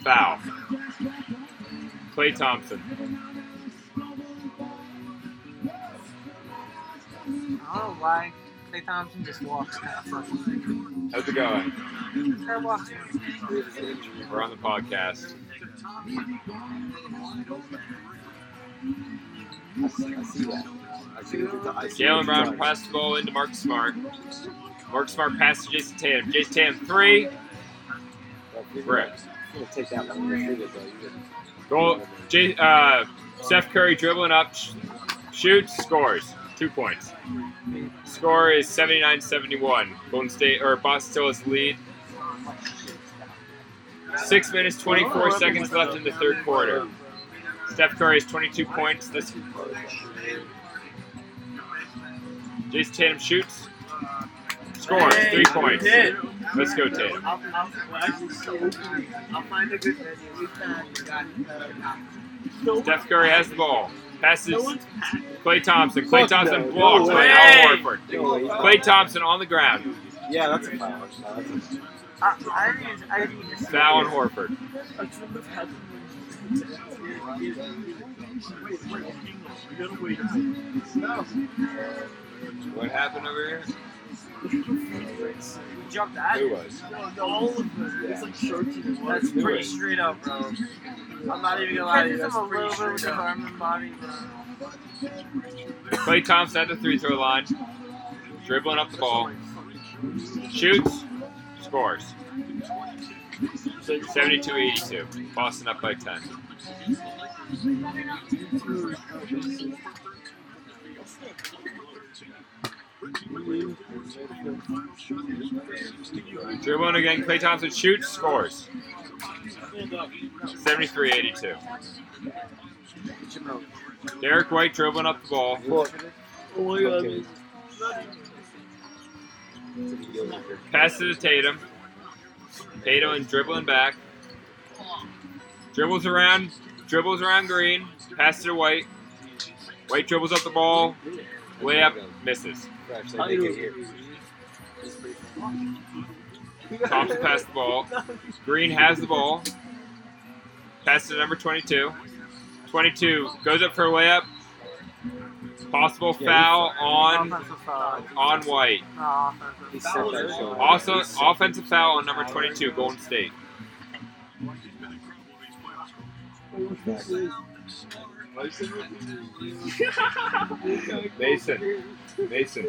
Foul. Klay Thompson. I don't know why. Klay Thompson just walks kind of funny. How's it going? We're on the podcast. Jaylen Brown passes the ball into Marcus Smart. Marcus Smart passes to Jayson Tatum. Jayson Tatum three. talking about. Rip. Take that Goal. J, uh, Steph Curry dribbling up, sh- shoots, scores. Two points. Score is 79-71. Golden State or Boston still has lead. Six minutes, 24 seconds left in the third quarter. Steph Curry has 22 points. This Jayson Tatum shoots, scores three points. Let's go, Tatum. I'll, I'll, well, I'll find a good venue. We can. We got Steph Curry has the ball. Passes No. Klay Thompson. Klay Thompson no, no blocks by. Al Horford. way. Klay Thompson on the ground. Yeah, that's a foul. That's a- I, I didn't. I didn't. Foul on Horford. What happened over here? We jumped out. Who was? All of them. It's like shorts and That's Who pretty is? straight up, bro. I'm not even gonna lie to you. That's pretty straight up. arm and body, bro. Klay Thompson at the three throw line. Dribbling up the ball. Shoots. Scores. 72 82. Boston up by 10. Dribbling again. Klay Thompson shoots. Scores. 73 82. Derrick White dribbling up the ball. Pass to Tatum. Tatum dribbling back. Dribbles around, dribbles around Green. Pass to White. White dribbles up the ball. Way up, misses. Actually, make it. Thompson passed the ball. Green has the ball. Pass to number 22. 22 goes up for a layup. Possible foul on on White. No, offensive He foul. set that shoulder. Also, offensive foul on number 22, Golden State. Mason. Mason.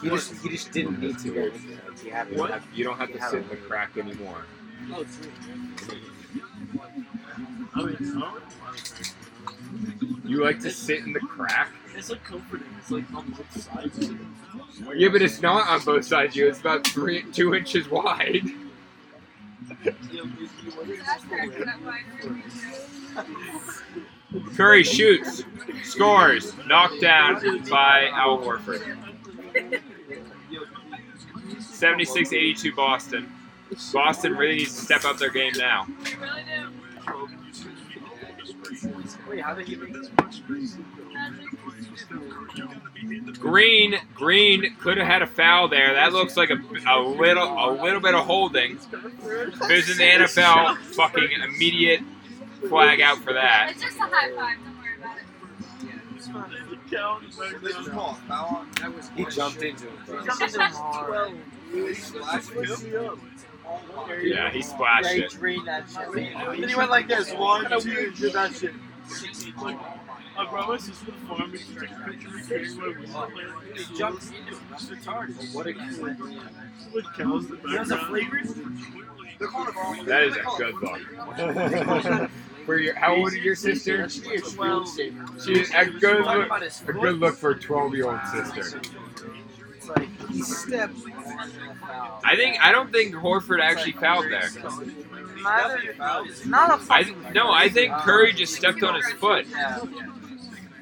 He just he just didn't need to go in there. Like, he had You don't have, you don't have to sit in the crack anymore. True. I mean, You like to sit in the crack? it's like comforting. It's like on both sides. Yeah, but it's not on both sides. You, it's about three, two inches wide. Curry shoots, scores, knocked down by Al Horford. 76-82 Boston. Boston really needs to step up their game now. Wait, how he make Green, Green could have had a foul there. That looks like a, a little, a little bit of holding. If it was in the NFL, fucking immediate flag out for that. It's just a high five. Don't worry about it. He jumped into it. Yeah, he splashed it. Then he went like this. One, two, did that shit. I brought my sister to the farm and she took a picture recording my whistle. He jumped into him. That's retarded. What a With cows in the background. That is a good look. for your, how old is your sister? She She's a good look. A good look for a 12-year-old sister. Like he stepped. I think I don't think Horford actually fouled there. Not a I no, I think Curry just stepped on his foot.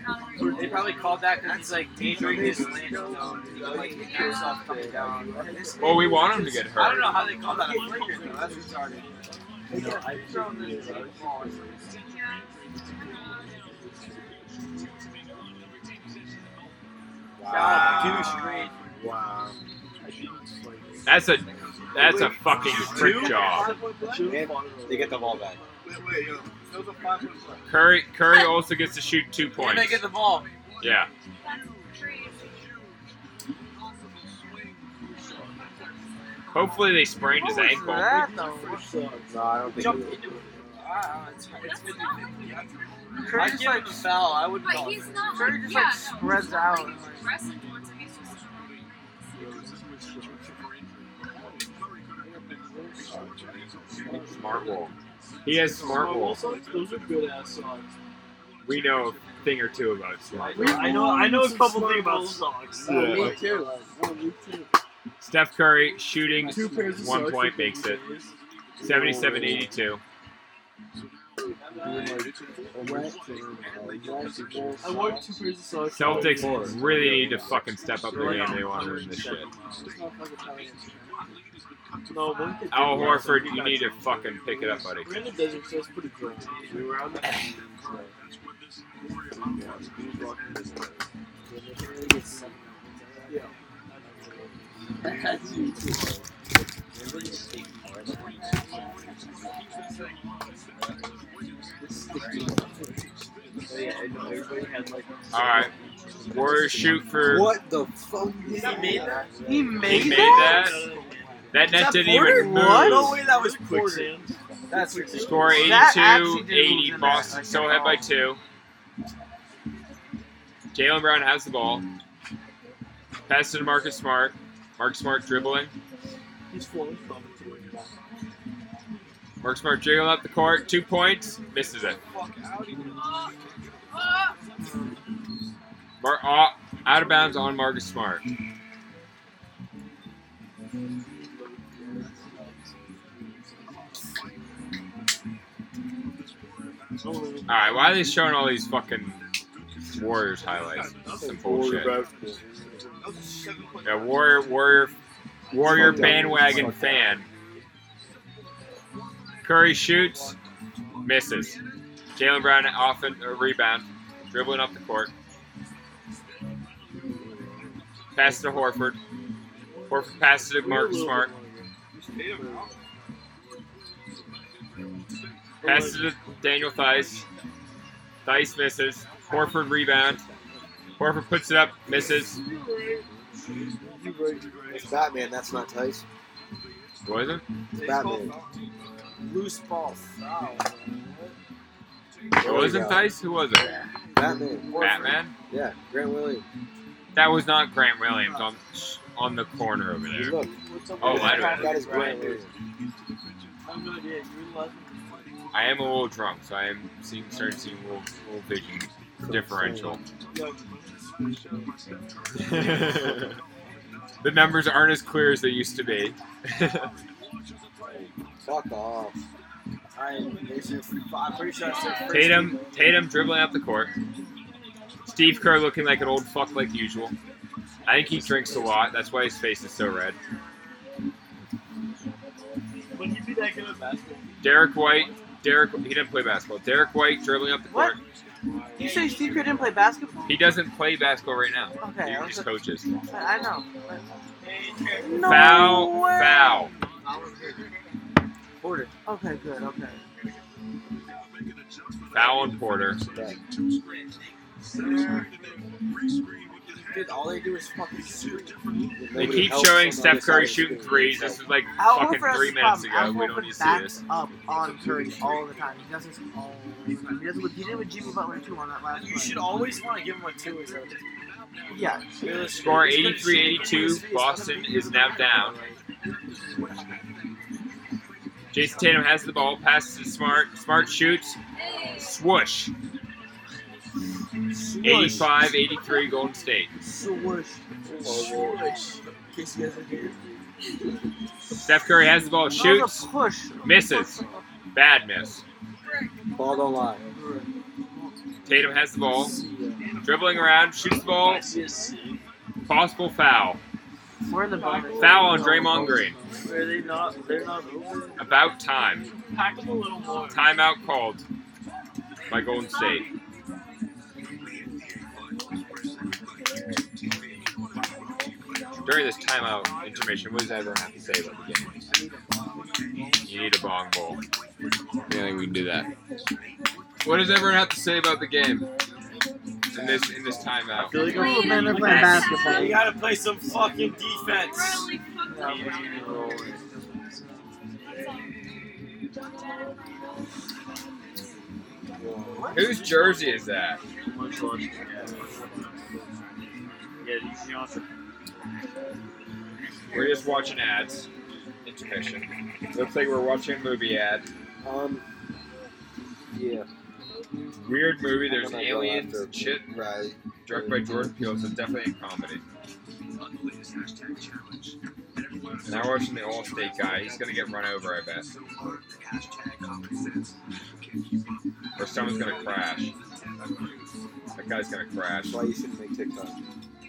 Yeah. They probably called that because he's like majoring his landing zone. He like himself coming down. Well, we want him to get hurt. I don't know how they call that a flagrant though. That's retarded. Wow. Two. Wow. That's a that's a fucking trick job. They get the ball back. Curry Curry also gets to shoot two And points. they get the ball. Yeah. Hopefully they sprained his ankle. No, I don't think Jump he into it. It's, it's That's. Curry I'd give him a foul. I wouldn't But he's not Curry just yeah, like no, spreads he's not, out. Like, aggressive towards him. He's just Smart wall. He has smart Smart wall. socks? Those are good ass socks. We know a thing or two about smart wall. I know I know a couple things about socks. Yeah. Me too. Steph Curry shooting Two pairs of one socks point for makes it 50 days. 77-82. I want two pairs of socks. Celtics really need to fucking step up their game. They want to win this shit. No, one could- Al Horford, you need to fucking pick it up, buddy. We're in the desert, so it's pretty dry. We were out in the All right, Warriors shoot for. What the fuck? He made that? He He made, made that? that. That net that didn't Porter? even move. What? No way that was Porter. quicksand. That's ridiculous. Score 82, actually did 80. move in there. Boston still ahead by two. Jaylen Brown has the ball. Pass to Marcus Smart. Marcus Smart dribbling. He's flowing Marcus Smart dribbling up the court. Two points. Misses it. Mar- uh, out of bounds on Marcus Smart. All right, why are they showing all these fucking Warriors highlights? Some bullshit. Yeah, Warrior, Warrior, Warrior bandwagon fan. Curry shoots, misses. Jaylen Brown off a a rebound, dribbling up the court. Pass to Horford. Horford passes to Marcus Smart. Passes to Daniel Theis. Theis misses. Horford rebound. Horford puts it up, misses. It's Batman. That's not Theis. Was it? It's Batman. Loose ball foul. It wasn't Theis? Who was it? Batman. Batman? Yeah, Grant Williams. That was not Grant Williams on on the corner over there. Look, Oh, I don't that is Grant Williams. I have no idea. You were the last one. I am a little drunk, so I am seeing, starting seeing a little, little vision differential. the numbers aren't as clear as they used to be. Fuck off. I, this is, I'm pretty sure I said first Tatum, Tatum dribbling up the court. Steve Kerr looking like an old fuck like usual. I think he drinks a lot. That's why his face is so red. When you be that good at basketball, Derrick White, Derrick, he didn't play basketball. Derrick White dribbling up the What? court. You say Steve Kerr didn't play basketball? He doesn't play basketball right now. Okay, He just coaches. I know. No foul, way. foul. Porter. Okay, good. Okay. Foul on Porter. Dude, all they do is fucking shoot. They keep showing Steph Curry shooting threes. This is like Al fucking Horford three minutes problem. ago. Al We don't Horford need to see backs this. up on Curry all the time. He does this all the time. He does it with, he did it with Jimmy Butler too on that last You play. should always want to give him a two. Is Yeah. Score 83-82. Boston is now down. Jayson Tatum has the ball, passes to Smart. Smart shoots. Swoosh. 85-83 Golden State. Swoosh. Swoosh. In case you guys are here. Steph Curry has the ball, shoots, push. misses. Bad miss. Ball don't lie. Tatum has the ball, dribbling around, shoots the ball. Possible foul. We're in the bonus. Foul on Draymond Green. they not? They're not over. About time. Pack a little more. Timeout called by Golden State. During this timeout intermission, what does everyone have to say about the game? You need a bong bowl. Yeah, I think we can do that. What does everyone have to say about the game in this in this timeout? feel like Cool, man, they're playing basketball. You gotta play some fucking defense. Really Whose jersey is that? Yeah, you see also. We're just watching ads. Intermission. Looks like we're watching a movie ad. Um. Yeah. Weird movie. There's I'm gonna go aliens after- and shit. Right. Directed by Jordan Peele, so definitely a comedy. Now we're watching the Allstate guy. He's gonna get run over, I bet. Or someone's gonna crash. That guy's gonna crash. That's why you shouldn't make TikTok.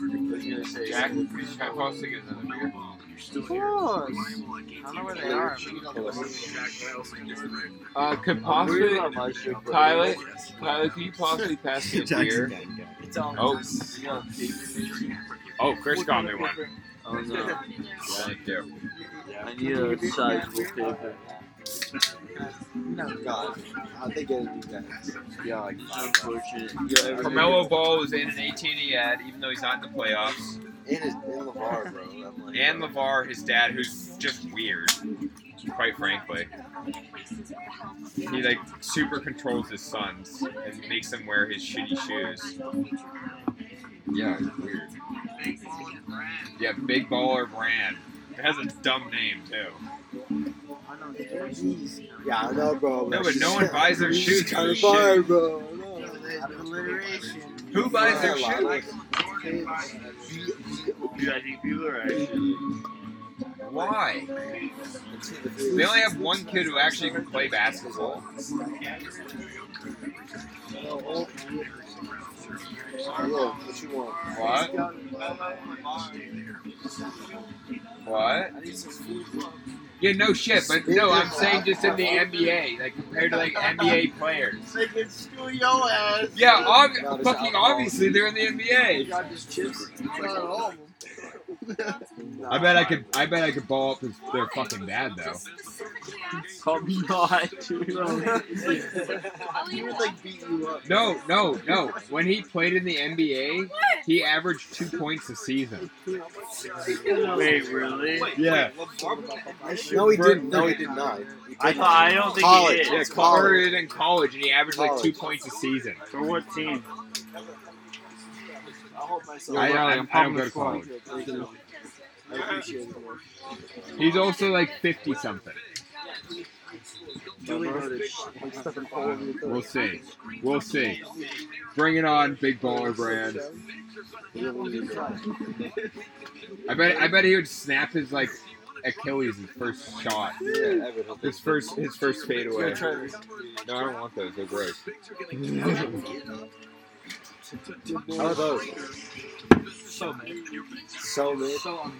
Jack, can I pause to get another beer? Of course. I don't know where they are. Uh, could possibly Tyler, Tyler, can you possibly pass me a beer? Oh, oh, Chris got me one. Oh no. Thank you. I need a sizable paper. No, God. I think it'll be that. Yeah, like Unfortunate. Yeah, everything- Carmelo Ball was in an 18 ad, even though he's not in the playoffs. in his in LaVar, bro. I'm like, And LaVar, his dad, who's just weird, quite frankly. He like super controls his sons and makes them wear his shitty shoes. Yeah, it's weird. Yeah, Big Baller Brand. It has a dumb name too. I know the jerseys. Yeah, I know, bro. No, but no one buys their shoes. Kind for of shit. fire, bro. Alliteration. Who buys their Yeah, like- shoes? Dude, I think people are actually. Why? They only have one kid who actually can play basketball. Yo, what you want? What? What? Yeah, no shit, but no, I'm saying just in the NBA, like compared to like NBA players. They can screw your ass. Yeah, ob- fucking obviously they're in the NBA. I bet I could. I bet I could ball up his, their fucking dad though. Probably not. He would like beat you up. No, no, no. When he played in the NBA, he averaged two points a season. Wait, really? Yeah. No, he didn't. No, he did not. He I did thought I don't think College. he did. Yeah, Carter in college, and he averaged like two points a season. For what team? I hold myself. I, up. don't, I don't go to college. Thank. I appreciate it. He's also like fifty something. Duly noted. I'm stepping forward with the- We'll see. We'll see. Bring it on, big baller brand. I bet. I bet he would snap his like Achilles his first shot. His first. His first fadeaway. No, I don't want those. They're gross. How those? So mid. So mid. So unbelievable.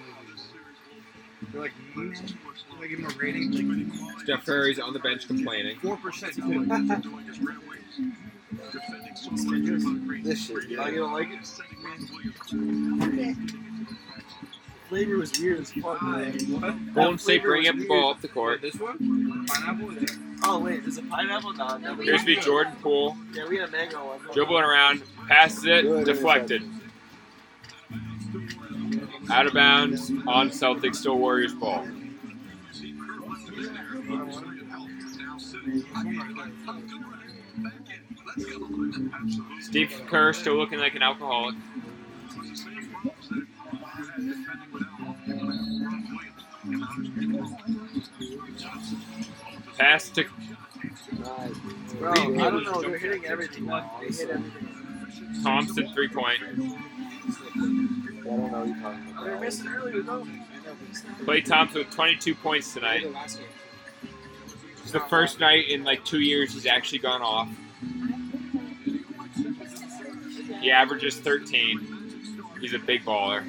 You're like, mm, I give him a rating? Like Steph Curry's on the bench complaining. four percent. This shit. Yeah. you don't like it? Flavor was weird as fuck. Golden State bringing up the ball up the court. This one? Pineapple? Oh wait, there's a pineapple no, no, we Here's to be Jordan Poole Yeah, we had a mango one. dribbling around, passes it, Good deflected. Out of bounds on Celtics, still Warriors ball. Steve Kerr still looking like an alcoholic. Pass to Bro, I don't know. They're hitting everything now. They hit everything. Thompson, three point. I don't know what you're talking about. They were missing earlier though. Klay Thompson with 22 points tonight. It's the first night in like two years he's actually gone off. He averages 13. He's a big baller.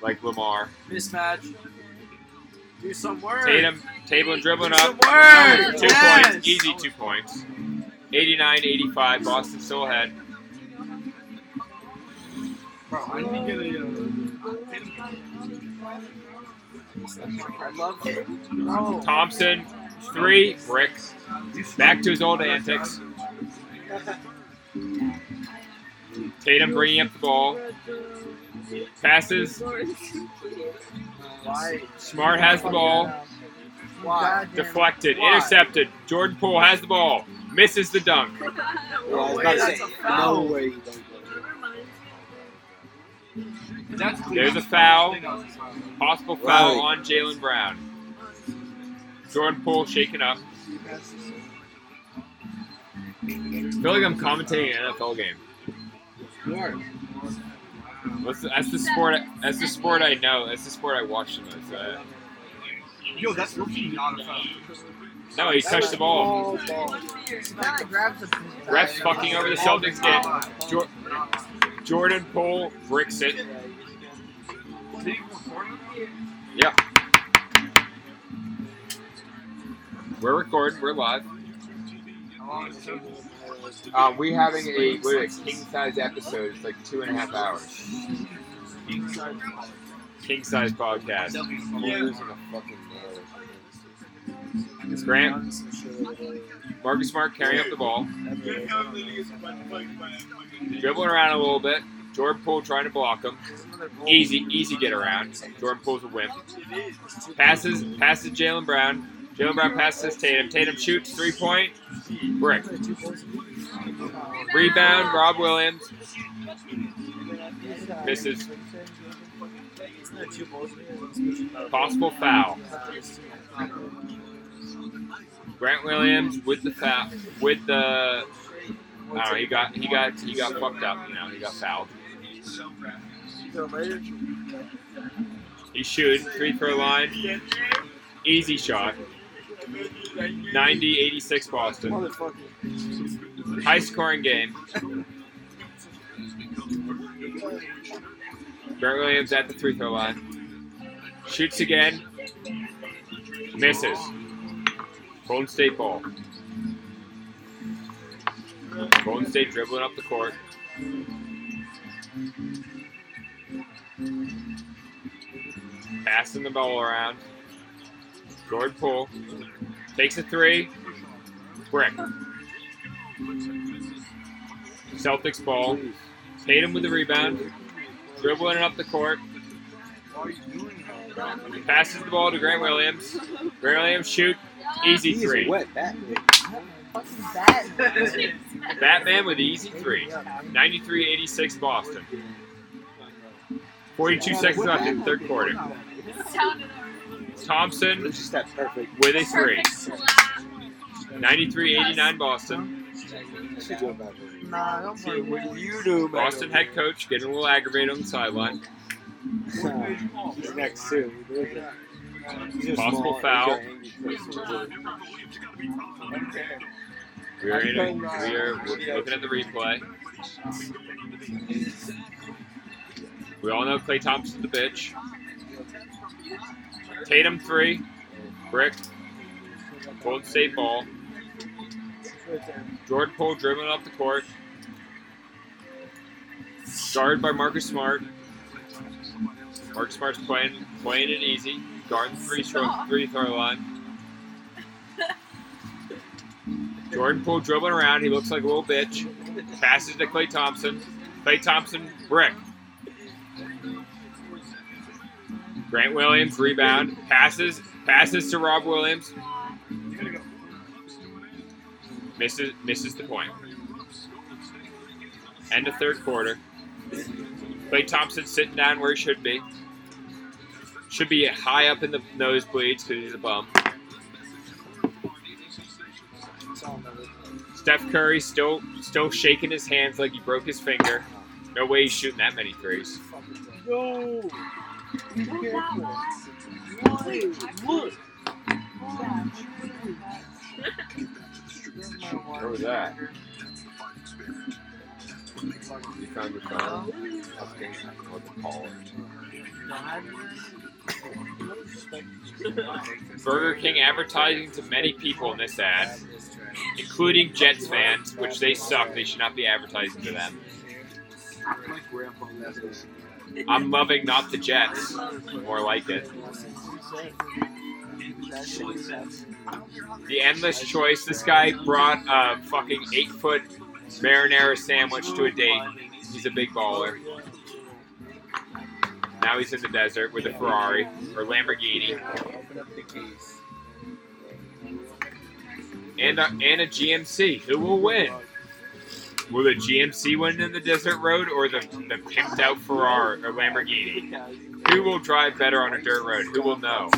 Like Lamar. Mismatch. Do some work. Tatum, Tatum dribbling Do up. work. Two Yes. points. Easy two points. 89 85. Boston still ahead. Bro, I need to get a. Uh, I love it. Oh. Thompson, three. Brick. Back to his old antics. Tatum bringing up the ball. Passes. Why? Smart has the ball. Why? Deflected. Why? Intercepted. Jordan Poole has the ball. Misses the dunk. Yeah, I was about to That's say. No way. you don't There's a foul. Possible foul Right. on Jaylen Brown. Jordan Poole shaken up. I feel like I'm commentating an NFL game. That's the, that's the sport. That's the sport I know. That's the sport I watch the most. Uh, Yo, that's looking not a foul. no, he touched the ball. Refs fucking over the Celtics game. Jor- Jordan Poole bricks it. Did he record it? Yep. We're recording. We're live. How long is it? Um, we having a it, king size episode. It's like two and a half hours. King size podcast. It's Grant. Marcus Smart carrying up the ball. Dribbling around a little bit. Jordan Poole trying to block him. Easy, easy get around. Jordan Poole's a wimp. Passes, passes Jaylen Brown. Jaylen Brown passes Tatum. Tatum shoots three point. Brick. Rebound, Rob Williams. Misses. Possible foul. Grant Williams with the foul, with the. I. He got he got he got fucked up. You know, he got fouled. He shoots free throw line. Easy shot. 90-86 Boston. High scoring game. Grant Williams at the three throw line. Shoots again. Misses. Golden State ball. Golden State dribbling up the court. Passing the ball around. Jordan Poole takes a three. Brick. Celtics ball. Tatum with the rebound. Dribbling it up the court. Passes the ball to Grant Williams. Grant Williams shoot. Easy three. wet bat. Batman with easy three. 93-86 Boston. 42 seconds left in the third quarter. Thompson just that perfect. with a three. 93-89 Boston. Should do a bad Nah, don't See, what do you do. Boston head coach getting a little aggravated on the sideline. He's next too. Possible foul. He's an angry person. We are, in a, we are looking at the replay. We all know Klay Thompson's the bitch. Tatum three. Brick. Golden State ball. Jordan Poole dribbling up the court. Guarded by Marcus Smart. Marcus Smart's playing playing it easy. Guarding the three throw, three throw line. Jordan Poole dribbling around. He looks like a little bitch. Passes to Klay Thompson. Klay Thompson, brick. Grant Williams, rebound. Passes. Passes to Rob Williams. Misses misses the point. End of third quarter. Klay Thompson sitting down where he should be. Should be high up in the nosebleeds because he's a bum. Steph Curry still still shaking his hands like he broke his finger. No way he's shooting that many threes. No. Be careful. Look. What was that? You found your phone? Okay, what to call it. Burger King advertising to many people in this ad, including Jets fans, which they suck. They should not be advertising to them. I'm loving not the Jets, more like it. The endless choice. This guy brought a fucking eight foot marinara sandwich to a date. He's a big baller. Now he's in the desert with a Ferrari or Lamborghini and a, and a GMC. Who will win? Will the GMC win in the desert road or the, the pimped out Ferrari or Lamborghini? Who will drive better on a dirt road? Who will know?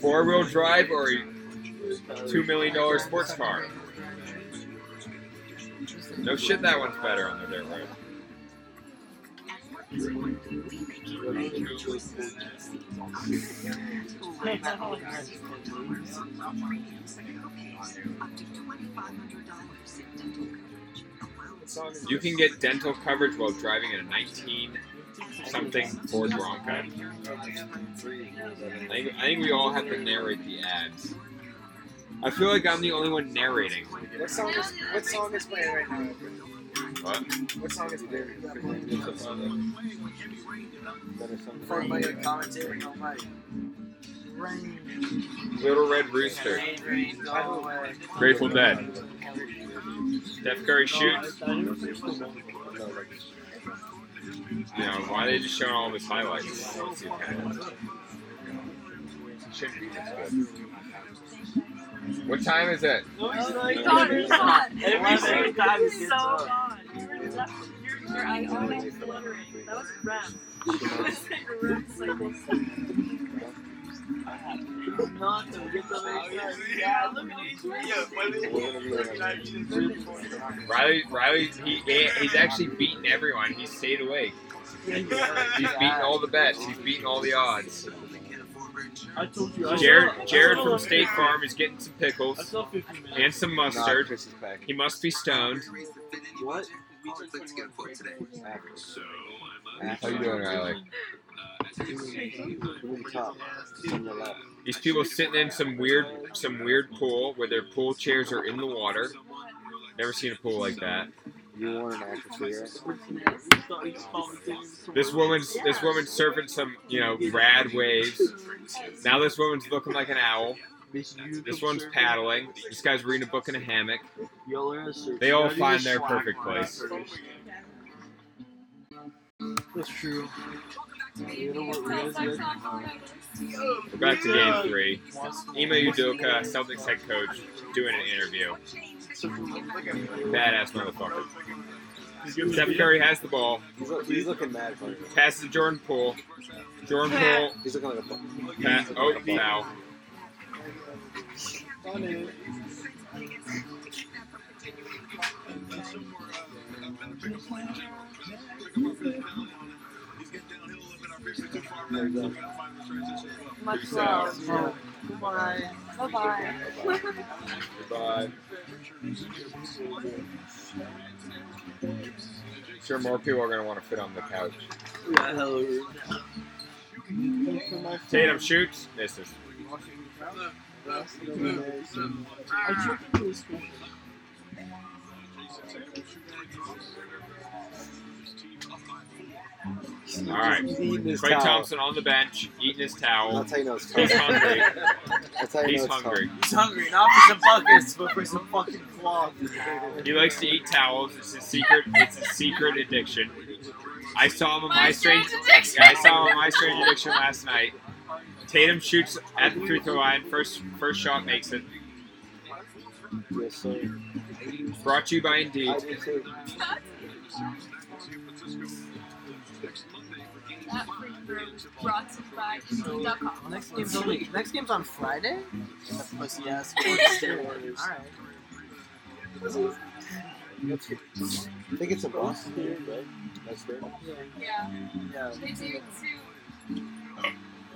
Four wheel drive or a two million dollar sports car? No shit, that one's better on the dirt road. You can get dental coverage while driving in a 19 something Ford Bronco. I think, I think we all have to narrate the ads. I feel like I'm the only one narrating. What song is What song is playing right now? What? What song is playing? For my commentary on my Little Red Rooster. Grateful Dead. Steph Curry shoots. You know, why are they just showing all of highlights? I don't see it. It shouldn't be this good. What time is it? God, it's not. Every single time It's it so gets up. gone. You were just- Your your eye always was fluttering. That was REM. It was like a REM cycle. Not to get them excited. Yeah, look at these. Riley, Riley, he, he's actually beaten everyone. He's stayed awake. He's beaten all the bets. He's beaten all the odds. I told you. I Jared, saw- I Jared saw from a State. Farm is getting some pickles saw 50 minutes. and some mustard. Chris is back. He must be stoned. What? How you doing, Riley? top. On the left. These people sitting in some weird, some weird pool where their pool chairs are in the water. Never seen a pool like that. You want an actress This woman's this woman's surfing some you know rad waves. Now this woman's looking like an owl. This one's paddling. This guy's reading a book in a hammock. They all find their perfect place. That's true. We're back to game three. Ime Udoka, Celtics head coach, doing an interview. Badass motherfucker. Steph Curry has the ball. He's, look- he's looking mad funny. Passes to Jordan Poole. Jordan Poole. He's looking like a fuck. Oh, foul. Much Peace love. out. Bye. Bye. Goodbye. Sure, more people are going to want to fit on the couch. Tatum shoots, misses. All right. Eating his Klay towel. Thompson on the bench, eating his towel. That's how you know it's He's tough. hungry. That's how you He's know it's hungry. He's hungry, not for some buckets, but for some fucking cloth. He likes to eat towels. It's his secret. It's his secret addiction. I saw him on my, My strange. Strange Addiction. Yeah, I saw him on my strange addiction last night. Tatum shoots at the free throw line. First, first shot makes it. Yes, sir. Brought to you by Indeed. I do too. That free throw brought to you by Indeed.com. Next game's only next game's on Friday. That pussy ass. All right. I think it's a Boston game, right? That's fair. Yeah. Yeah. They do two.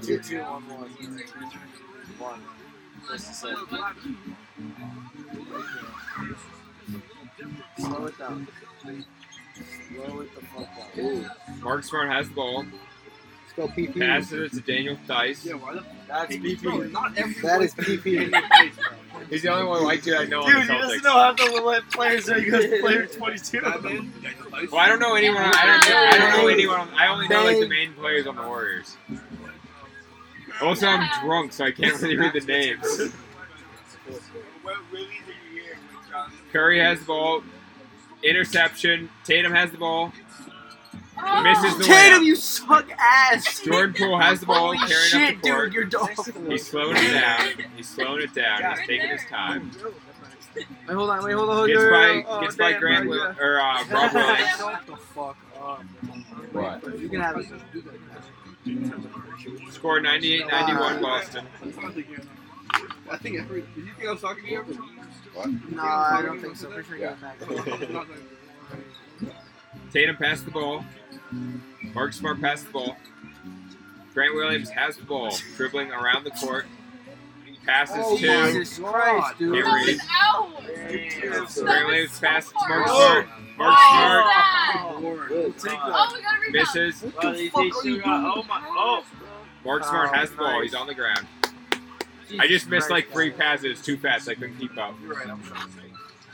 Two, two, one, one. One. Just to say. Slow it down. Slow it the fuck down. Ooh. Mark Smart has the ball. Let's go PP. Passes it to Daniel Theis. That's BP. That is PP. He's the only one white dude I know on Dude, the he doesn't Celtics. know how to let players know he goes player 22. Well, I don't know anyone. I don't know. I don't know anyone. I only know like the main players on the Warriors. Also, I'm drunk, so I can't really read the names. Curry has the ball. Interception. Tatum has the ball. Misses the Tatum, layup. you suck ass. Jordan Poole has the ball, Holy carrying shit, up the court. dude, you're dog. He's slowing it down. He's slowing it down. He's taking his time. Wait, hold on, wait, hold on. Hold on. gets Oh, by damn, Grant bro, Will- or uh, Rob Williams. Shut the fuck up. What? You can have it. Score 98-91 uh, Boston. I think every. Did you think I was talking to you? What? No, I don't think so. Pretty sure you got back. Tatum passed the ball. Mark Smart passed the ball. Grant Williams has the ball, dribbling around the court. Passes Oh, to Jesus Christ, dude. That was out. Grant Williams passes to Mark Oh. Smart. Mark Smart Good. Take Oh, we got misses. What the fuck are you doing? Oh my! Oh, Mark Smart has the ball. He's on the ground. I just missed like three passes too fast. I couldn't keep up.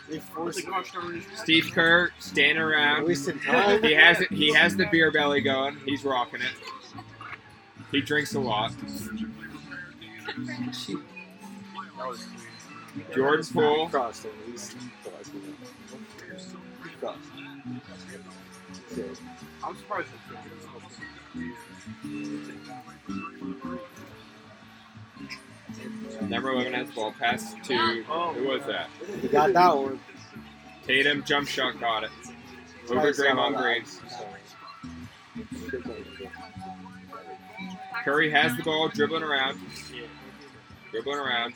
They forced it. Steve Kerr standing around. He has it. He has the beer belly going. He's rocking it. He drinks a lot. Jordan Poole. Crossed him. He's crossed him. Crossed. Good. I'm surprised. Number 11 has the ball. Pass to oh. who was that? He got that one. Tatum jump shot got it. Over Draymond Green. Curry has the ball, dribbling around. Dribbling around.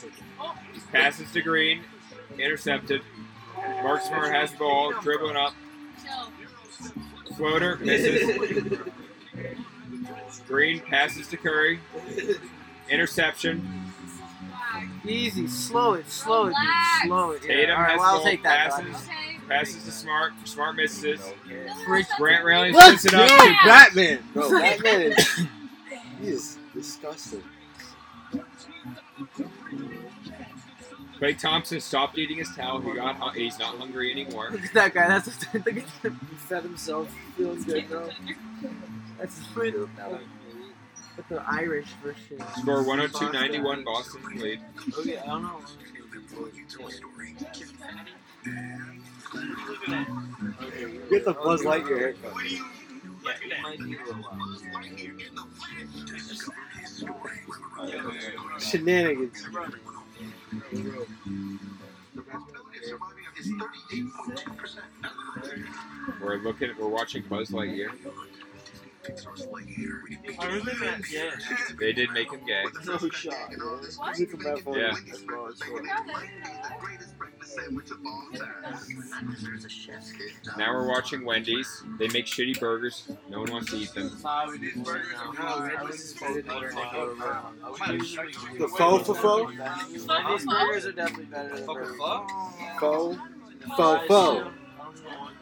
Passes to Green. Intercepted. Mark Smart has the ball, dribbling up. Floater misses. Green passes to Curry. Interception. Easy, slow it, slow it, dude. Slow it. Yeah. Tatum All right, has well, I'll take that. passes, dog. passes to Smart. Smart misses. Rich- Grant Williams Let's puts it go, up. Batman. Bro, Batman is he is disgusting. Klay Thompson stopped eating his towel. He got hu- he's not hungry anymore. Look at that guy. That's look at that. He fed himself, feeling good, bro. That's straight up. But the Irish version. Score 102-91. Boston in the lead. Okay, I don't know. Get the Buzz Lightyear haircut. Shenanigans. We're looking. We're watching Buzz Lightyear. I remember that. Yeah. They did make him gay. No shot. bro. What? Music from that. Yeah. That's bro, it's bro. Now we're watching Wendy's. They make shitty burgers. No one wants to eat them. Nah, we did burgers now. I was I didn't order The faux for faux? These burgers are definitely better than burgers. Faux. Faux faux.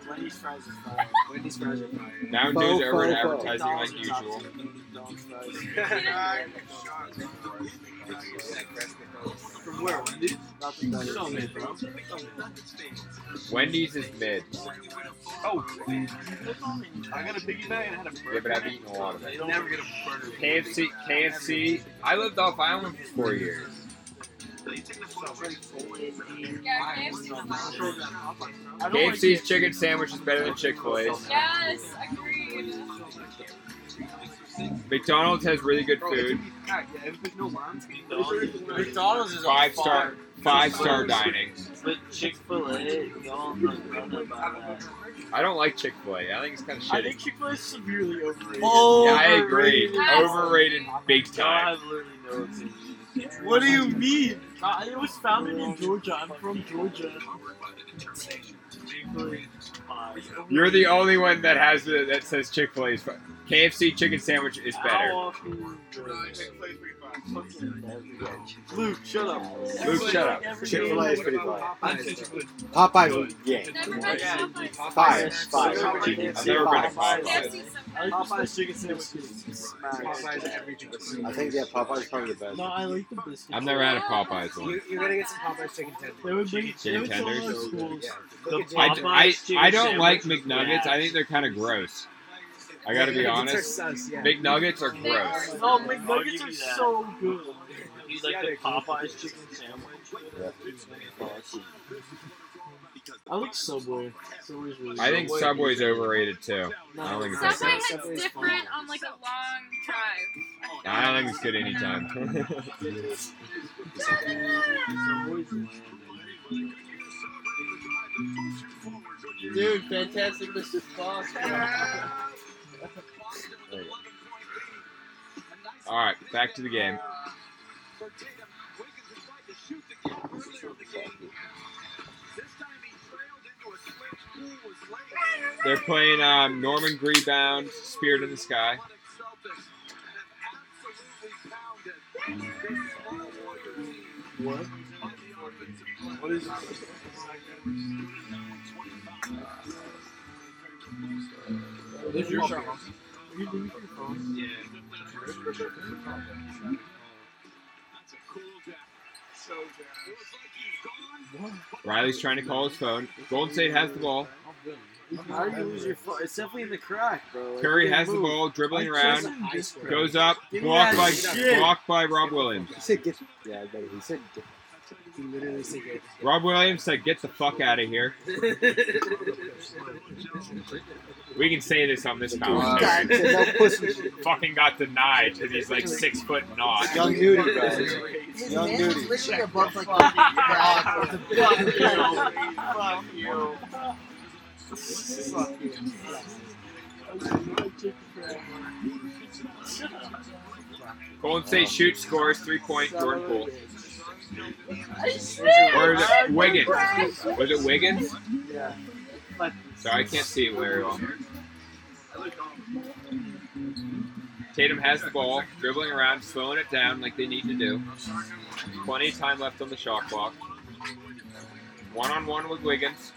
Wendy's fries are fire. Wendy's fries are fire. Now Faux, news over faux, faux. advertising like usual. From where? Wendy's? Nothing better. Show me, bro. Wendy's is mid. Oh, I got a piggy bag and I had a burger. Yeah, but I've eaten a lot of You it. don't never get a burger. KFC. KFC. I lived off island for four years. KFC's chicken sandwich is better than Chick Fil A's. Yes, agreed. McDonald's has really good food. McDonald's is Five star. Five star dining. But Chick Fil A, y'all don't know about that. I don't like Chick Fil A. I think it's kind of shitty. I think Chick Fil A is severely overrated. Yeah, I agree. Overrated. Overrated big time. have literally no opinion. What do you mean? Uh, it was founded in Georgia. I'm from Georgia. You're the only one that has the that says Chick Fil A's. KFC chicken sandwich is better. Luke, shut up. Luke, shut up. Chick fil A is pretty fire. Popeyes is yeah. Never had Popeyes. Fire. Fire. I've never been to Popeyes. I Popeye's chicken sandwiches. Popeyes everything. I think yeah, Popeyes is probably the best. No, I like the biscuits. I've never had a Popeyes one. You, you gotta get some Popeyes chicken tenders. They would make Chicken tenders? our schools Look the at I, Jay- I, Popeyes chicken I don't like sandwich was McNuggets. I think they're kind of gross. I gotta be honest. sus, yeah. McNuggets are gross. Oh, I'll McNuggets are so good. You like the Popeyes chicken sandwich? Awesome. I like Subway. Subway's really I think Subway. Subway's overrated too. I don't think it's Subway good. hits Subway's different on like a long drive. I don't think it's good anytime. Dude, fantastic Mr. Fox. All right, back to the game. They're playing um, Norman Rebound, Spirit in the Sky. What? What is This is your show. Are you doing your phone? Riley's trying to call his phone. Golden State has the ball. How do you lose your phone? It's definitely in the crack, bro. Like, Curry you can't has the ball, dribbling I around, chose a high score. goes up, blocked by shit. blocked by Rob Williams. He said get. Yeah, I bet he said get. He literally said. Rob Williams said, "Get the fuck out of here." We can say this on this God, commentary. said no pussy shit. Fucking got denied because he's like six foot naught. Young nudie, bro. His Young man was nudie. literally above like the back with a big Fuck you. Golden State shoots, scores, three point, Jordan Poole. Or Or is it Wiggins? Was it Wiggins? Yeah. Sorry, I can't see it very well. Um, Tatum has the ball, dribbling around, slowing it down like they need to do. Plenty of time left on the shot clock. One on one with Wiggins.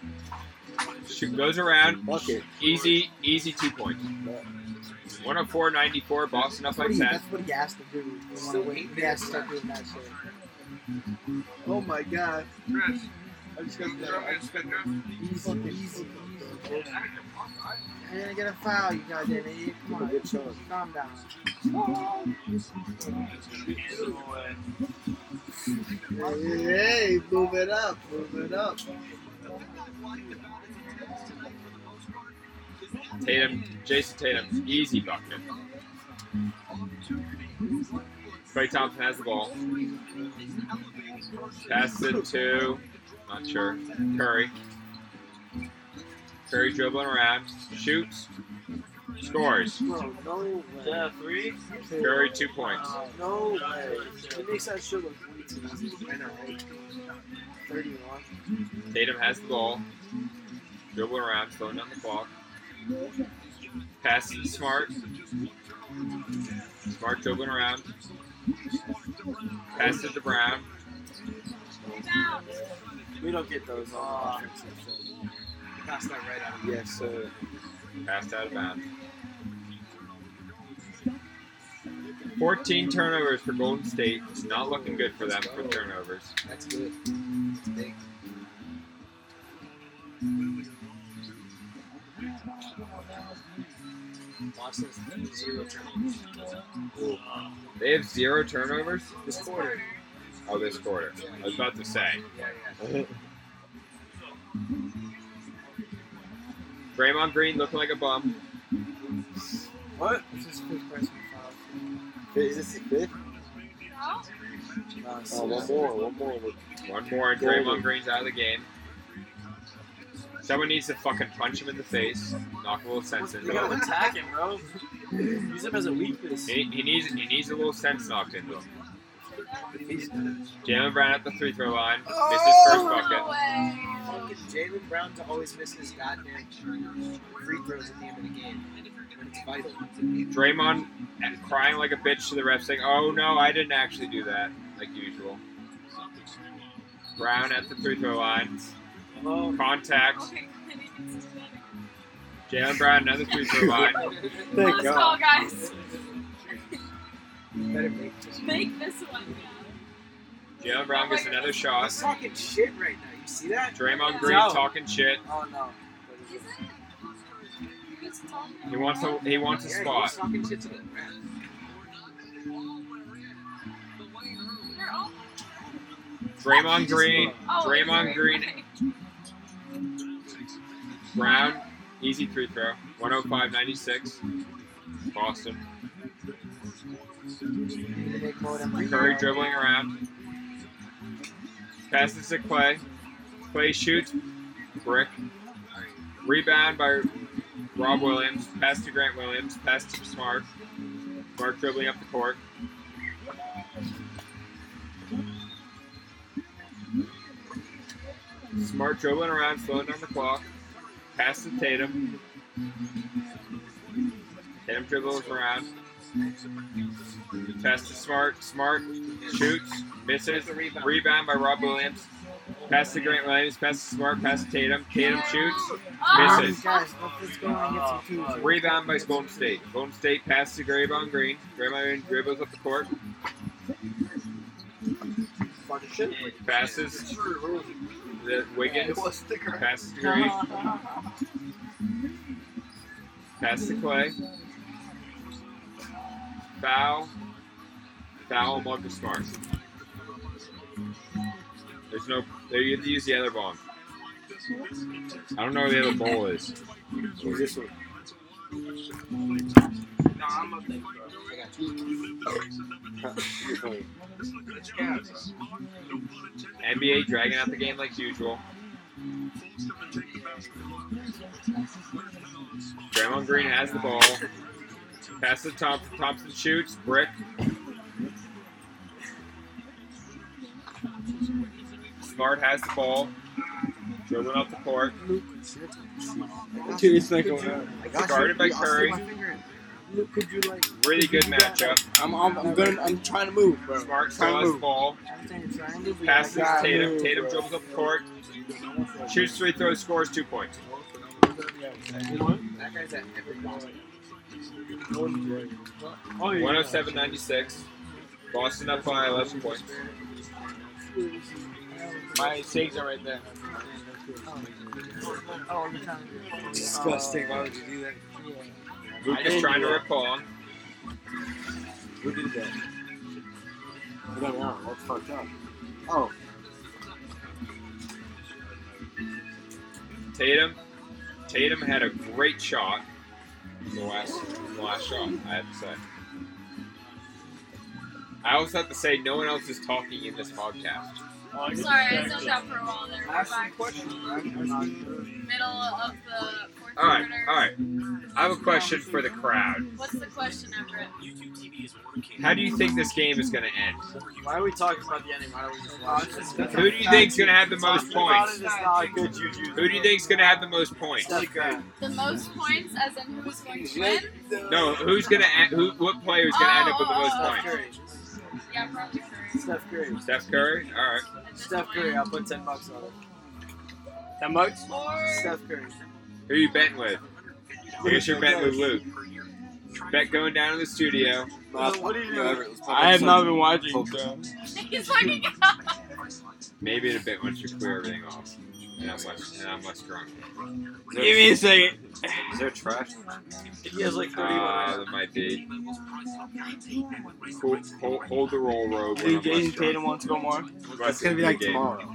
Shoot goes around. Bucket. Easy, easy two points. 104 94, Boston up by That's 10. that's what he asked to do. He, wanna wait. he has to start doing that shit. Oh my god. Chris, I just got that. I just got that. Easy, easy. You're gonna get a foul, you goddamn idiot. Come on, Good shot. calm down. Hey, hey, move it up, move it up. Tatum, Jayson Tatum, easy bucket. Klay Thompson has the ball. Passes it to, not sure, Curry. Curry dribbling around, shoots, scores. No. Yeah, three. Curry two points. No way. It makes that shit look way too easy. I know, right? 31. Tatum has the ball, dribbling around, slowing down the clock. Passes to Smart. Smart dribbling around. Passes it to Brown. We don't get those on so. Pass that right out. Yes, sir. Passed out of bounds. 14 turnovers for Golden State. It's not looking good for them for turnovers. That's good. That's big. Boston's zero turnovers. They have zero turnovers This quarter. Oh, this quarter. I was about to say. Draymond Green looking like a bum. What? Is This is fifth person foul. Is this fifth? No, it's Oh, one more, one more. One more, and Draymond Green's out of the game. Someone needs to fucking punch him in the face, knock a little sense into You gotta him. attack him, bro. Use him as a weakness. He, he needs he needs a little sense knocked into him. Jaylen Brown at the free throw line, oh, missed his first bucket. Fucking Jaylen Brown to always miss his goddamn free throws at the end of the game when it's vital. Draymond crying like a bitch to the ref, saying, "Oh no, I didn't actually do that," like usual. Brown at the free throw line, contact. Jaylen Brown another free throw line. Let's go, guys. Better make this. Make this one. Jaylen Brown gets another shot. He's talking shit right now. You see that? Draymond Green No. talking shit. Oh no. He wants a he wants a Yeah, spot. He's talking shit to the ref. Draymond Green, Oh, Draymond Green, Draymond. Brown, easy free throw, 105.96. Boston. Curry dribbling around. Passes to Klay. Klay shoots. Brick. Rebound by Rob Williams. Pass to Grant Williams. Pass to Smart. Smart dribbling up the court. Smart dribbling around, slowing down the clock. Pass to Tatum. Tatum dribbles around. Pass to Smart. Smart shoots. Misses. Rebound by Rob Williams. Pass to Grant Williams. Pass to Smart. Pass to Tatum. Tatum shoots. Misses. Rebound by Golden State. Golden State pass to Draymond Green. Draymond Green dribbles up the court. Passes. The Wiggins. Passes to Green. Pass to Klay. Foul. Foul Marcus Smart. There's no. There you have to use the other ball. I don't know where the other ball is. Who's this one? I'm. I got you. NBA dragging out the game like usual. Draymond Green has the ball. Pass to Thompson. Thompson shoots. Brick. Smart has the ball. Dribbling up the court. Dude, it's not going on. Guarded by Curry. Luke, could you like? Really good matchup. I'm, I'm, I'm gonna, I'm trying to move, bro. Smart Trying to move. ball. Passes to Tatum. move, Tatum bro. dribbles up the court. Shoots three throws, scores two points. That guy's at every. Oh, yeah. 107.96. Boston up by 11 points. My saves are right there. Disgusting. Why would you do that? Luke I is didn't trying to do recall. Who did that? I don't know. That's fucked up. Oh, Tatum. Tatum had a great shot. The last, the last shot, I have to say. I also have to say, no one else is talking in this podcast. Sorry, I zoned out for a while there. We're Ask back some questions. middle of the fourth All right, quarter. all right. I have a question for the crowd. What's the question, Everett? How do you think this game is going to end? Why are we talking about the ending? Why don't we just watch it? Who do you think is going to have the most points? it is not good juju. Who do you think is going to have the most points? The most points, as in who's going to win? No, who's going to who? What player is going to end up with the most Oh, oh, oh, oh. points? Yeah, probably Curry. Steph Curry. Steph Curry. All right. Steph Curry. I'll put ten bucks on it. Ten bucks? Or Steph Curry. Who you betting with? I guess you're betting with Luke. Bet going down to the studio. What do you do? I have not been watching. So. he's fucking out. Maybe in a bit once you clear everything off. And I'm less, and I'm less drunk. Give me a second. is there trash? He has like 31. Uh, that might be. Hold, hold, hold the roll, Rogue. when Do I'm Jayson. Tatum want to go more? It's gonna be like Game. tomorrow.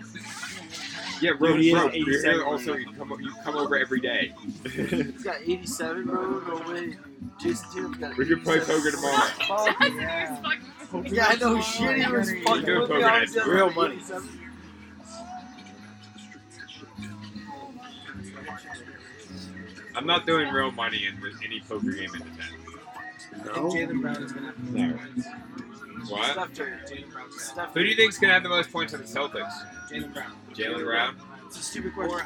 Yeah, Dude, Rogue, he has Rogue, you're also. You come, you come over every day. He's got 87, bro. No way. Jayson Tatum's got We can play poker tomorrow. Fuck yeah. Yeah, I know. Shit, he was fucking Good with me poker on heads. the other Real money. 87. I'm not doing real money in with any poker game in the ten. I think Jaylen Brown is gonna. No. What? Steph Curry. Jaylen Brown. Steph Who do you think's gonna have the most points on the Celtics? Jaylen Brown. Jaylen Brown. It's a stupid question.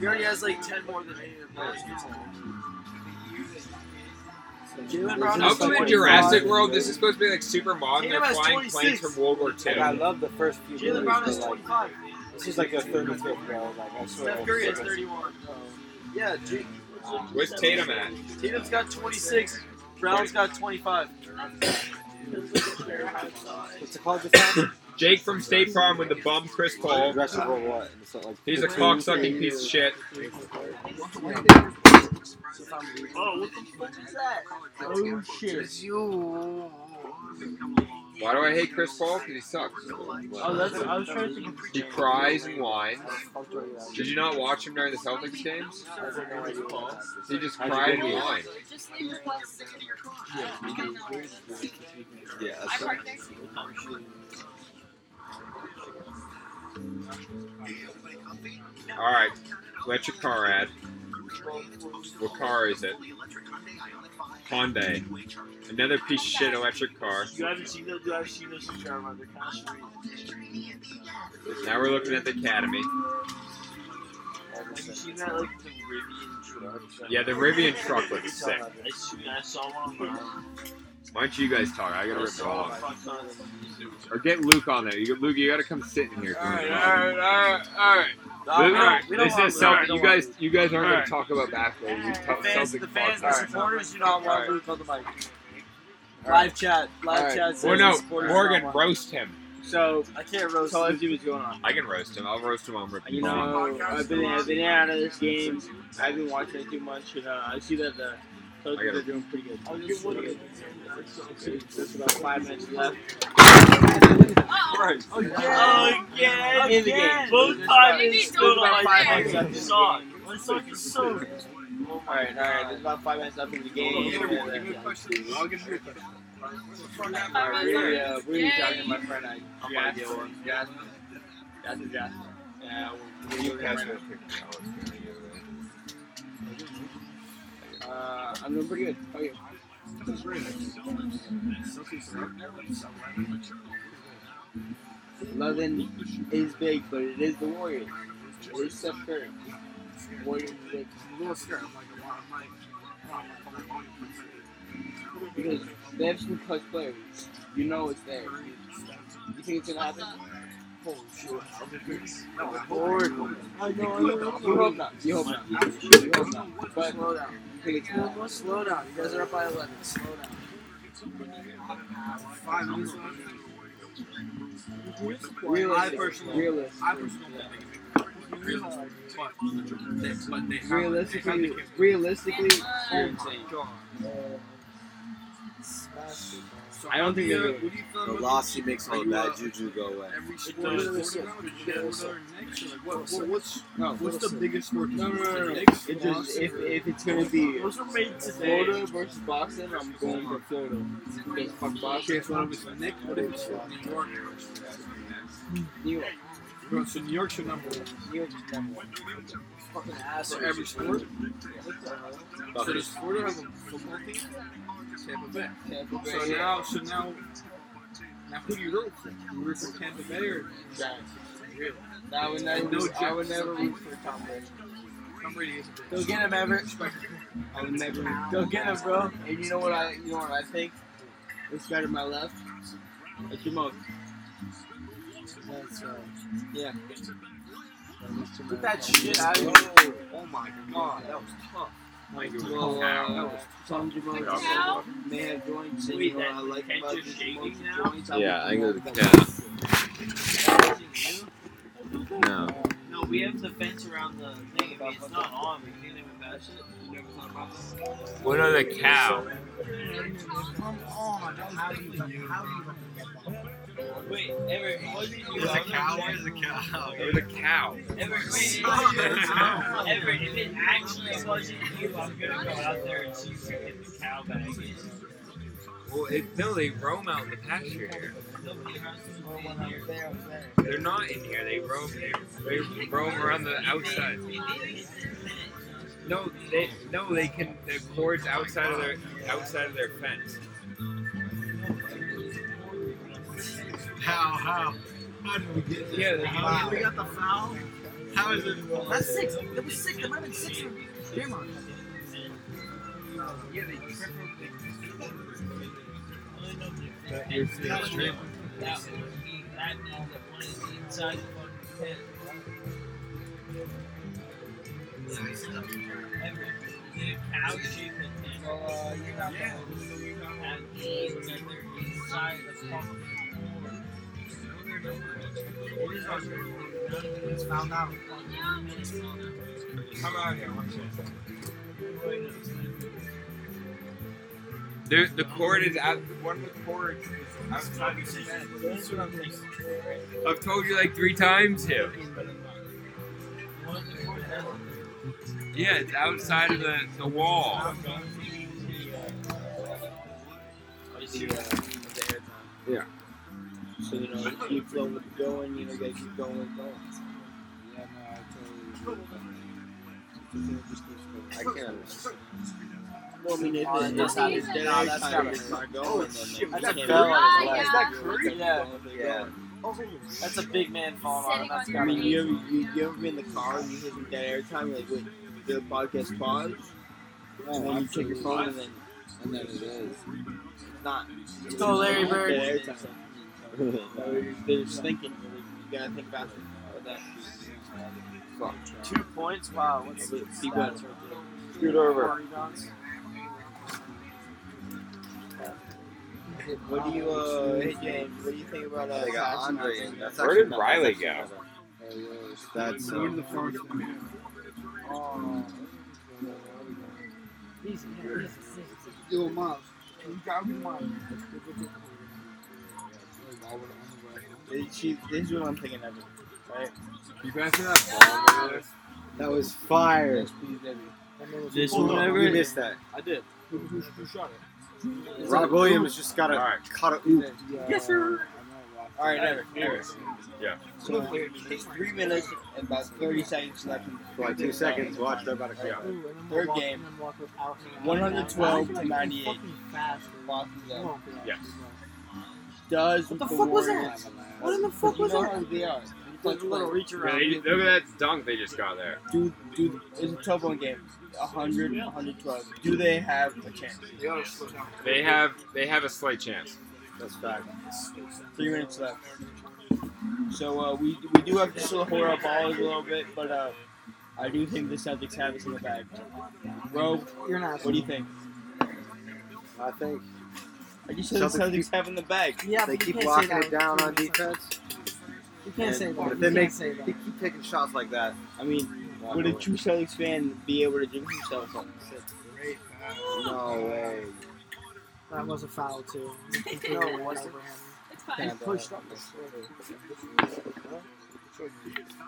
He already has like 10 more than any of the players. Jaylen Brown has Welcome to Jurassic World. This is supposed to be like super modern. They're Tatum has flying planes 26. from World War Like, I love the first few Jaylen Brown but, has like, 25. This is like the 35th, bro. Like, I swear. Steph Curry has 31. Yeah, J- Where's Tatum at? Tatum's got 26. Brown's got 25. What's it called? This time? Jake from State Farm with the bum Chris Paul. Jurassic World what? It's not like He's a 15, cocksucking piece of shit. Oh, what the fuck is that? Oh shit. You. Why do I hate Chris Paul? Because he sucks. Oh, that's. I was trying to. He cries and whines. Did you not watch him during the Celtics games? He just cried and whined. Just leave your plastic in your car. Yeah, that's parked next to you. All right, electric car ad. What car is it? Hyundai. Another piece of shit electric car. You haven't seen those. You haven't seen those in. They're sweet. Now we're looking at the Academy. Have you seen that like the Rivian truck? Yeah, the Rivian truck looks uh, sick. I, saw one. Why don't you guys talk? I gotta rip it off. fuck ton of them. Or get Luke on there. You, Luke, you gotta come sit in here. Alright, alright, alright, alright. No, we Luke, don't- we this want is Luke. Celtic. We You guys, you guys aren't Alright. gonna talk about basketball. You The talk fans, Celtic the fans, the podcast. supporters do not want Alright. Luke on the mic. Live chat, live Alright. chat. Says Well, no, supporters do Morgan, want- roast him. So, I can't roast. so let's Luke. see what's going on. I can roast him. I'll roast him on Rip. You know, I've been, I've been out of this game. I've been watching it too much, and uh, I see that the Celtics gotta- are doing pretty good. Pretty. There's about five minutes left. Right. Oh yeah, In the game. Both There's times about- it's there's still on my minutes the sock. game. My sock is so. Alright, alright. There's about five minutes left in the game. Give me- and, give me a question. I'll give you a question. I really, uh, really Yay. talking to my friend. I, I'm gonna deal with Jasper. Jasper, Jasper. Yeah, we're, we're doing right now. Uh, I'm doing pretty good. How are you? Eleven is big, but it is the Warriors. Is Steph Curry. Warriors is big. Because they have some clutch players. You know it's there. You think it's gonna happen? Holy shit. I know, I know. You hope not. You hope not. You hope not. But Slow down. You think it's? Slow down. You guys are up by 11. Slow down. Five minutes left. Realistic. I personally, Realistic. I personally don't think it's realistic. But they, but they Realistically, the realistically, you're insane. So I don't think how do they're you- what do you feel about Velocity the- makes are all the you, bad uh, juju go away. Every sport does. is different. Did you get what are next? Or like, what, what, what's, No, what's the biggest sport? No, no, no, no. It just if, if it's gonna be Those were made today. Florida versus Boston, I'm going for Florida. Because fuck Boston. Okay, so what if it's Nick? What if it's New York? New York. Bro, So New York's your number one. New York's number one. Fucking ass. For every sport? So does Florida have a football team? Tampa Bay. Tampa Bay. So now, so now, now who do you root for? You root for Tampa Bay or Giants. Really? I would never, No I would never root for Tom Brady. Tom Brady is a Go get him, Everett. I would never. Go get him, bro. And you know what I, you know what I think? It's better my left, it's your most. That's right. Yeah. Get that shit out of here. Oh my god, that was tough. Like, Well, well, that uh, was some Jamal Cow? joints, and Wait, what I like about these shaking multi now? joints. Yeah, I think it was the cat. No. No, we have the fence around the thing. I mean, it's not on. We can't even bash it. You never thought about that? What are the cow? Come on, how do you, how do you Wait, Everett, what did you Where's the cow? Where's the cow? Or the cow? Everett, wait, Everett, if it actually wasn't you, I'm gonna go out there and see if we get the cow back. Well, it, no, they roam out in the pasture here. Nobody around here. They're not in here. They roam here. They roam around the outside. No, they no, they can. The cords outside of their outside of their fence. How? How? How did we get this? Yeah, they How we got the foul? How is it? That's six. It was six. There might have been six for Draymond. That, that would mean that means that one is inside the fucking tent. It's found out. Come out here. Second. The the cord is out. One of the cords is outside the. I've told you like three times here. Yeah, it's outside of the, the wall. Yeah. So you know, keep flowing with going. You know, gotta keep going with going. Yeah, no, I totally I can't understand. Well, I mean, if Oh, it, that's it's not- not dead no, that's time, not- it's not Oh, going. shit, then that's you a can't fell on his leg. Is that Curry? Oh, yeah. Yeah. That's a big man falling on him. That's I mean, you ever, you, you ever been in the car and you hear some dead air time? You're like, wait, the podcast pause? And then you check your phone and then, and then it is. It's not. Let's go, Larry Bird. Dead air time. They're- They're thinking. You gotta think faster. But that. Fuck. Two points? Wow. What's the Keep stats right there? Scoot over. What do you, uh, hey James, what do you think about uh, They got Jackson Andre. That's Where did Riley go? actually not- That's Give uh, the first one. Oh. Easy, yeah, easy, easy. Yo, Miles. You got me, Miles. This this is what I'm thinking of, right? You passing that ball, man. that was fire. This Hold one, on. ever. You missed that. I did. Who, who, who shot it? Rob Williams just got a Alright. cut a oop. Yes, sir. All right, never, never. Yeah. So it's three minutes and about 30 seconds left. in For like two seconds. Watch, they're about to Yeah. go. Third game, 112 to 98. Boston's up. Yes. Does What the the fuck was Warriors- that? What in the fuck was that? they are. Like little reach Yeah, they, look at that dunk they just got there. Dude, dude, it's a 12 point game. 100, 112. Do they have a chance? They gotta slow down. They have they have a slight chance. That's fact. Three minutes left. So uh, we we do have to still hold our balls a little bit, but uh, I do think the Celtics have us in the bag. Bro, You're not. what do you think? I think I just said the Celtics Celtics have in the bag. Yeah, they keep locking it down on defense. You can't say that. But if they can't make, say that. they keep taking shots like that. I mean, would a true Celtics fan be able to drink himself up? No way. That was a foul too. No, it wasn't. It's fine. He pushed up.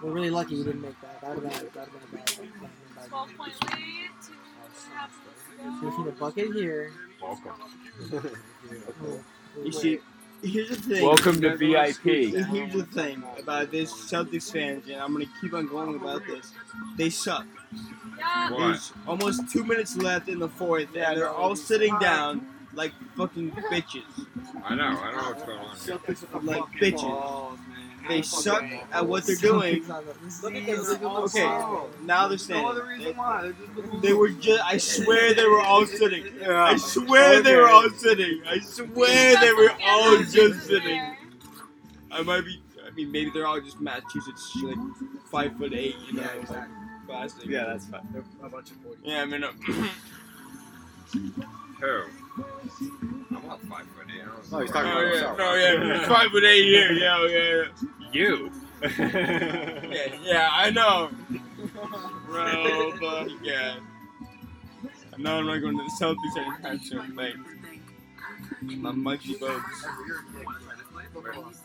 We're really lucky you didn't make that. That would have been, that would have been a bad. that would've been a bad Twelve point lead. Two half minutes to need a bucket here. Welcome. You see, here's the thing. Welcome to VIP. Here's the thing about this Celtics fans, and I'm gonna keep on going about this. They suck. Yeah. There's almost two minutes left in the fourth, and they're all sitting down like fucking bitches. I know. I know what's going on. Here. Like bitches. They suck at what they're doing. Look at this. Okay, now they're No standing. other reason why. They're just They were just, I swear they were all sitting. I swear they were all sitting. I swear they were all just sitting. I might be, I mean, maybe they're all just Massachusetts, like five foot eight, you know, like plastic. Yeah, that's fine. They're a bunch of 40. Yeah, I mean, uh, Who? I'm not five foot eight. I don't Oh, he's talking oh about yeah, himself. no, yeah, five foot eight here, yeah, yeah, You. yeah, yeah, I know, bro, but yeah. I know I'm not going to the Celtics anytime soon, like, my monkey boats.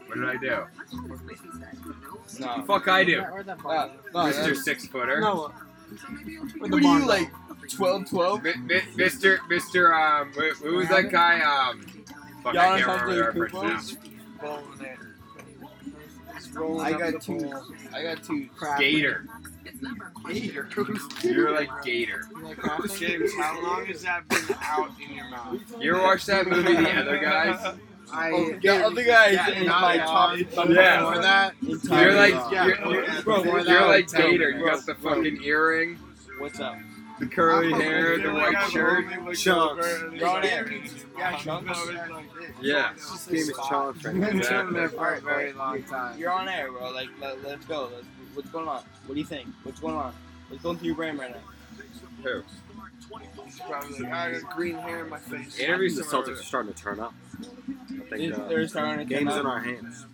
What did I do? No. Fuck I do. Uh, no, Mr. that's- Six Footer. No. What are you like? 12 12? Mi- mi- Mr. Mr. Um, who, who was that guy? Um, fuck, I Giannis can't remember the Antetokounmpo? Reference I got two. I got two. now. Gator. You're like Gator. James, how long has that been out in your mouth? You ever watch that movie, The Other Guys? I, Oh, the other guys Yeah, in not my at top. all. top Yeah. before that. in top You're like. Yeah, you're, you're, yeah, bro, you're you're that, like tell me, Gator. You got the fucking earring, What's up? The curly hair, the white shirt. Chunks. over and You're on it's air. like- Yeah, Chunks. Yeah. This game is challenged right now. Been chilling Exactly. there for a very long time. You're on air, bro. Like, let, let's go. Let's, what's going on? What do you think? What's going on? What's going through your brain right now? Who? Probably like, I got green hair in my face. Interview the Celtics are starting to turn up. I think uh, they're starting to game's turn in our hands.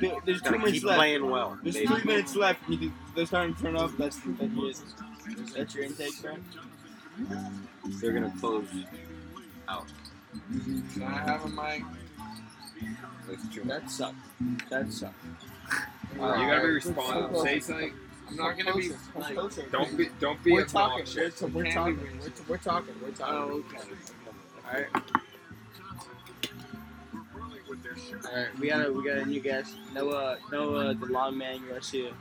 There- There's two minutes keep left. playing well. There's baby. three minutes left. You they're starting to turn up. That's that's it. That's your intake, friend. They're gonna close. Out. Can I have a mic? That sucked. That sucked. You gotta be responsible. Say something. I'm not gonna be. Closer, closer. Don't be. Don't be We're talking. We're, we're Can't talking. We're, we're talking. We're talking. Oh, okay. Alright. Alright, we got a we got a new guest. Noah Noah the lawn man Garcia. Yo.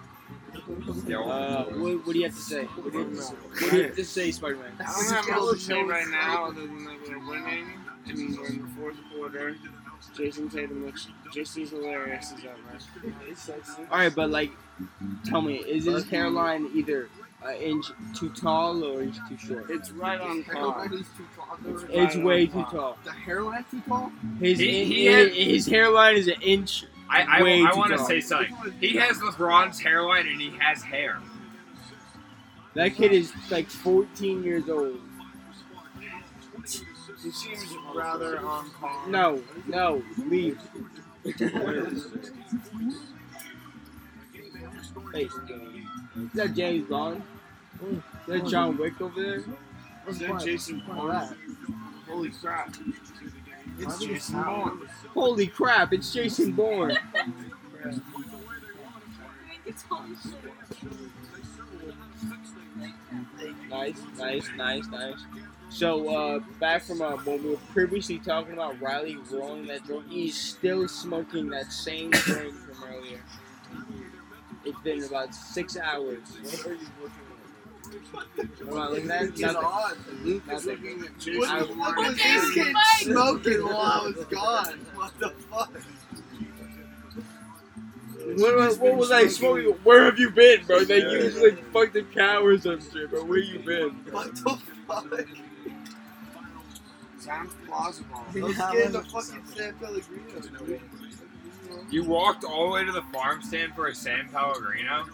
Uh what, what do you have to say? What do you, what do you have to say, Spider Man? I don't have much to say right now other than that we're winning and we're in the fourth quarter. Jayson Tatum looks just as hilarious as ever. Alright, but like tell me, is his hairline either an inch too tall or is too short? It's right on par. It's right way too tall. The hairline too tall? His He- he his, had- his hairline is an inch. I I, I want to say something. He has LeBron's hairline and he has hair. That kid is like 14 years old. He seems rather on par. No, no, leave. Hey, is that James Bond? Is that John Wick over there? Is that Jason Bourne? Holy crap. It's Jason Bourne. Holy crap, it's Jason Bourne. Nice, nice, nice, nice. So, uh, back from uh, when we were previously talking about Riley rolling that joint, he's still smoking that same joint from earlier. It's been about six hours. What are you looking at? What am I at? It's Nothing. Luke is looking at Jason What Bourne. was smoking while I was gone. What the fuck? What, what, what was I smoking? Where have you been, bro? They use like fucking cow or some shit, bro. Where you been? What the fuck? Sounds plausible. Scared of fucking San Pellegrino. You walked all the way to the farm stand for a San Pellegrino.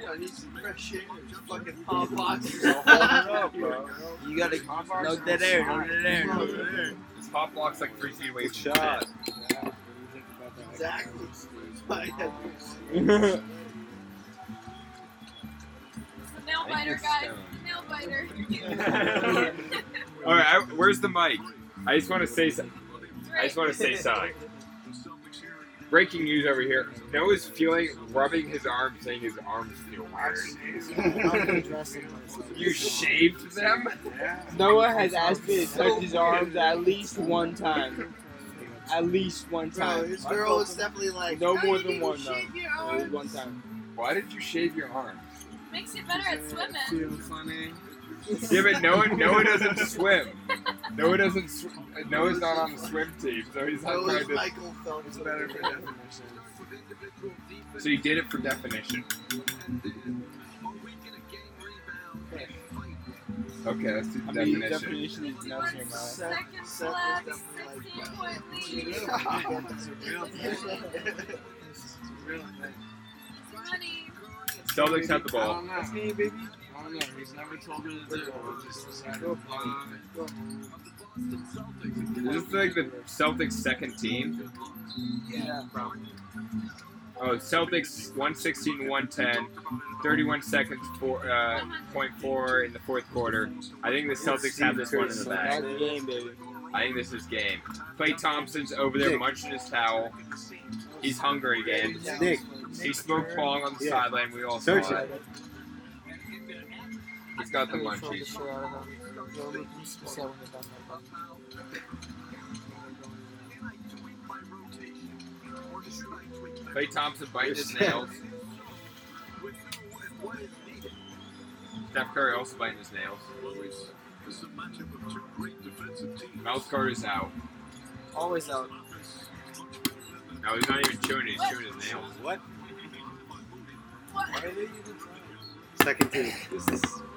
Yeah, I need some fresh air. Just fucking hot boxes. up, bro. You gotta no dead air, no dead air, no dead air. top block's like three feet away Good from shot. the Exactly. Nail think biter, it's guys. Nail biter. All right, I, where's the mic? I just want to say something. I just want to say something. Breaking news over here. Noah's feeling rubbing his arm, saying his arms feel weird. You shaved them? Noah has asked me to touch his arms at least one time. At least one Bro, time. his girl was definitely like, No "Oh, more than one though. shave your It was arms." one time. Why did you shave your arm? Makes you better at swimming. Feel funny. Yeah, but Noah, Noah doesn't swim. Noah doesn't. Sw- Noah's not on the swim team, so he's not So trying to. Michael Phelps. It's better for definition. So you did it for definition. Okay, let's do I mean, definition. definition is nuts in your mouth. Second Seth flat, was definitely 16 like point lead. It's a real thing. It's a real thing. Celtics have the ball. That's me, baby. I don't know. He's never told me to do it. I'll just decide to apply. Is this like the Celtics' second team? Yeah, probably. Oh, Celtics 116 110, 31 seconds, for, uh, point four in the fourth quarter. I think the Celtics have this one in the bag. That's game, baby. I think this is game. Klay Thompson's over there munching his towel. He's hungry again. Nick, He smoked bong on the sideline. We all Search saw it. It. He's got the munchies. Klay Thompson biting his nails. Steph Curry also biting his nails. Mouse Carter's out. Always out. No, he's not even chewing. He's chewing his nails. What? What? Second team.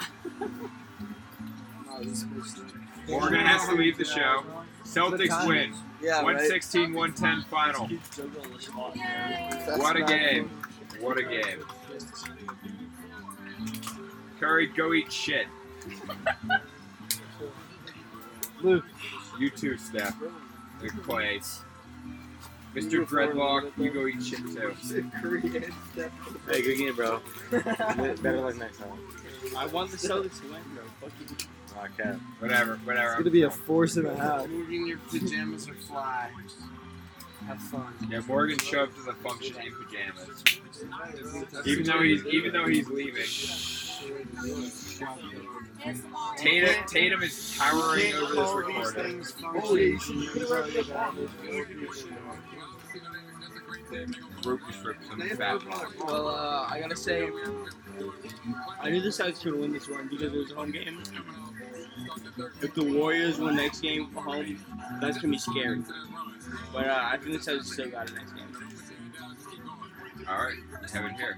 Morgan has to leave the show. Celtics win. Yeah, right. 116 110 final. What a game. What a game. Curry, go eat shit. Luke. You too, Steph. Good play. Mr. Dreadlock, you go eat shit too. Hey, good game, bro. Better luck next time. I want the Celtics to win, bro. Fuck you. Okay. Whatever, whatever. It's gonna be a force and a half. Moving your pajamas or fly. Have fun. Yeah, Morgan showed up to the function in pajamas. Even though he's even though he's leaving. Tatum, Tatum is towering over this recorder. Group just ripped some fat. Well, uh, I gotta say, I knew the Celtics could win this one because it was a home game. If the Warriors win next game at home, that's gonna be scary. But uh, I think the Celtics still got it next game. All right, Kevin here.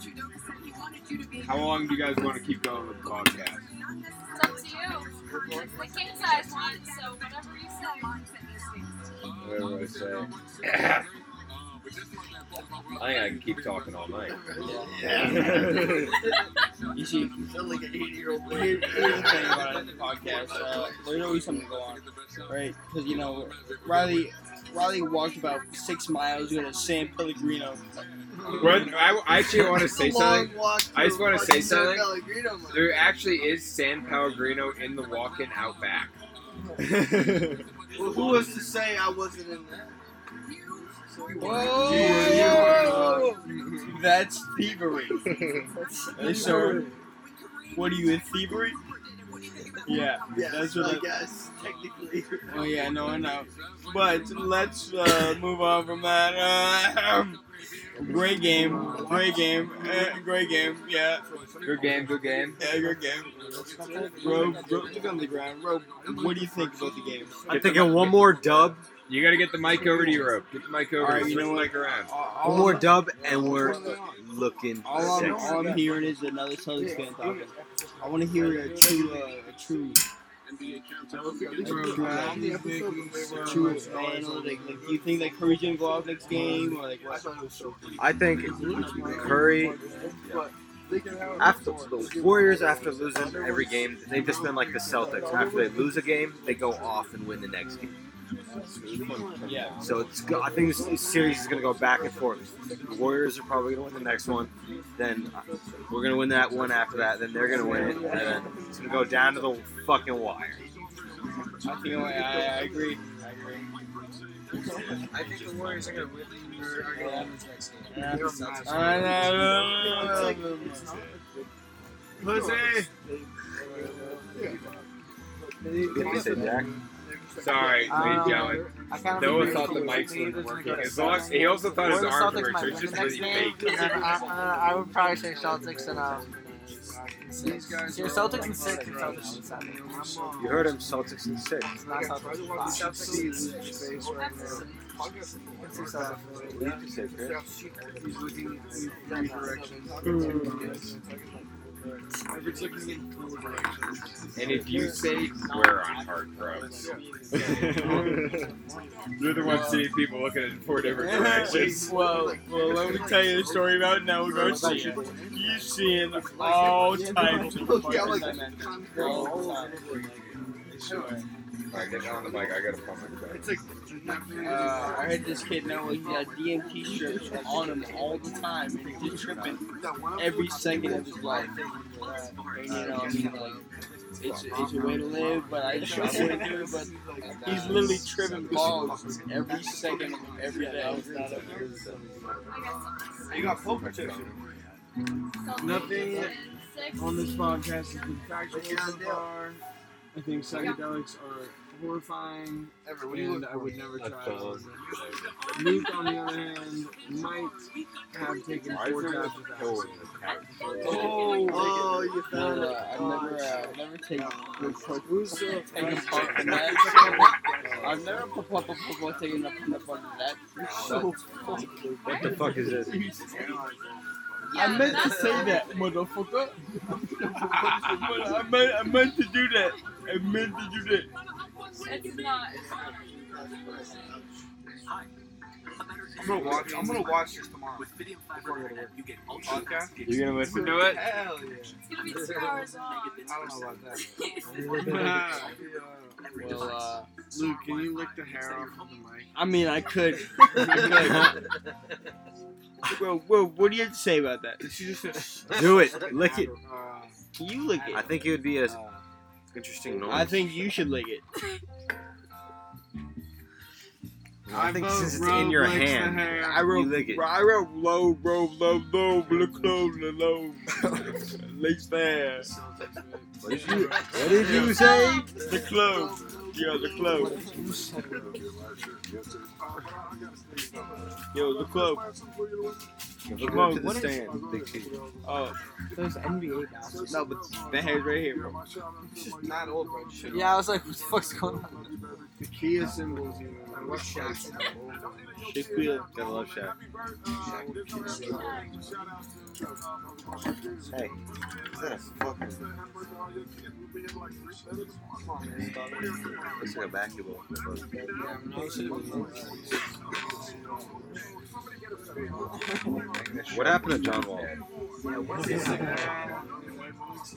How long do you guys want to keep going with the podcast? It's up to you. It's the king size one, so whatever you say. Whatever I say. I think I can keep talking all night. You see, like an 80 year old here- here's the thing about the podcast. Uh, there's always something to go on, right? Because you know, Riley, Riley walked about six miles to go to San Pellegrino. What? I, I actually want to say It's a long something. I just want to say something. There actually is San Pellegrino in the walk-in Outback. Well, who was to say I wasn't in there? Whoa! That's thievery. Hey, sir. What are you in thievery? Yeah, Yes, that's what I I guess, technically. Oh yeah, no, I know. But let's uh, move on from that. Uh, Great game. Great game. Eh, great game. Yeah. Good game, good game. Yeah, good game. Rob, Rob, look on the ground. Rob, what do you think about the game? I'm thinking one more dub, You gotta get the mic over to you, Rope. Get the mic over. Alright, you know the what? mic around. one more dub, and we're looking All I'm, sexy. all I'm hearing is another Celtics fan talking. I want to hear a true, uh, a true, a true, true fan. Like, like, do you think that Curry's gonna go off next game, or like what? I think Curry. After the Warriors, after losing every game, they've just been like the Celtics. After they lose a game, they go off and win the next game. Yeah. So it's. go- I think this, this series is gonna go back and forth. The Warriors are probably gonna win the next one. Then uh, we're gonna win that one after that. Then they're gonna win it, and then it's gonna go down to the fucking wire. I think I, I, I agree. I agree. I think the Warriors are gonna win. Or are gonna win this next game. Yeah. The Celtics are I gonna know. Pussy. What you say, Jack? Sorry, Um, ladies and gentlemen. I kind of Noah agree thought with the you. mics Maybe weren't there's working. gonna As long as, he also thought Or his the arms Celtics were might working. win It's the just next really game, fake. and then I, I, I would probably say Celtics and um. These guys Yeah, are Celtics and six and Celtics and seven. You heard him, Celtics and six. It's not Celtics and five. See Luke's face right now. It's two Celtics. What did you say, Chris? He's looking in three directions. Everything's looking in four directions. And if you say we're on hard drugs, you're the one seeing people looking in four different directions. well, well, let me tell you a story about Noah Garcia. He's seeing all types of fucking dimensions. All time. Alright, get on the mic. I gotta pump my It's like Uh, I heard this kid now he had DMT strips on him all the time. and He's just tripping every second of his life. And, you know, I mean, like, it's, it's a way to live, but I just I wouldn't do it. But he's literally tripping balls every second of every day. you got poker chips. Nothing on this podcast is been factual so far. I think psychedelics are horrifying, and I would never try them. Luke, on the other hand, might have taken four tabs of acid. Oh, oh, you found it. I've never, uh, never taken good part, taken part in that. I've never taken a a part of that. So. What the fuck is this? I meant to say that, motherfucker. I meant, I meant to do that. I meant you do that. It's not. I'm gonna watch. I'm gonna watch this tomorrow. Before I go to work. Podcast? You're gonna listen to it? Hell yeah. It's gonna be two hours long. I don't know about that. Well, uh, Luke, can you lick the hair off of the mic? I mean, I could. I could. Well, well, what do you have to say about that? Do it. Lick it. Uh, You lick it. I think it would be a interesting noise. I think you should lick it. I think since it's in your hand. I wrote, you lick it. I wrote low, bro, low, low, look low, low, lace there. What did you, what did you say? The club. Yeah, the club. Yo, the club. Look Come to the what is- stand. Big T. Oh, There's NBA now. no, but the hair's right here, bro. It's just not old, bro. Yeah, I was like, what the fuck's going on? The Kia symbols, you know. I love Shaq's. Shakespeare. Gotta love Shaq. Hey, is that a fucking? Looks like a basketball. What happened to John Wall?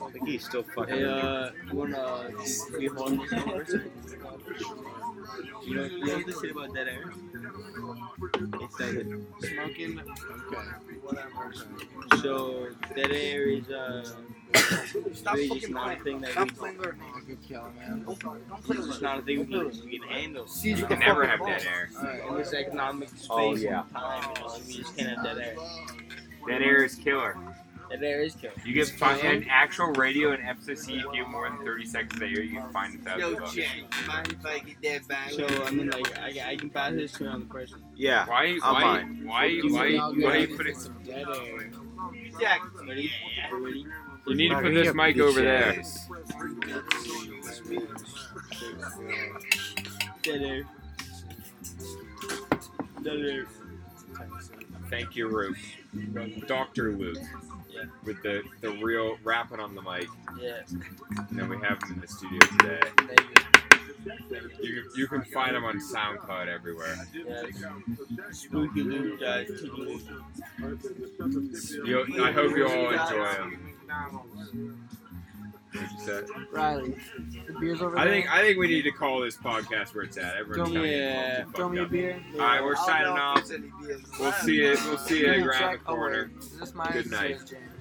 I think he's still fucking. Hey, uh, you wanna be homeless over? You know, you know this shit about dead air? It's like Smoking. Okay. Whatever. So dead air is uh, Stop really just not a thing that we. It's not a thing we can, we can handle. You can never have dead air. Uh, in this economic space Oh, yeah. and time, you know, we just can't have dead air. Dead air is killer. That there is killer. You get fi- an actual radio and FCC if you have more than 30 seconds a year, you get fined a thousand bucks. mind if I get that back? So I mean, like, I, I can pass this to another person. Yeah. Why? I'm Why? fine. Why? Why? Why, you put it? Dead air. Jack, Ready? Ready? You need to Not put gonna this get mic bitch over there. ass. Dead air. Dead air. Thank you, Luke. Doctor Luke. Yeah. With the the real rapping on the mic. Yeah. And then we have him in the studio today. Thank you. You, you can find him on SoundCloud everywhere. Yeah. Spooky Luke, guys. Tiki Luke. You, I hope you all enjoy him. What'd you say? Riley, the beer's over I there. think I think we need to call this podcast where it's at. Everyone's Throw me- telling yeah. Throw me a fucked up. beer. All right, we're I'll signing off. if there's any beers. We'll see you. We'll see you around the check? Oh, wait. corner. Is this mine? Good night. says James.